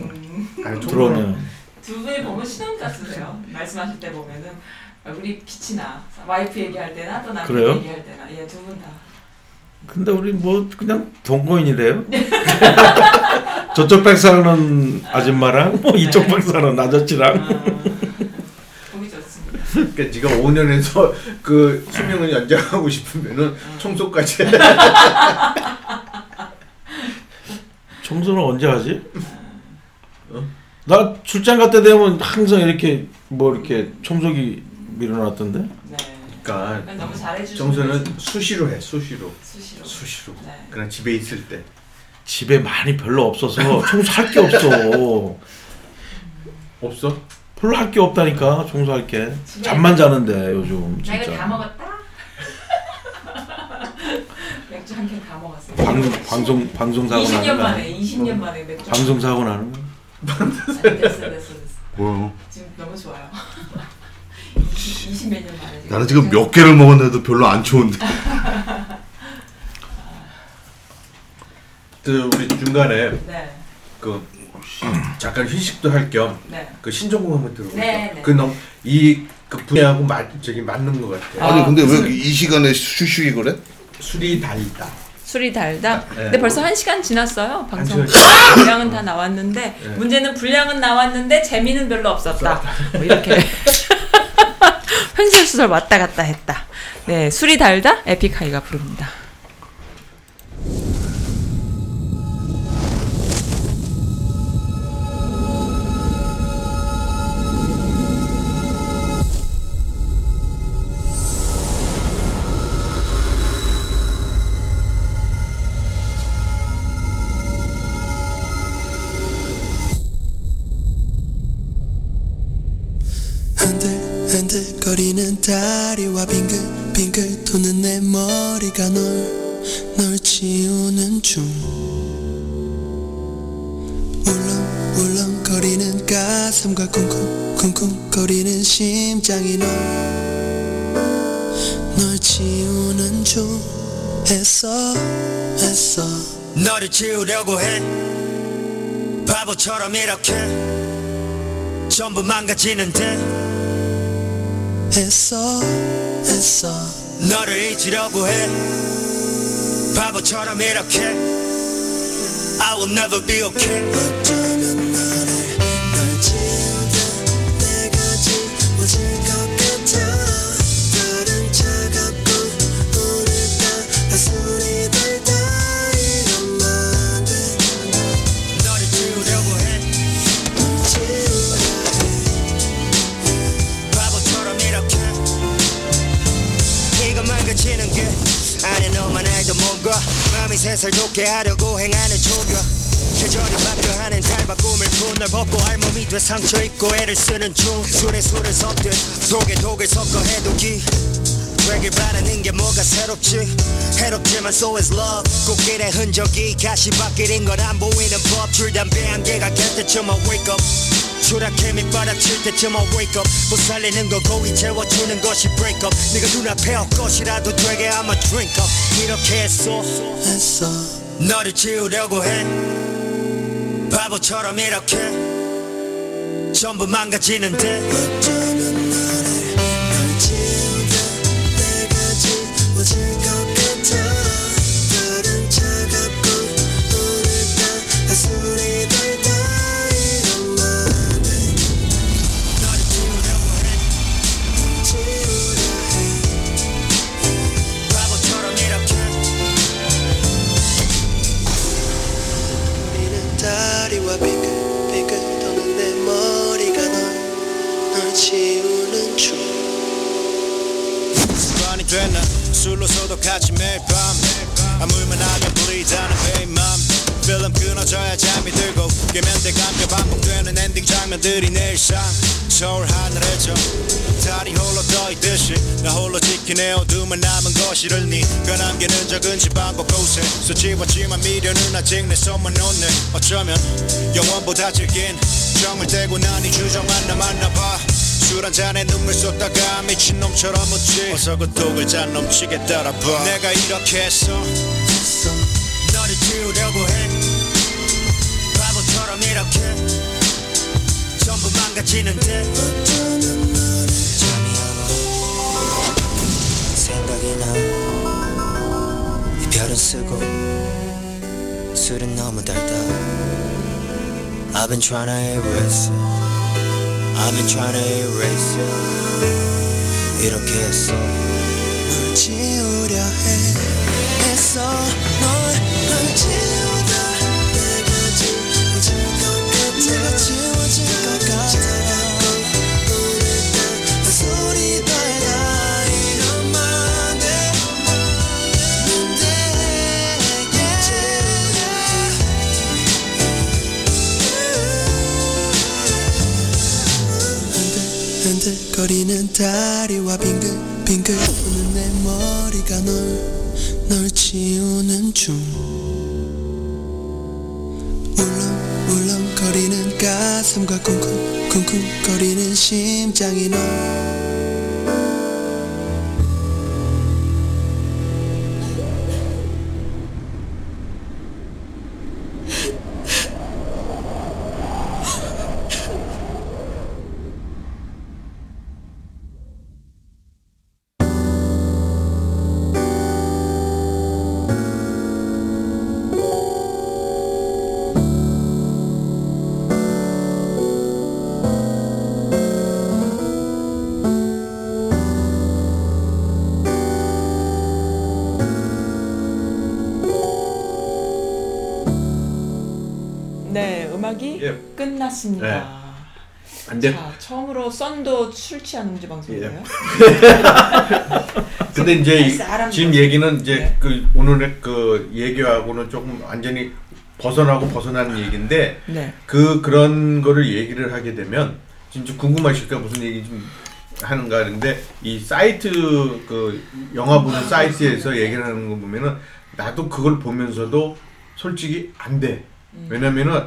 [SPEAKER 2] 아니,
[SPEAKER 3] 들어오면
[SPEAKER 1] 두 분이 보면 신혼가수세요. 말씀하실 때 보면은 우리 빛이 나. 와이프 얘기할 때나 또 남편
[SPEAKER 3] 그래요?
[SPEAKER 1] 얘기할 때나 예 두 분 다.
[SPEAKER 3] 근데 우리 뭐 그냥 동거인이래요. 저쪽 백 사는 아줌마랑 뭐 이쪽 백 사는 아저씨랑
[SPEAKER 1] 아,
[SPEAKER 2] 그러니까 네가 5년에서 그 수명을 연장하고 싶으면은 청소까지 해.
[SPEAKER 3] 청소는 언제 하지? 나 출장 갈 때 되면 항상 이렇게 뭐 이렇게 청소기 밀어놨던데.
[SPEAKER 5] 네.
[SPEAKER 2] 그러니까
[SPEAKER 5] 너무
[SPEAKER 2] 청소는. 수시로 해 수시로
[SPEAKER 5] 수시로.
[SPEAKER 2] 수시로
[SPEAKER 5] 네.
[SPEAKER 2] 그냥 집에 있을 때
[SPEAKER 3] 집에 많이 별로 없어서 청소할 게 없어.
[SPEAKER 2] 없어?
[SPEAKER 3] 별로 할 게 없다니까 청소할 게.
[SPEAKER 5] 집에-
[SPEAKER 3] 잠만 자는데 요즘
[SPEAKER 5] 나 이거 다
[SPEAKER 3] 진짜.
[SPEAKER 5] 먹었다. 맥주 한 캔 다 먹었어.
[SPEAKER 3] 방송 방송 방송 사고
[SPEAKER 5] 20년
[SPEAKER 3] 나는 거.
[SPEAKER 5] 만에 20년 만에 맥주.
[SPEAKER 3] 방송 사고 나는 거.
[SPEAKER 5] 됐어 됐어 됐어.
[SPEAKER 4] 뭐야?
[SPEAKER 5] 지금 너무 좋아요. 20몇년 만에 지금.
[SPEAKER 4] 나는 지금 몇 개를 먹었는데도 별로 안 좋은데.
[SPEAKER 2] 그 우리 중간에
[SPEAKER 5] 네.
[SPEAKER 2] 그 잠깐 휴식도 할 겸 그
[SPEAKER 5] 네.
[SPEAKER 2] 신종공 한번 들어보자.
[SPEAKER 5] 네, 네.
[SPEAKER 2] 그 너무 이그 분야하고 맞 저기 맞는 것 같아.
[SPEAKER 1] 아,
[SPEAKER 4] 아니 근데
[SPEAKER 1] 무슨-
[SPEAKER 4] 왜이 시간에 휴식이 그래?
[SPEAKER 2] 술이 달다.
[SPEAKER 1] 술이 달다.
[SPEAKER 2] 네.
[SPEAKER 1] 근데 벌써 한 시간 지났어요. 방송
[SPEAKER 2] 시간
[SPEAKER 1] 분량은 다 나왔는데
[SPEAKER 2] 네.
[SPEAKER 1] 문제는 분량은 나왔는데 재미는 별로 없었다. 뭐 이렇게 횡설수설 왔다 갔다 했다. 네, 술이 달다 에픽하이가 부릅니다.
[SPEAKER 6] 머리가 널, 널 지우는 중. 울렁 울렁거리는 가슴과 쿵쿵 쿵쿵거리는 심장이 널, 널 지우는 중. 애써 애써.
[SPEAKER 7] 너를 지우려고 해. 바보처럼 이렇게 전부 망가지는데.
[SPEAKER 6] 애써 애써
[SPEAKER 7] 너를 잊으려고 해 바보처럼 이렇게 I will never be okay 새살 돋게 하려고 행하는 조교. 계절이 바뀌어 하는 달바 꿈을 푼널 벗고 알몸이 돼 상처 입고 애를 쓰는 중. 술에 술을 섞듯 독에 독을 섞어 해독이 되길 바라는 게 뭐가 새롭지? 해롭지만 so is love. 꽃길의 흔적이 가시밭길인 건 안 보이는 법 줄 담배 한 개가 갈 때쯤 I wake up 추락해 밑바닥칠 때쯤 I wake up. 못 살리는 거 고이 채워주는 것이 break up. 네가 눈앞에 헛것이라도 되게 I'ma drink up. 이렇게 했어.
[SPEAKER 6] 애써
[SPEAKER 7] 너를 지우려고 해. 바보처럼 이렇게. 전부 망가지는데.
[SPEAKER 6] 어쩌면 너를 널 지우
[SPEAKER 7] 술로서도 같이 매일 밤. 아물만 하면 불이다는 베인 맘 필름 끊어져야 잠이 들고 깨면 돼 감겨 반복되는 엔딩 장면들이 내 일상. 서울 하늘에 저 달이 홀로 떠있듯이 나 홀로 지키네. 어둠만 남은 거실을 네가 남기는 적은 집안 곳곳에. 수지웠지만 미련은 아직 내 손만 놓네. 어쩌면 영원보다 질긴 정을 떼고 난이 주정만 남았나봐 술 한 잔에 눈물 쏟다가 미친놈처럼 웃지. 어서 그 독을 잔 넘치게 따라봐. 내가 이렇게 했어. 너를 지우려고 해. 바보처럼 이렇게. 전부 망가지는데. 나. 이별은 쓰고 술은 너무 달다. I've been trying to erase I've been trying to erase you 이렇게 했어
[SPEAKER 6] 널 지우려 해 애써 널널 지우다 흔들거리는 다리와 빙글빙글. 도는 내 머리가 널 널 지우는 중. 울렁울렁거리는 가슴과 쿵쿵 쿵쿵거리는 심장이 널
[SPEAKER 2] 예.
[SPEAKER 1] 끝났습니다.
[SPEAKER 2] 네. 안 돼.
[SPEAKER 1] 자, 처음으로 썬도 술 취한 음주 방송이에요.
[SPEAKER 2] 근데 이제. 지금 얘기는 이제
[SPEAKER 1] 네.
[SPEAKER 2] 그 오늘의 그 얘기하고는 조금 완전히 벗어나고 벗어나는 얘기인데
[SPEAKER 1] 네.
[SPEAKER 2] 그 그런 거를 얘기를 하게 되면 진짜 궁금하실까 무슨 얘기 좀 하는가 하는데 이 사이트 그 영화 보는 사이트에서 얘기를 하는 거 보면은 나도 그걸 보면서도 솔직히 안 돼. 왜냐면은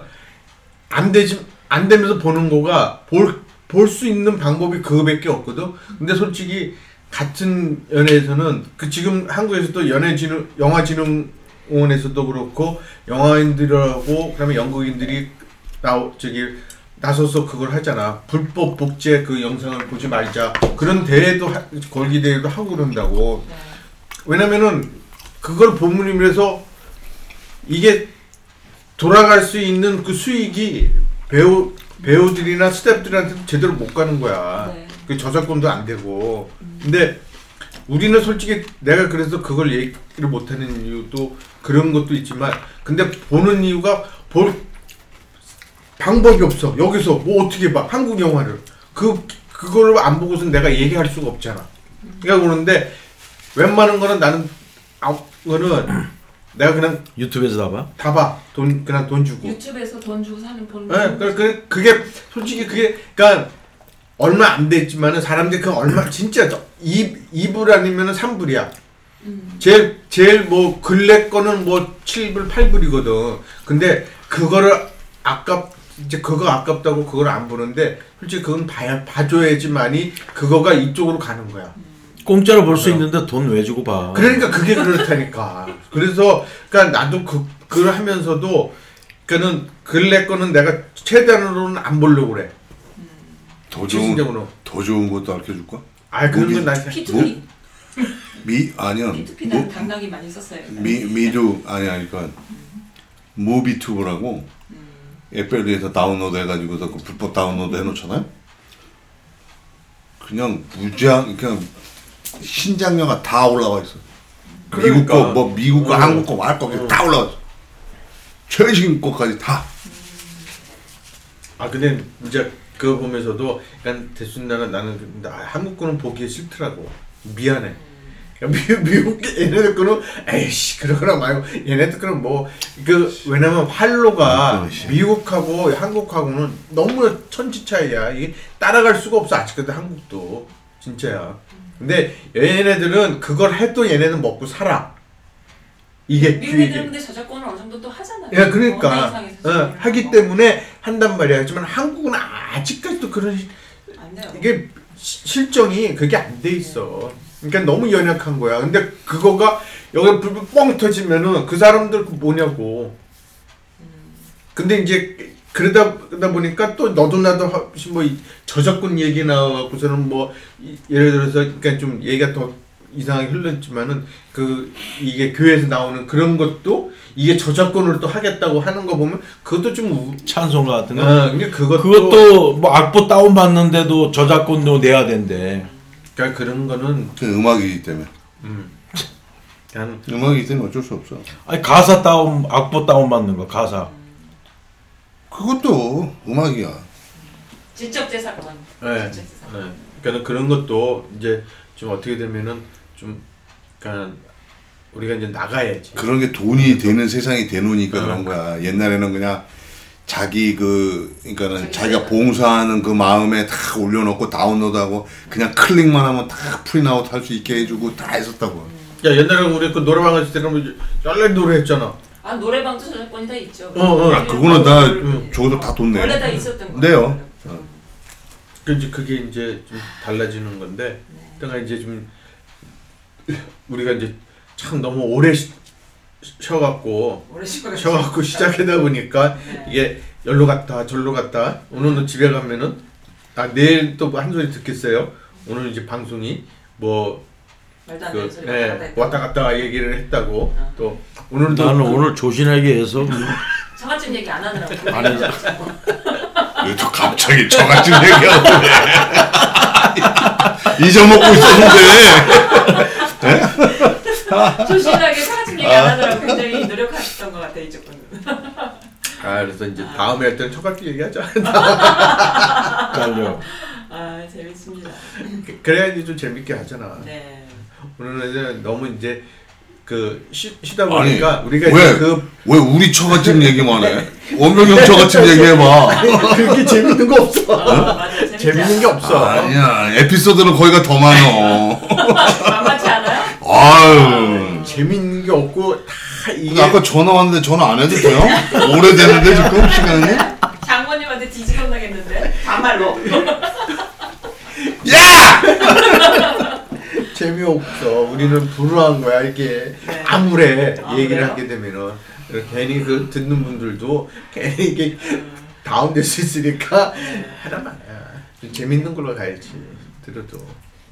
[SPEAKER 2] 안 되지 안 되면서 보는 거가 볼 볼 수 있는 방법이 그거밖에 없거든. 근데 솔직히 같은 연예에서는 그 지금 한국에서도 연예 진흥 영화 진흥원에서도 그렇고 영화인들하고 그다음에 연극인들이 나 저기 나서서 그걸 하잖아. 불법 복제 그 영상을 보지 말자. 그런 대회도 하, 걸기 대회도 하고 그런다고. 왜냐면은 그걸 본문이면서 이게 돌아갈 수 있는 그 수익이 배우 배우들이나 스태프들한테 제대로 못 가는 거야.
[SPEAKER 5] 네.
[SPEAKER 2] 그 저작권도 안 되고. 근데 우리는 솔직히 내가 그래서 그걸 얘기를 못 하는 이유도 그런 것도 있지만 근데 보는 이유가 볼 방법이 없어. 여기서 뭐 어떻게 봐. 한국 영화를. 그 그걸 안 보고서 내가 얘기할 수가 없잖아. 그러니까 그러는데 웬만한 거는 나는 아 거는 내가 그냥
[SPEAKER 3] 유튜브에서 다 봐?
[SPEAKER 2] 다 봐. 돈 그냥 돈 주고.
[SPEAKER 5] 유튜브에서 돈 주고 사는 보는
[SPEAKER 2] 예, 그, 그, 그게 솔직히 그게 그러니까 얼마 안 됐지만은 사람들이 그 얼마 진짜 2 2불 아니면은 3불이야. 제일 제일 뭐 근래 거는 뭐 7불 8불이거든. 근데 그거를 아깝 이제 그거 아깝다고 그걸 안 보는데 솔직히 그건 봐야 봐줘야지만이 그거가 이쪽으로 가는 거야.
[SPEAKER 3] 공짜로 볼 수 있는데 돈 왜 주고 봐?
[SPEAKER 2] 그러니까 그게 그렇다니까. 그래서 그러니까 나도 그 그걸 하면서도 그는 근래 거는 내가 최대한으로는 안 보려고 그래.
[SPEAKER 4] 더 좋은
[SPEAKER 2] 최신적으로.
[SPEAKER 4] 더 좋은 것도 알려 줄까?
[SPEAKER 2] 아 그런
[SPEAKER 4] 뭐기-
[SPEAKER 2] 건 난.
[SPEAKER 5] P2P
[SPEAKER 4] 미 아니야.
[SPEAKER 5] P2P는
[SPEAKER 4] 뭐,
[SPEAKER 5] 당나귀 많이 썼어요.
[SPEAKER 4] 미 미도 아니 아니 그러니까 무비튜브라고 애플에서 다운로드 해가지고서 그 불법 다운로드 해놓잖아요. 그냥 무장 그냥 영화 다 올라와 있어. 미국
[SPEAKER 2] 그러니까.
[SPEAKER 4] 거, 뭐 미국 거,
[SPEAKER 2] 어.
[SPEAKER 4] 한국 거, 말 거, 다 올라와 있어. 최신 거까지 다.
[SPEAKER 2] 아 근데 이제 그거 보면서도 약간 대순나는 나는 근데 아, 한국 거는 보기 싫더라고. 미안해. 그러니까 미, 미국 게 얘네들 거는 에이씨 그러거나 말고 얘네들 거는 뭐그 왜냐면 활로가
[SPEAKER 4] 음, 그렇지.
[SPEAKER 2] 미국하고 한국하고는 너무 천지 차이야. 이게 따라갈 수가 없어 아직까지 한국도 진짜야. 근데 얘네들은 그걸 해도 얘네는 먹고 살아. 이게
[SPEAKER 5] 미국
[SPEAKER 2] 그-
[SPEAKER 5] 애들은 근데 저작권을 어느 정도 또 하잖아요.
[SPEAKER 2] 야, 그러니까
[SPEAKER 5] 언어상에서
[SPEAKER 2] 어, 하기 때문에 한단 말이야. 하지만 한국은 아직까지도 그런. 이게 시- 실정이 그게 안 돼 있어. 그러니까 너무 연약한 거야. 근데 그거가 여기 불 뻥 터지면은 그 사람들 그 뭐냐고. 근데 이제 그러다 그러다 보니까 또 너도 나도 뭐이 저작권 얘기 나와갖고서는 뭐 이- 예를 들어서 그러니까 좀 얘기가 더 이상하게 흘렀지만은 그 이게 교회에서 나오는 그런 것도 이게 저작권으로 또 하겠다고 하는 거 보면 그것도 좀 우,
[SPEAKER 3] 찬송가 같은 거.
[SPEAKER 2] 어, 근데 그것도
[SPEAKER 3] 그것도 뭐 악보 다운 받는데도 저작권료 내야 된대.
[SPEAKER 2] 그러니까 그런 거는
[SPEAKER 4] 그 음악이기 때문에.
[SPEAKER 2] 음,
[SPEAKER 4] 음악이기 때문에 어쩔 수 없어.
[SPEAKER 3] 아니 가사 다운 악보 다운 받는 거 가사.
[SPEAKER 4] 그것도 음악이야.
[SPEAKER 1] 지적 재산권.
[SPEAKER 2] 네.
[SPEAKER 1] 지적 재산.
[SPEAKER 2] 네. 그러니까 그런 것도 이제 좀 어떻게 되면은 좀 그러니까 우리가 이제 나가야지.
[SPEAKER 4] 그런 게 돈이 되는 세상이 되노니까
[SPEAKER 2] 어.
[SPEAKER 4] 그런 거야. 옛날에는 그냥 자기 그 그러니까는
[SPEAKER 1] 자기
[SPEAKER 4] 자기가. 봉사하는 그 마음에 다 올려놓고 다운로드하고 그냥 클릭만 하면 다 프린아웃 할 수 있게 해주고 다 했었다고.
[SPEAKER 2] 야 옛날에 우리 그 노래방 갔을 때는 뭐 쩔레 노래했잖아.
[SPEAKER 1] 아 노래방도 저작권이 다 있죠.
[SPEAKER 2] 어, 어.
[SPEAKER 4] 아, 그거는 다
[SPEAKER 2] 음.
[SPEAKER 4] 저기서 다돈 내.
[SPEAKER 1] 원래 다 있었던 거.
[SPEAKER 4] 네요.
[SPEAKER 2] 그 이제 그게 이제 좀 달라지는 건데, 그러니까 이제 좀 우리가 이제 참 너무 오래 쉬, 쉬어갖고
[SPEAKER 1] 오래
[SPEAKER 2] 쉬어갖고 시작하다 보니까
[SPEAKER 1] 네.
[SPEAKER 2] 이게 열로 갔다 절로 갔다 오늘은 집에 가면은 아 내일 또 한 소리 듣겠어요. 오늘 이제 방송이 뭐
[SPEAKER 1] 말도 안 되는
[SPEAKER 2] 그,
[SPEAKER 1] 갔다
[SPEAKER 2] 왔다 갔다 얘기를 했다고
[SPEAKER 1] 어.
[SPEAKER 2] 또 오늘도
[SPEAKER 3] 나는
[SPEAKER 2] 그-
[SPEAKER 3] 오늘 조신하게 해서
[SPEAKER 1] 처갓집 얘기 안 하느라고.
[SPEAKER 3] 안 해서
[SPEAKER 4] 왜또 갑자기 저같은 얘기하고 잊어먹고 있었는데.
[SPEAKER 1] 조신하게 처갓집 얘기 안 하느라고 굉장히 노력하셨던 것 같아 이쪽 분은.
[SPEAKER 2] 아 그래서 이제 다음에 할 때는 처갓집 얘기하자.
[SPEAKER 3] 깔려.
[SPEAKER 1] 아 재밌습니다.
[SPEAKER 2] 그래야지 좀 재밌게 하잖아.
[SPEAKER 1] 네.
[SPEAKER 2] 오늘은 이제 너무 이제 그 쉬, 쉬다
[SPEAKER 4] 아니,
[SPEAKER 2] 보니까 우리가
[SPEAKER 4] 왜?
[SPEAKER 2] 이제
[SPEAKER 4] 그왜 우리 처갓집 얘기만 해? 원명형 처갓집 얘기해봐.
[SPEAKER 2] 그게 재밌는 거 없어.
[SPEAKER 1] 어, 맞아
[SPEAKER 2] 재밌는 게? 없어.
[SPEAKER 4] 아니야 에피소드는 거기가 더 많어.
[SPEAKER 1] 만만치 않아요?
[SPEAKER 4] 아유.
[SPEAKER 2] 재밌는 게 없고 다 이게
[SPEAKER 4] 근데 아까 전화 왔는데 전화 안 해도 돼요? 오래됐는데 지금 시간이?
[SPEAKER 1] 장모님한테 뒤집어 나겠는데 반말로.
[SPEAKER 4] 야!
[SPEAKER 2] 재미없어. 우리는 불우한 거야 이렇게
[SPEAKER 1] 네.
[SPEAKER 2] 아무래
[SPEAKER 1] 아,
[SPEAKER 2] 얘기를
[SPEAKER 1] 그래요?
[SPEAKER 2] 하게 되면은 괜히 그 듣는 분들도 괜히 이게 다운될 수 있으니까 하란 말이야. 좀 재밌는 걸로 가야지 들어도.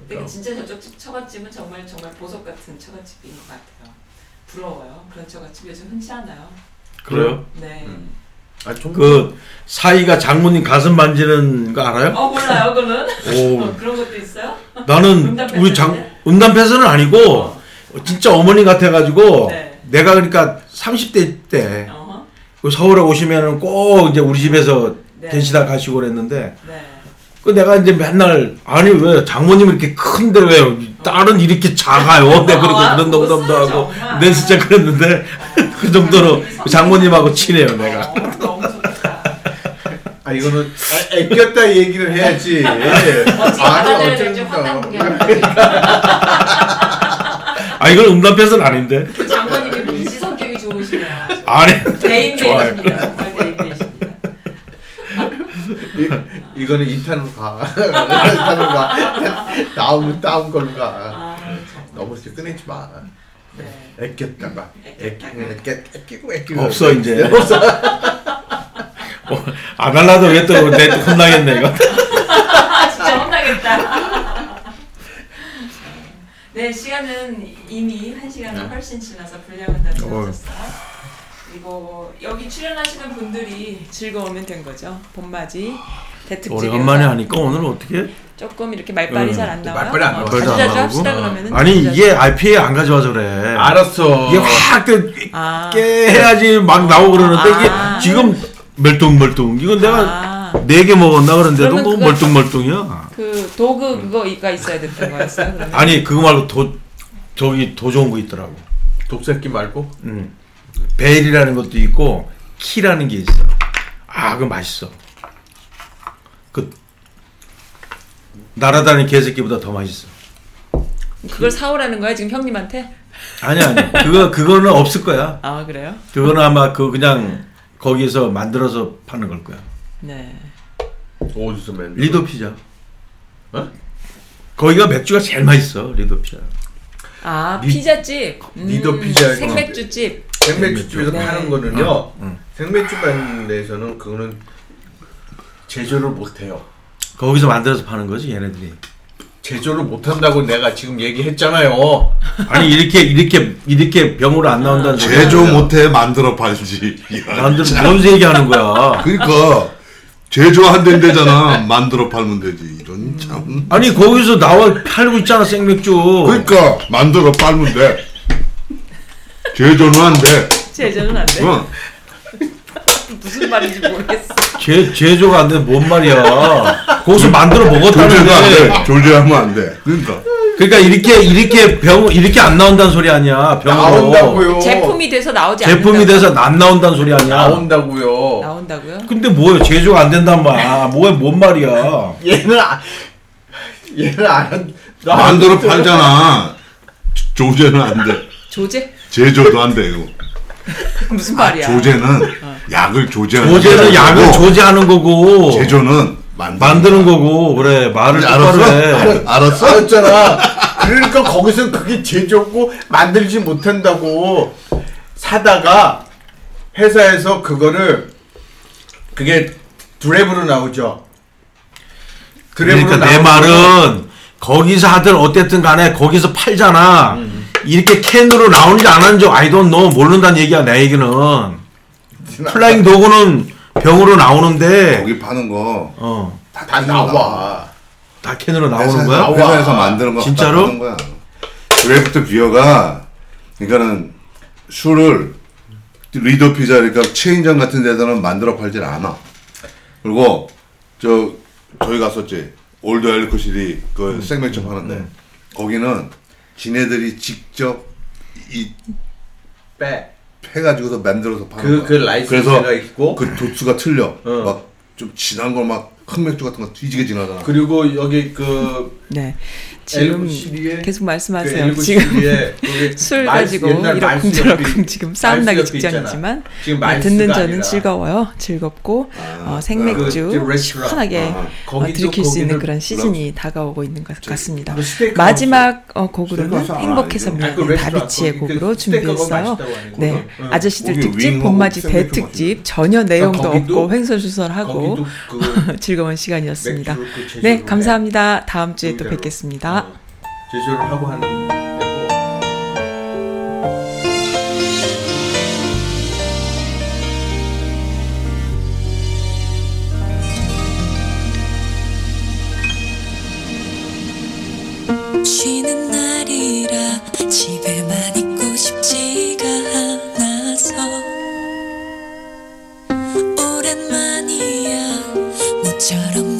[SPEAKER 1] 근데 진짜 저쪽 집 처갓집은 정말 정말 보석 같은 처갓집인 것 같아요. 부러워요. 그런 처갓집 요즘 흔치 않아요.
[SPEAKER 3] 그래요?
[SPEAKER 1] 네.
[SPEAKER 2] 음. 아, 좀
[SPEAKER 3] 그 사이가 장모님 가슴 만지는 거 알아요?
[SPEAKER 1] 어 몰라요 그는.
[SPEAKER 3] 오.
[SPEAKER 1] 어, 그런 것도 있어요?
[SPEAKER 3] 나는 우리 장? 음담 패스는 아니고 진짜 어머니 같아가지고
[SPEAKER 1] 네.
[SPEAKER 3] 내가 그러니까 30대 때
[SPEAKER 1] 어허.
[SPEAKER 3] 그 서울에 오시면은 꼭 이제 우리 집에서
[SPEAKER 1] 네.
[SPEAKER 3] 계시다 가시고 그랬는데
[SPEAKER 1] 네.
[SPEAKER 3] 그 내가 이제 맨날 아니 왜 장모님 이렇게 큰데 왜 딸은 이렇게 작아요? 내가 그러고
[SPEAKER 1] 아,
[SPEAKER 3] 그런 농담도
[SPEAKER 1] 무슨
[SPEAKER 3] 하고. 내 진짜 그랬는데 그 정도로 그 장모님하고 친해요 내가.
[SPEAKER 1] 어.
[SPEAKER 2] 아 이거는 아, 애꼈다 얘기를 해야지.
[SPEAKER 1] 받아들여야 될지 황당무계
[SPEAKER 3] 아 이건 음담 패스는 아닌데.
[SPEAKER 1] 장모님이 민지 성격이 좋으시네요.
[SPEAKER 3] 아니
[SPEAKER 1] 대인
[SPEAKER 3] 좋아요.
[SPEAKER 1] 되십니다. 정말 대인 되십니다.
[SPEAKER 2] 이, 이거는 인탄으로 가. 인탄으로 가. 다음 다음 걸로 가.
[SPEAKER 1] 아, 참.
[SPEAKER 2] 너무 이렇게 꺼내지 마.
[SPEAKER 1] 네.
[SPEAKER 2] 애꼈다가
[SPEAKER 1] 애꼈다가.
[SPEAKER 2] 애끼고 애끼고 애끼고
[SPEAKER 3] 없어 이제. 어, 안 할라도 왜또내 혼나겠네 이거.
[SPEAKER 1] 아, 진짜 혼나겠다. 네, 시간은 이미 한 시간을 훨씬 지나서 분량은 다 채워졌어요. 그리고 여기 출연하시는 분들이 즐거우면 된 거죠. 봄맞이 대특집
[SPEAKER 3] 오래간만에 하니까 오늘 어떻게?
[SPEAKER 1] 조금 이렇게 말빨이
[SPEAKER 3] 음,
[SPEAKER 1] 잘안 나와요.
[SPEAKER 2] 말빨이 안
[SPEAKER 1] 어,
[SPEAKER 2] 나와.
[SPEAKER 3] 나오고?
[SPEAKER 1] 합시다 그러면은.
[SPEAKER 3] 아니
[SPEAKER 1] 자주자주.
[SPEAKER 3] 이게 RPA 안 가져와서 그래.
[SPEAKER 2] 알았어.
[SPEAKER 3] 이게 확 깨,
[SPEAKER 1] 아,
[SPEAKER 3] 깨야지 막 나오고 그러는데
[SPEAKER 1] 아.
[SPEAKER 3] 이게 지금 멀뚱멀뚱. 이건 내가
[SPEAKER 1] 아,
[SPEAKER 3] 네개 먹었나 그런데 도
[SPEAKER 1] 그러면
[SPEAKER 3] 뭐
[SPEAKER 1] 그거-
[SPEAKER 3] 멀뚱멀뚱이야.
[SPEAKER 1] 그 도구 그거가 있어야 됐던 거였어요. 그러면?
[SPEAKER 3] 아니 그거 말고 도 저기 더 좋은 거 있더라고.
[SPEAKER 2] 독새끼 말고
[SPEAKER 3] 음. 벨이라는 것도 있고 키라는 게 있어. 아, 그거 맛있어. 그 날아다니는 개새끼보다 더 맛있어.
[SPEAKER 1] 그걸 사오라는 거야 지금 형님한테?
[SPEAKER 3] 아니 아니. 그거 그거는 없을 거야.
[SPEAKER 1] 아 그래요?
[SPEAKER 3] 그거는 아마 그 그냥 거기서 만들어서 파는 걸 거야.
[SPEAKER 1] 네.
[SPEAKER 2] 어디서 맨
[SPEAKER 3] Ledo 피자.
[SPEAKER 2] 어?
[SPEAKER 3] 거기가 맥주가 제일 맛있어. Ledo 피자.
[SPEAKER 1] 아
[SPEAKER 2] 리-
[SPEAKER 1] 피자집. 음,
[SPEAKER 2] Ledo 피자.
[SPEAKER 1] 생맥주집.
[SPEAKER 2] 생맥주집에서
[SPEAKER 1] 네.
[SPEAKER 2] 파는 거는요.
[SPEAKER 3] 응.
[SPEAKER 2] 생맥주 파는 데서는 그거는 제조를 못 해요.
[SPEAKER 3] 거기서 만들어서 파는 거지 얘네들이.
[SPEAKER 2] 제조를 못한다고 내가 지금 얘기했잖아요.
[SPEAKER 3] 아니 이렇게 이렇게 이렇게 병으로 안 나온다는 소리.
[SPEAKER 4] 제조 못해 만들어 팔지.
[SPEAKER 3] 남들 뭔 얘기하는 거야?
[SPEAKER 4] 그러니까 제조 안 된대잖아. 만들어 팔면 되지. 이런 참.
[SPEAKER 3] 아니 거기서 나와 팔고 있잖아 생맥주.
[SPEAKER 4] 그러니까 만들어 팔면 돼. 제조는 안 돼.
[SPEAKER 1] 제조는 안 돼.
[SPEAKER 4] 어.
[SPEAKER 1] 무슨 말인지 모르겠어.
[SPEAKER 3] 제 제조가 안돼뭔 말이야? 거기서 만들어
[SPEAKER 4] 안
[SPEAKER 3] 먹었다는데.
[SPEAKER 4] 돼. 조제하면 안 돼. 그러니까.
[SPEAKER 3] 그러니까 이렇게 이렇게 병 이렇게 안 나온다는 소리 아니야 병으로.
[SPEAKER 2] 나온다고요.
[SPEAKER 1] 제품이 돼서 나오지
[SPEAKER 3] 제품이
[SPEAKER 1] 않는다고.
[SPEAKER 3] 돼서 안 나온다는 소리 아니야.
[SPEAKER 2] 나온다고요.
[SPEAKER 1] 나온다고요?
[SPEAKER 3] 근데 뭐야 제조가 안 된단 말. 뭐야 뭔 말이야?
[SPEAKER 2] 얘는 아, 얘는 안
[SPEAKER 4] 만들어 팔잖아. 조제는 안 돼.
[SPEAKER 1] 조제?
[SPEAKER 4] 제조도 안 돼요.
[SPEAKER 1] 무슨 말이야?
[SPEAKER 4] 조제는 약을 조제하는
[SPEAKER 3] 조제는
[SPEAKER 4] 게
[SPEAKER 3] 약을 조제하는 거고
[SPEAKER 4] 제조는 만드는,
[SPEAKER 3] 만드는 거고 그래 말을
[SPEAKER 4] 알았어?
[SPEAKER 3] 똑바로 해.
[SPEAKER 4] 알- 알았어?
[SPEAKER 2] 알았잖아. 그러니까 거기서 그게 제조고 만들지 못한다고 사다가 회사에서 그거를 그게 draft로 나오죠. draft로
[SPEAKER 3] 그러니까 내 말은 거기서 하든 어쨌든 간에 거기서 팔잖아. 이렇게 캔으로 나오는지 안 하는지 I don't know 모른다는 얘기야 내 얘기는. Flying Dog는 병으로 나오는데
[SPEAKER 4] 거기 파는 거
[SPEAKER 3] 어,
[SPEAKER 4] 다
[SPEAKER 2] 다 나와.
[SPEAKER 3] 다 캔으로 나오는
[SPEAKER 4] 회사에서,
[SPEAKER 3] 거야?
[SPEAKER 2] 나와.
[SPEAKER 4] 회사에서 만드는 거
[SPEAKER 3] 진짜로?
[SPEAKER 4] 다 파는 거야. draft beer가 그러니까는 술을 리더 피자 그러니까 체인점 같은 데서는 만들어 팔질 않아. 그리고 저 저희 갔었지 Old Ellicott City 그
[SPEAKER 3] 음.
[SPEAKER 4] 생맥주 파는데 거기는 지네들이 직접 이
[SPEAKER 2] 빼.
[SPEAKER 4] 해가지고서 만들어서 파는
[SPEAKER 2] 그-
[SPEAKER 4] 거야.
[SPEAKER 2] 그 라이센스가
[SPEAKER 4] 그래서
[SPEAKER 2] 있고.
[SPEAKER 4] 그 도수가 틀려.
[SPEAKER 2] 어.
[SPEAKER 4] 막좀 진한 걸막 흑맥주 같은 거 뒤지게 진하잖아.
[SPEAKER 2] 그리고 여기 그
[SPEAKER 1] 네. 지금
[SPEAKER 2] L912에
[SPEAKER 1] 계속 말씀하세요.
[SPEAKER 2] 그 L912
[SPEAKER 1] 지금 술 가지고 이러쿵저러쿵 지금 싸움 나기 직전이지만
[SPEAKER 2] 말스가
[SPEAKER 1] 듣는 저는
[SPEAKER 2] 아니라
[SPEAKER 1] 즐거워요. 즐겁고 어,
[SPEAKER 2] 그
[SPEAKER 1] 생맥주
[SPEAKER 2] 레스토랑.
[SPEAKER 1] 시원하게
[SPEAKER 4] 아,
[SPEAKER 1] 어, 들이킬 수 있는 그런 시즌이 다가오고 있는 것 같습니다.
[SPEAKER 2] 그
[SPEAKER 1] 마지막 어, 곡으로는 행복해서
[SPEAKER 4] 아,
[SPEAKER 2] 그
[SPEAKER 1] 미안해
[SPEAKER 2] 레스토랑
[SPEAKER 1] 다비치의
[SPEAKER 2] 그
[SPEAKER 1] 곡으로
[SPEAKER 2] 스테이크가
[SPEAKER 1] 준비했어요. 네.
[SPEAKER 2] 응.
[SPEAKER 1] 아저씨들 특집 봄맞이 대특집 전혀 내용도
[SPEAKER 2] 거기도-
[SPEAKER 1] 없고 횡설수설하고
[SPEAKER 2] 그
[SPEAKER 1] 즐거운 시간이었습니다.
[SPEAKER 2] 그
[SPEAKER 1] 네,
[SPEAKER 2] 해.
[SPEAKER 1] 감사합니다. 다음 주에 또. 뵙겠습니다.
[SPEAKER 2] 어, 제조를 하고 하는 데고.
[SPEAKER 8] 쉬는 날이라 집에만 있고 싶지가 않아서. 오랜만이야. 모처럼